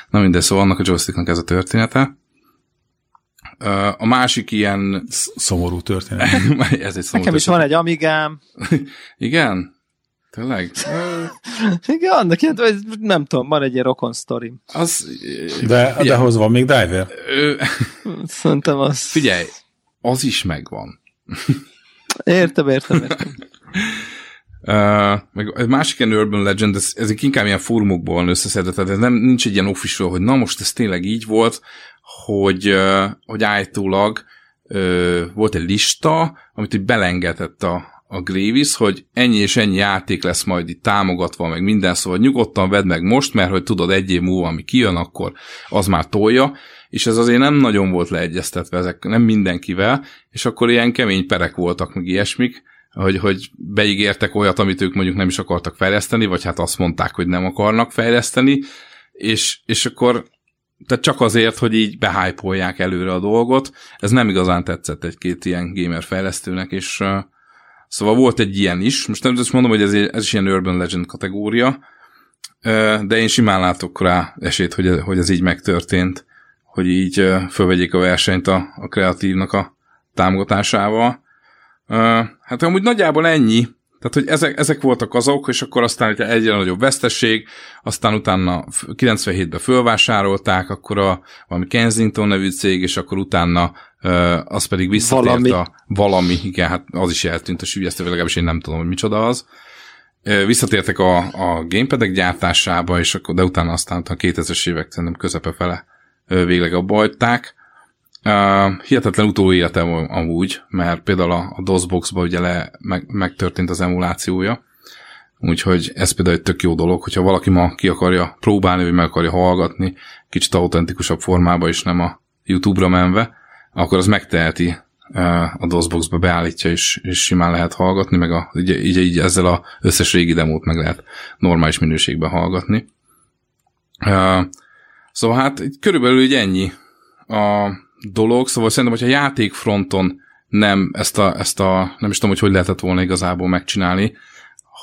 Na mindegy, szóval annak a joysticknak ez a története. A másik ilyen... Szomorú történet. [laughs] ez egy szomorú Nekem is van egy Amigám. [laughs] Igen? Tényleg? [laughs] Igen, annak ilyen, nem tudom, van egy ilyen rokon sztori. Az, de, de hoz van még diver? Szerintem az... Figyelj, az is megvan. Értem, értem, értem. [laughs] Uh, meg egy másik ilyen Urban Legend, ez, ez inkább ilyen fórumokból van összeszedve, tehát ez nem, nincs egy ilyen official, hogy na most ez tényleg így volt, hogy, uh, hogy állítólag uh, volt egy lista, amit így belengedett a, a Gravis, hogy ennyi és ennyi játék lesz majd itt támogatva, meg minden, szóval nyugodtan vedd meg most, mert hogy tudod, egy év múlva, ami kijön, akkor az már tolja, és ez azért nem nagyon volt leegyeztetve, ezek nem mindenkivel, és akkor ilyen kemény perek voltak, meg ilyesmik, hogy, hogy beígértek olyat, amit ők mondjuk nem is akartak fejleszteni, vagy hát azt mondták, hogy nem akarnak fejleszteni, és, és akkor tehát csak azért, hogy így behájpolják előre a dolgot, ez nem igazán tetszett egy-két ilyen gamer fejlesztőnek, és uh, szóval volt egy ilyen is, most nem azt mondom, hogy ez, ez is ilyen Urban Legend kategória, uh, de én simán látok rá esélyt, hogy, hogy ez így megtörtént, hogy így fölvegyék a versenyt a, a kreatívnak a támogatásával. Hát amúgy nagyjából ennyi, tehát, hogy ezek, ezek voltak azok, és akkor aztán egy egyre nagyobb veszteség, aztán utána 97-ben fölvásárolták, akkor a valami Kensington nevű cég, és akkor utána az pedig visszatért valami. a valami, igen, hát az is eltűnt a sülyeztő, legalábbis én nem tudom, hogy micsoda az. Visszatértek a, a gamepadek gyártásába, és akkor, de utána aztán a 2000-es évek szerintem közepe fele végleg a bajták. Uh, hihetetlen utóélete amúgy, mert például a, a DOSBox-ba ugye le, meg, megtörtént az emulációja, úgyhogy ez például egy tök jó dolog, hogyha valaki ma ki akarja próbálni, vagy meg akarja hallgatni, kicsit autentikusabb formába, és nem a YouTube-ra menve, akkor az megteheti a DOSBox-ba beállítja, és, és simán lehet hallgatni, meg a, így, így, így ezzel a összes régi demót meg lehet normális minőségben hallgatni. Uh, Szóval hát körülbelül így ennyi a dolog, szóval szerintem, hogyha játékfronton nem ezt a, ezt a, nem is tudom, hogy hogy lehetett volna igazából megcsinálni,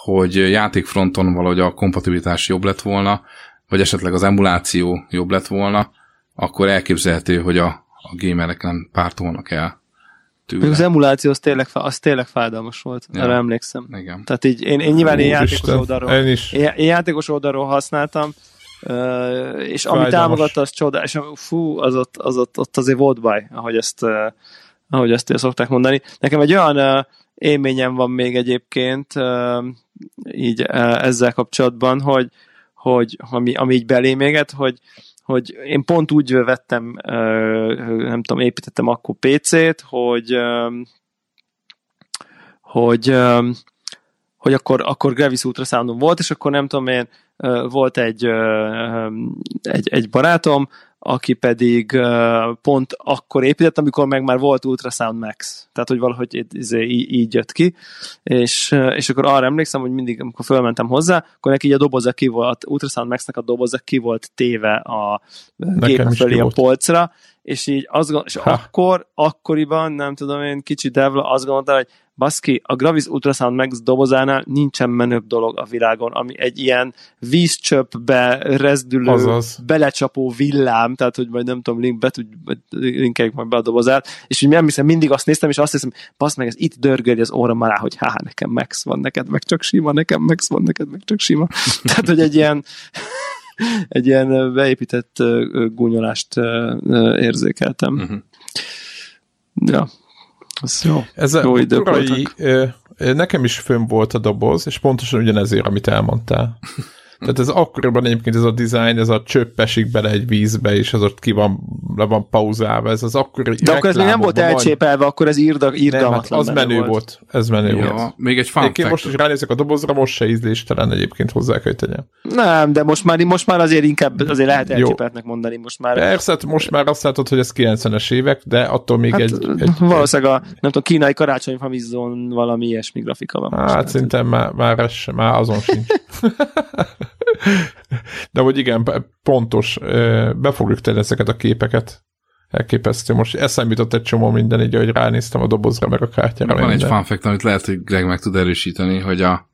hogy játékfronton valahogy a kompatibilitás jobb lett volna, vagy esetleg az emuláció jobb lett volna, akkor elképzelhető, hogy a, a gamerek nem pártolnak el tőle. Az emuláció az tényleg, az tényleg fájdalmas volt, ja. erre emlékszem. Igen. Tehát így én, én nyilván én játékos oldalról, én, is. Én, én játékos oldalról használtam, Uh, és Fájdalmas. ami támogatta, az csoda, és fú, az ott, az ott, ott azért volt baj, ahogy ezt, uh, ahogy ezt szokták mondani. Nekem egy olyan uh, élményem van még egyébként így ezzel kapcsolatban, hogy, hogy ami, ami így belém éget, hogy, hogy én pont úgy vettem, nem tudom, építettem akkor PC-t, hogy hogy hogy akkor, akkor Gravis Ultrasoundon volt, és akkor nem tudom én, volt egy, egy, egy barátom, aki pedig pont akkor épített, amikor meg már volt Ultrasound Max. Tehát, hogy valahogy izé, így, így jött ki. És, és akkor arra emlékszem, hogy mindig, amikor fölmentem hozzá, akkor neki így a doboza ki volt, Ultrasound Max-nek a doboza ki volt téve a gép fölé a polcra, és így azt gondol, és akkor, akkoriban, nem tudom én, kicsi devla, azt gondolta, hogy baszki, a Gravis Ultrasound Max dobozánál nincsen menőbb dolog a világon, ami egy ilyen vízcsöpbe rezdülő, Azaz. belecsapó villám, tehát hogy majd nem tudom, link, be tud, linkeljük majd be a dobozát, és úgy nem hiszem, mindig azt néztem, és azt hiszem, basz meg, ez itt dörgöli az óra alá, hogy há, nekem Max van, neked meg csak sima, nekem Max van, neked meg csak sima. [laughs] tehát, hogy egy ilyen [laughs] egy ilyen beépített gúnyolást érzékeltem. Uh-huh. Ja, ez jó. Ez jó a korai, nekem is fönn volt a doboz, és pontosan ugyanezért, amit elmondtál. [laughs] Tehát ez akkoriban egyébként ez a design, ez a csöpp esik bele egy vízbe, és az ott ki van, le van pauzálva, ez az akkori De akkor ez még nem volt elcsépelve, van. akkor ez írda, írgalmatlan nem, hát az menő volt. volt. Ez menő ja, volt. Még egy fun Most is ránézek a dobozra, most se ízléstelen egyébként hozzá kell tegyem. Nem, de most már, most már azért inkább azért lehet elcsépeltnek mondani most már. Persze, hát most már azt látod, hogy ez 90-es évek, de attól még hát, egy, egy... Valószínűleg a, nem tudom, kínai karácsonyfamizzon valami ilyesmi grafika van. Hát szerintem már, már, ez, már azon sincs. [laughs] De hogy igen, pontos, be fogjuk tenni ezeket a képeket. Elképesztő. Most eszembe jutott egy csomó minden, így, hogy ránéztem a dobozra, meg a kártyára. Van minden. egy fun fact, amit lehet, hogy Greg meg tud erősíteni, hogy a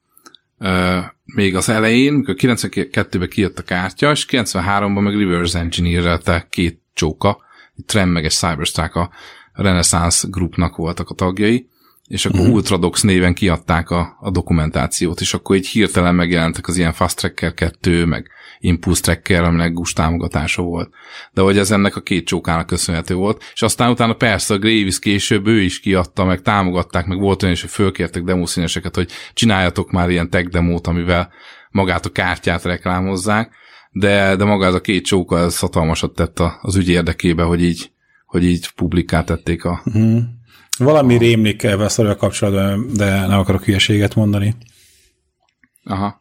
uh, még az elején, amikor 92-ben kijött a kártya, és 93-ban meg reverse engineer két csóka, Trem meg egy Cyberstack a Renaissance Groupnak voltak a tagjai, és akkor uh-huh. Ultradox néven kiadták a, a dokumentációt, és akkor így hirtelen megjelentek az ilyen Fast Tracker 2, meg Impulse Tracker, aminek GUS támogatása volt. De hogy ez ennek a két csókának köszönhető volt, és aztán utána persze a Gravis később ő is kiadta, meg támogatták, meg volt olyan is, hogy fölkértek demószíneseket, hogy csináljatok már ilyen tech demót, amivel magát a kártyát reklámozzák, de, de maga ez a két csóka, ez hatalmasat tett az ügy érdekébe, hogy így, hogy így publikát tették a, uh-huh valami rémlik ebben a szorral kapcsolatban, de nem akarok hülyeséget mondani. Aha.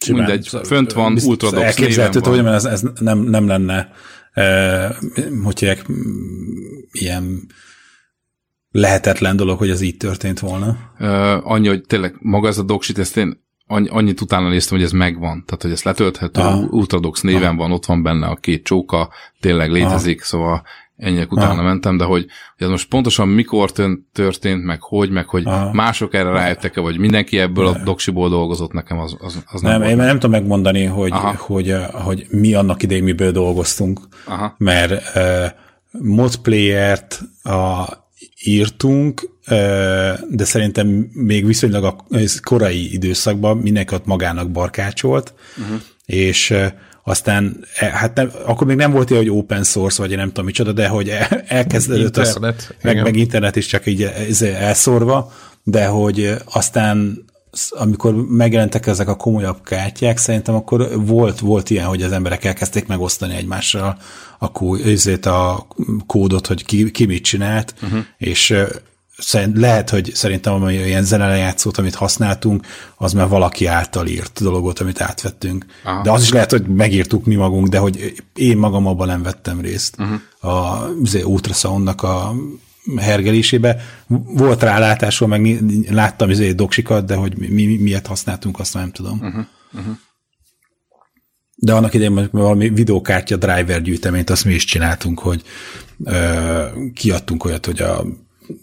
Simán, Mindegy, fönt van Ultradox Elképzelhető, hogy ez, ez nem, nem lenne eh, hogy hívják, ilyen lehetetlen dolog, hogy ez így történt volna. Uh, annyi, hogy tényleg maga ez a doksit, ezt én annyi, annyit utána néztem, hogy ez megvan. Tehát, hogy ez letölthető, ah. Ultradox néven ah. van, ott van benne a két csóka, tényleg létezik, ah. szóval ennyek utána Aha. mentem, de hogy, hogy ez most pontosan mikor történt, meg hogy, meg hogy Aha. mások erre rájöttek-e, vagy mindenki ebből a doksiból dolgozott nekem, az, az, az nem Nem, én nem tudom megmondani, hogy, hogy, hogy mi annak idején miből dolgoztunk, Aha. mert uh, modplayer-t a, írtunk, uh, de szerintem még viszonylag a korai időszakban mindenki ott magának barkácsolt, uh-huh. és aztán e, hát nem, akkor még nem volt ilyen, hogy open source, vagy nem tudom micsoda, de hogy elkezdődött internet, az, meg, meg internet is csak így elszórva, de hogy aztán amikor megjelentek ezek a komolyabb kártyák, szerintem akkor volt, volt ilyen, hogy az emberek elkezdték megosztani egymással a, kó, a kódot, hogy ki, ki mit csinált, uh-huh. és szerint, lehet, hogy szerintem ami ilyen zenelejátszót, amit használtunk, az már valaki által írt dologot, amit átvettünk. Aha. De az is lehet, hogy megírtuk mi magunk, de hogy én magam abban nem vettem részt. Uh-huh. A ultrasoundnak a hergelésébe. Volt rálátásul, meg láttam izé doksikat, de hogy mi, mi, miért használtunk, azt nem tudom. Uh-huh. Uh-huh. De annak idején valami videókártya driver gyűjteményt, azt mi is csináltunk, hogy ö, kiadtunk olyat, hogy a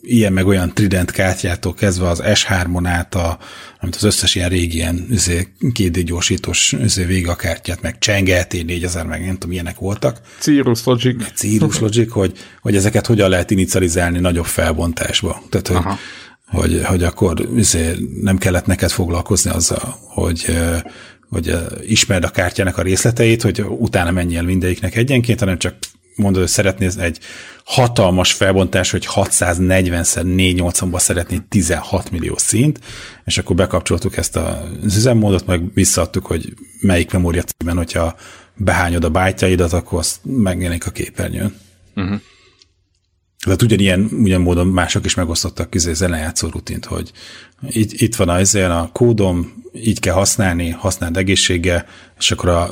ilyen meg olyan Trident kártyától kezdve az S3-on át, a, amit az összes ilyen régi ilyen üzé, 2D gyorsítós üzé vége a kártyát, meg Cheng LT 4000, meg nem tudom, ilyenek voltak. Cirrus Logic. Cirrus Logic, hogy, hogy ezeket hogyan lehet inicializálni nagyobb felbontásba. Tehát, hogy, hogy, hogy akkor üzé, nem kellett neked foglalkozni azzal, hogy hogy ismerd a kártyának a részleteit, hogy utána menjél mindegyiknek egyenként, hanem csak mondod, hogy szeretnél egy hatalmas felbontás, hogy 640x480-ba szeretnéd 16 millió szint, és akkor bekapcsoltuk ezt az üzemmódot, meg visszaadtuk, hogy melyik memória címen, hogyha behányod a bájtjaidat, akkor azt megjelenik a képernyőn. Uh-huh. Tehát ugyanilyen, ugyan módon mások is megosztottak közé zenejátszó rutint, hogy itt, itt van az a kódom, így kell használni, használd egészséggel, és akkor a,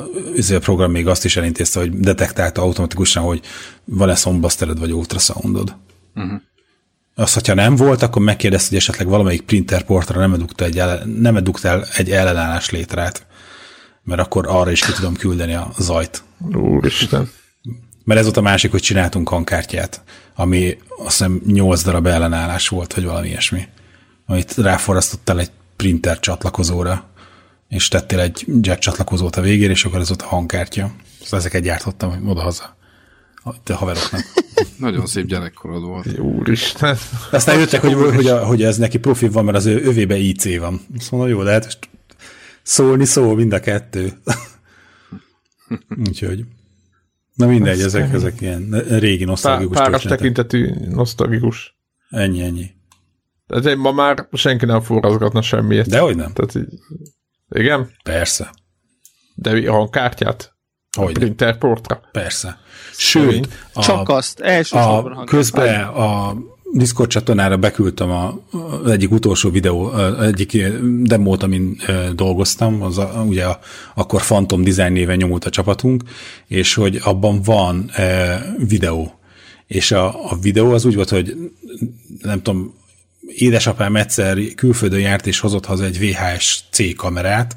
a program még azt is elintézte, hogy detektálta automatikusan, hogy van-e szombasztered vagy ultrasoundod. Uh-huh. Azt, hogyha nem volt, akkor megkérdezte, hogy esetleg valamelyik printer portra nem edukta egy, nem eduktál egy ellenállás létrát, mert akkor arra is ki tudom küldeni a zajt. Úristen. Mert ez volt a másik, hogy csináltunk hangkártyát, ami azt hiszem 8 darab ellenállás volt, vagy valami ilyesmi. Amit ráforrasztottál egy printer csatlakozóra, és tettél egy jack csatlakozót a végére, és akkor ez ott a hangkártya. Szóval ezeket gyártottam oda-haza a haveroknak. [laughs] Nagyon szép gyerekkorod volt. Úristen. Aztán jöttek, hogy, hogy, a, hogy ez neki profi van, mert az ő, övébe IC van. Azt mondom, jó, lehet szólni szól mind a kettő. [laughs] Úgyhogy. Na mindegy, ezek, ezek ilyen régi nosztalgikus Pá, Páras tekintetű nosztalgikus. Ennyi, ennyi. Tehát ma már senki nem forrazgatna semmiért. Dehogy nem. Tehát így, igen? Persze. De a hangkártyát? Hogy a printer portra? Persze. Sőt, a, csak azt, elsősorban a, közben a Discord csatornára beküldtem a, az egyik utolsó videó, egyik demót, amin dolgoztam, az a, ugye akkor Phantom Design néven nyomult a csapatunk, és hogy abban van e, videó. És a, a videó az úgy volt, hogy nem tudom, édesapám egyszer külföldön járt és hozott haza egy VHS-C kamerát,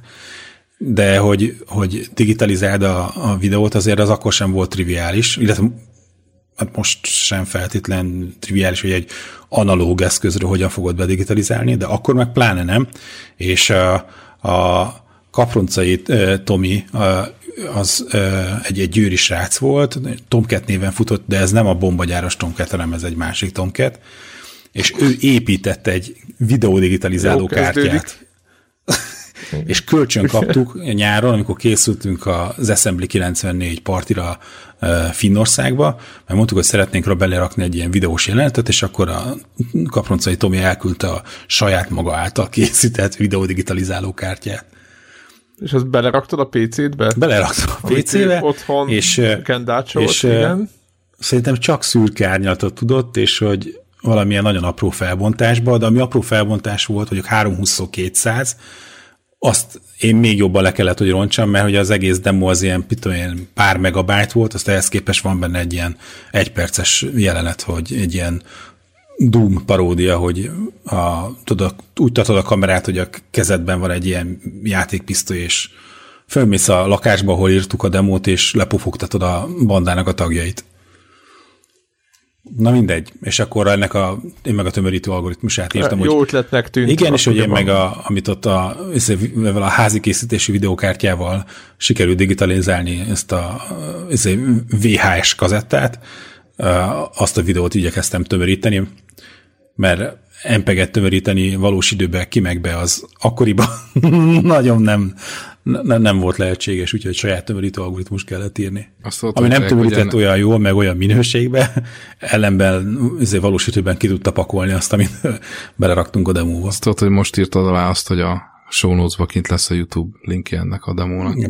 de hogy, hogy digitalizáld a, a videót, azért az akkor sem volt triviális, illetve hát most sem feltétlen triviális, hogy egy analóg eszközről hogyan fogod bedigitalizálni, de akkor meg pláne nem, és a, a kaproncai Tomi az egy, egy győri srác volt, Tomcat néven futott, de ez nem a bombagyáros Tomcat, hanem ez egy másik Tomcat, és ő épített egy videódigitalizáló kártyát. És kölcsön kaptuk nyáron, amikor készültünk az Assembly 94 partira Finnországba, mert mondtuk, hogy szeretnénk belerakni egy ilyen videós jelenetet, és akkor a Kaproncai Tomi elküldte a saját maga által készített videódigitalizáló kártyát. És azt beleraktad a PC-be? Beleraktad a PC-be. Otthon és, és igen. Szerintem csak szürke árnyalatot tudott, és hogy valamilyen nagyon apró felbontásba, de ami apró felbontás volt, hogy 320 azt én még jobban le kellett, hogy roncsam, mert hogy az egész demo az ilyen, ilyen pár megabyte volt, azt ehhez képest van benne egy ilyen egyperces jelenet, hogy egy ilyen Doom paródia, hogy a, tudod, úgy tartod a kamerát, hogy a kezedben van egy ilyen játékpisztoly, és fölmész a lakásba, ahol írtuk a demót, és lepufogtatod a bandának a tagjait. Na mindegy. És akkor ennek a, én meg a tömörítő algoritmusát írtam, Jó hogy... ötletnek tűnt. Igen, és hogy én meg a, amit ott a, a házi készítési videókártyával sikerült digitalizálni ezt a ezt a VHS kazettát, azt a videót igyekeztem tömöríteni, mert MPG-et tömöríteni valós időben kimegbe az akkoriban [laughs] nagyon nem, ne, nem volt lehetséges, úgyhogy saját tömörítő algoritmus kellett írni. Azt Ami nem tömörített olyan jól, meg olyan minőségbe, ellenben valós időben ki tudta pakolni azt, amit beleraktunk a demóba. Azt tudod, hogy most írtad alá azt, hogy a show notes kint lesz a YouTube linkje ennek a demónak.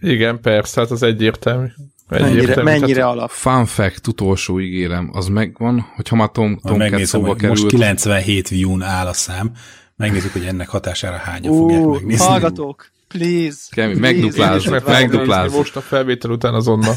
Igen, persze, hát az egyértelmű. Mennyire, mennyire alap. Fun fact, utolsó ígérem, az megvan, hogy ha már Tom, Tom szóba került. Most 97 view-n áll a szám, megnézzük, hogy ennek hatására hányan fogják megnézni. Hallgatók, please. Kemi, megduplázz, megduplázz. Most a felvétel után azonnal.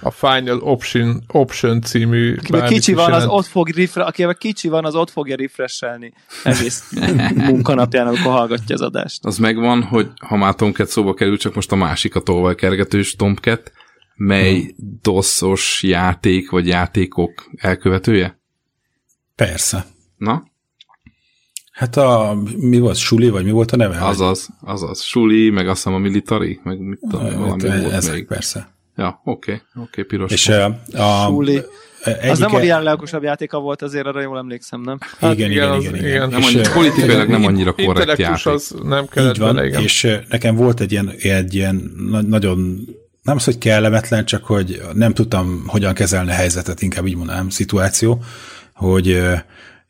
A Final Option, Option című kicsi van, az ott fog refre- aki kicsi van, az ott fogja refreshelni egész [laughs] munkanapján, amikor hallgatja az adást. Az megvan, hogy ha már Tomcat szóba kerül, csak most a másik a tolvajkergetős Tomcat, mely hmm. doszos játék vagy játékok elkövetője? Persze. Na? Hát a, mi volt, Suli, vagy mi volt a neve? Azaz, azaz. Suli, meg azt hiszem a military, meg mit tudom, Hát, valami volt ezek, még. persze. Ja, oké, okay, oké, okay, piros. És a, a, Suli. egyike, Az nem a Real legokosabb játéka volt, azért arra jól emlékszem, nem? igen, igen, igen, az- igen, igen. igen. nem annyira, politikailag nem annyira korrekt játék. az nem kellett Így van, bele, igen. és nekem volt egy ilyen, egy ilyen na- nagyon, nem az, hogy kellemetlen, csak hogy nem tudtam hogyan kezelni a helyzetet, inkább így mondanám, szituáció, hogy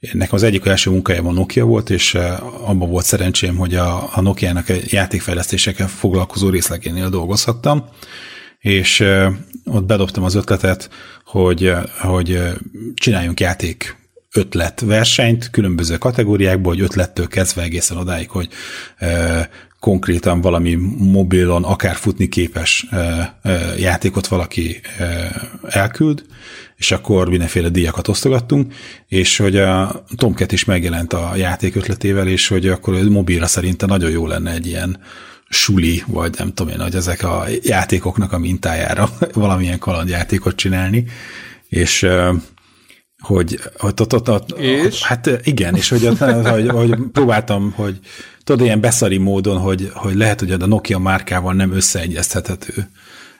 nekem az egyik első munkájám a Nokia volt, és ö, abban volt szerencsém, hogy a, a Nokia-nak egy játékfejlesztésekkel foglalkozó részlegénél dolgozhattam, és ö, ott bedobtam az ötletet, hogy, ö, hogy csináljunk játék ötlet versenyt különböző kategóriákból, hogy ötlettől kezdve egészen odáig, hogy konkrétan valami mobilon akár futni képes játékot valaki elküld, és akkor mindenféle díjakat osztogattunk, és hogy a Tomcat is megjelent a játék ötletével, és hogy akkor mobilra szerinte nagyon jó lenne egy ilyen suli, vagy nem tudom én, hogy ezek a játékoknak a mintájára [laughs] valamilyen kalandjátékot csinálni, és hogy, hogy ott, ott, ott, És? Hát igen, és hogy, ott, hogy, hogy próbáltam, hogy tudod, ilyen beszari módon, hogy, hogy lehet, hogy a Nokia márkával nem összeegyeztethető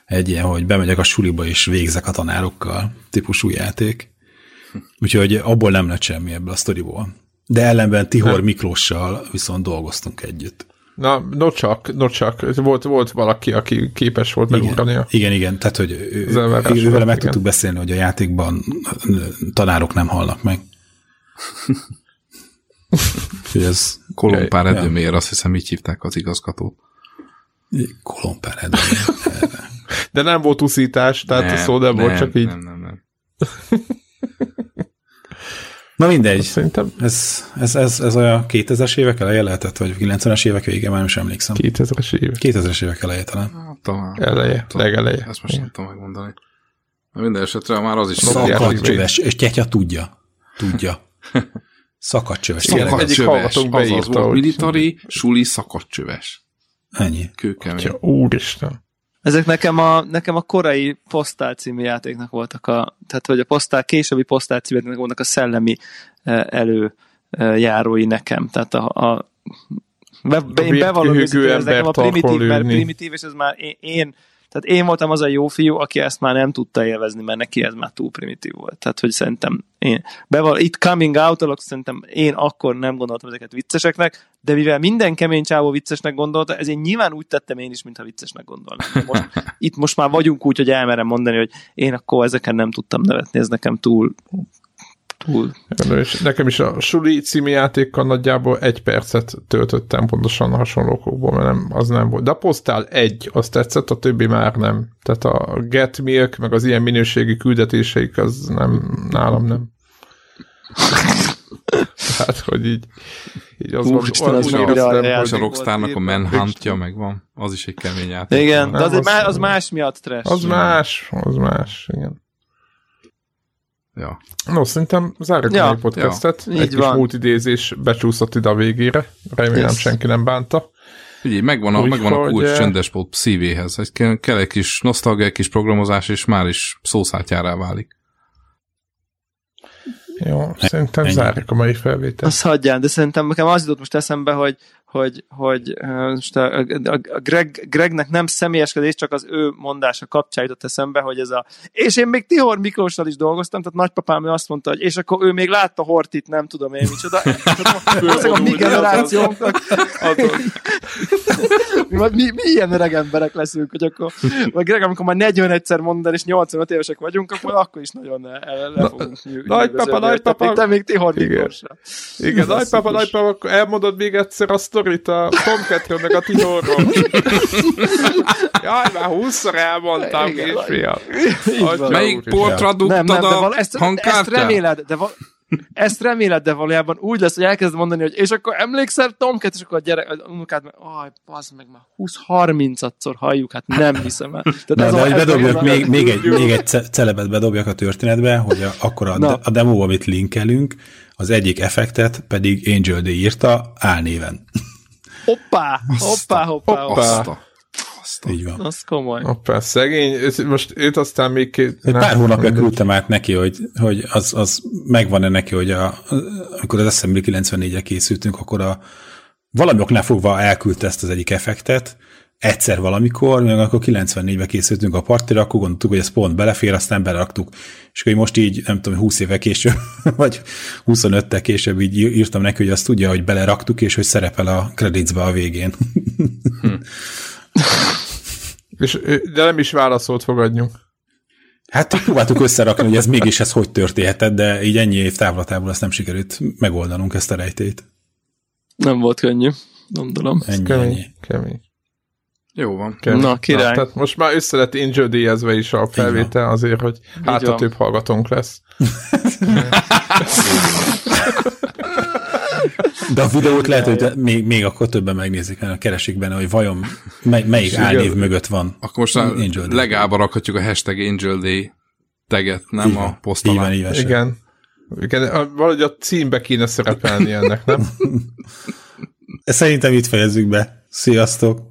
egy ilyen, hogy bemegyek a suliba és végzek a tanárokkal típusú játék. Úgyhogy abból nem lett semmi ebből a sztoriból. De ellenben Tihor Miklóssal viszont dolgoztunk együtt. Na, no csak, no csak. Volt, volt valaki, aki képes volt megugrani a... Igen, igen, tehát hogy ő, volt, meg igen. tudtuk beszélni, hogy a játékban tanárok nem halnak meg. [laughs] Úgyhogy ez Kolompár Ja. edőmér, azt hiszem így hívták az igazgatót. kolompár edő. De nem volt uszítás, tehát nem, szó nem, volt, csak így. Nem, nem, nem. [laughs] Na mindegy, Szerintem ez, ez, ez, ez a 2000-es évek eleje lehetett, vagy 90-es évek vége, már nem is emlékszem. 2000-es év 2000-es évek eleje talán. Hát, talán. eleje, Tudom. legeleje. Ezt most nem tudom megmondani. Na, minden esetre már az is Szakadcsöves, és Tyetya tudja. Tudja. Szakadcsöves. Igen, Szakadcsöves, azaz beírta, volt hogy- military, suli, szakadcsöves. Ennyi. Kőkemény. Ja, úristen. Ezek nekem a, nekem a korai Postál című játéknak voltak a, tehát hogy a Postál, későbbi Postál címűnek voltak a szellemi eh, előjárói nekem. Tehát a, a be, be, én bevallom őszintén, ez nekem a primitív, mert primitív, és ez már én, én tehát én voltam az a jó fiú, aki ezt már nem tudta élvezni, mert neki ez már túl primitív volt. Tehát, hogy szerintem én, beval, itt coming out szerintem én akkor nem gondoltam ezeket vicceseknek, de mivel minden kemény csávó viccesnek gondolta, ezért nyilván úgy tettem én is, mintha viccesnek gondolnám. Most, itt most már vagyunk úgy, hogy elmerem mondani, hogy én akkor ezeken nem tudtam nevetni, ez nekem túl túl. És nekem is a Suli című játékkal nagyjából egy percet töltöttem pontosan hasonlókokból, mert nem, az nem volt. De a Postál egy, azt tetszett, a többi már nem. Tehát a Get Milk, meg az ilyen minőségi küldetéseik, az nem, nálam nem. Tehát, hogy így, így az Úristen, az mennyire éreztem, a a Rockstarnak a Manhuntja megvan. Az is egy kemény játék. Igen, de az, az- má, az más miatt trash. Az más, az más, igen. Ja. No, szerintem zárjuk Ja, a podcastet. ja. Egy kis van. multidézés becsúszott ide a végére. Remélem Yes. senki nem bánta. Ugye, megvan a, Úgy, megvan a kulcs eh, csendes pop szívéhez. Egy kell, kell egy kis nosztalgia, egy kis programozás, és már is szószátjárá válik. Jó, szerintem ennyi. zárjuk a mai felvételt. Azt hagyján, de szerintem nekem az jutott most eszembe, hogy, hogy, hogy most a, a, a Greg, Gregnek nem személyeskedés, csak az ő mondása kapcsán jutott eszembe, hogy ez a... És én még Tihor Miklóssal is dolgoztam, tehát nagypapám ő azt mondta, hogy és akkor ő még látta Hortit, nem tudom én micsoda. [laughs] Ezek a mi generációnknak. mi, vagy mi, mi ilyen öreg emberek leszünk, hogy akkor, vagy Greg, amikor már 41-szer mondod, és 85 évesek vagyunk, akkor, akkor is nagyon le, le, fogunk nagypapa, nagypapa. Te még Tihor. Miklóssal. Igen, nagypapa, nagypapa, akkor elmondod még egyszer a sztorit a Tomcatről, meg a Tihorról. [laughs] Jaj, már húszszor elmondtam, kisfiam. Melyik portra Nem, nem, dugtad de a ezt, ezt hangkártyát? reméled, de val- ezt reméled, de valójában úgy lesz, hogy elkezd mondani, hogy és akkor emlékszel Tomcat, és akkor a gyerek, az unokád meg, aj, bazd meg, már 20-30-szor halljuk, hát nem hiszem el. Tehát Na, ez de a- a- bedobjak még, még, egy, még egy ce- celebet bedobjak a történetbe, hogy a, akkor a, de, a demo, amit linkelünk, az egyik effektet pedig Angel D írta álnéven. Hoppá, hoppá, hoppá, hoppá. Azt a... Így van. Az komoly. Hoppá, szegény, most őt aztán még... Két, Egy pár hónapja küldtem át neki, hogy, hogy az, az megvan-e neki, hogy a, amikor az Assembly 94-e készültünk, akkor a valami oknál fogva elküldte ezt az egyik effektet, egyszer valamikor, meg akkor 94-ben készültünk a partira, akkor gondoltuk, hogy ez pont belefér, aztán beraktuk. És akkor most így, nem tudom, 20 éve később, [laughs] vagy 25-tel később így írtam neki, hogy azt tudja, hogy beleraktuk, és hogy szerepel a creditsbe a végén. hm. és, de nem is válaszolt, fogadjunk. Hát próbáltuk összerakni, hogy ez mégis ez hogy történhetett, de így ennyi év távlatából ezt nem sikerült megoldanunk ezt a rejtét. Nem volt könnyű, gondolom. Ennyi, kemény, ennyi. kemény. Jó van. Kemény. Na, király. Na, tehát most már össze lett injődíjezve is a felvétel azért, hogy hát a több hallgatónk lesz. De a videót lehet, hogy még, még akkor többen megnézik, mert keresik benne, hogy vajon mely, melyik álnév mögött van. Akkor most a legába rakhatjuk a hashtag Angel Day teget, nem Igen. a poszt. Igen. Igen. Igen. Valahogy a címbe kéne szerepelni ennek, nem? [laughs] Szerintem itt fejezzük be. Sziasztok!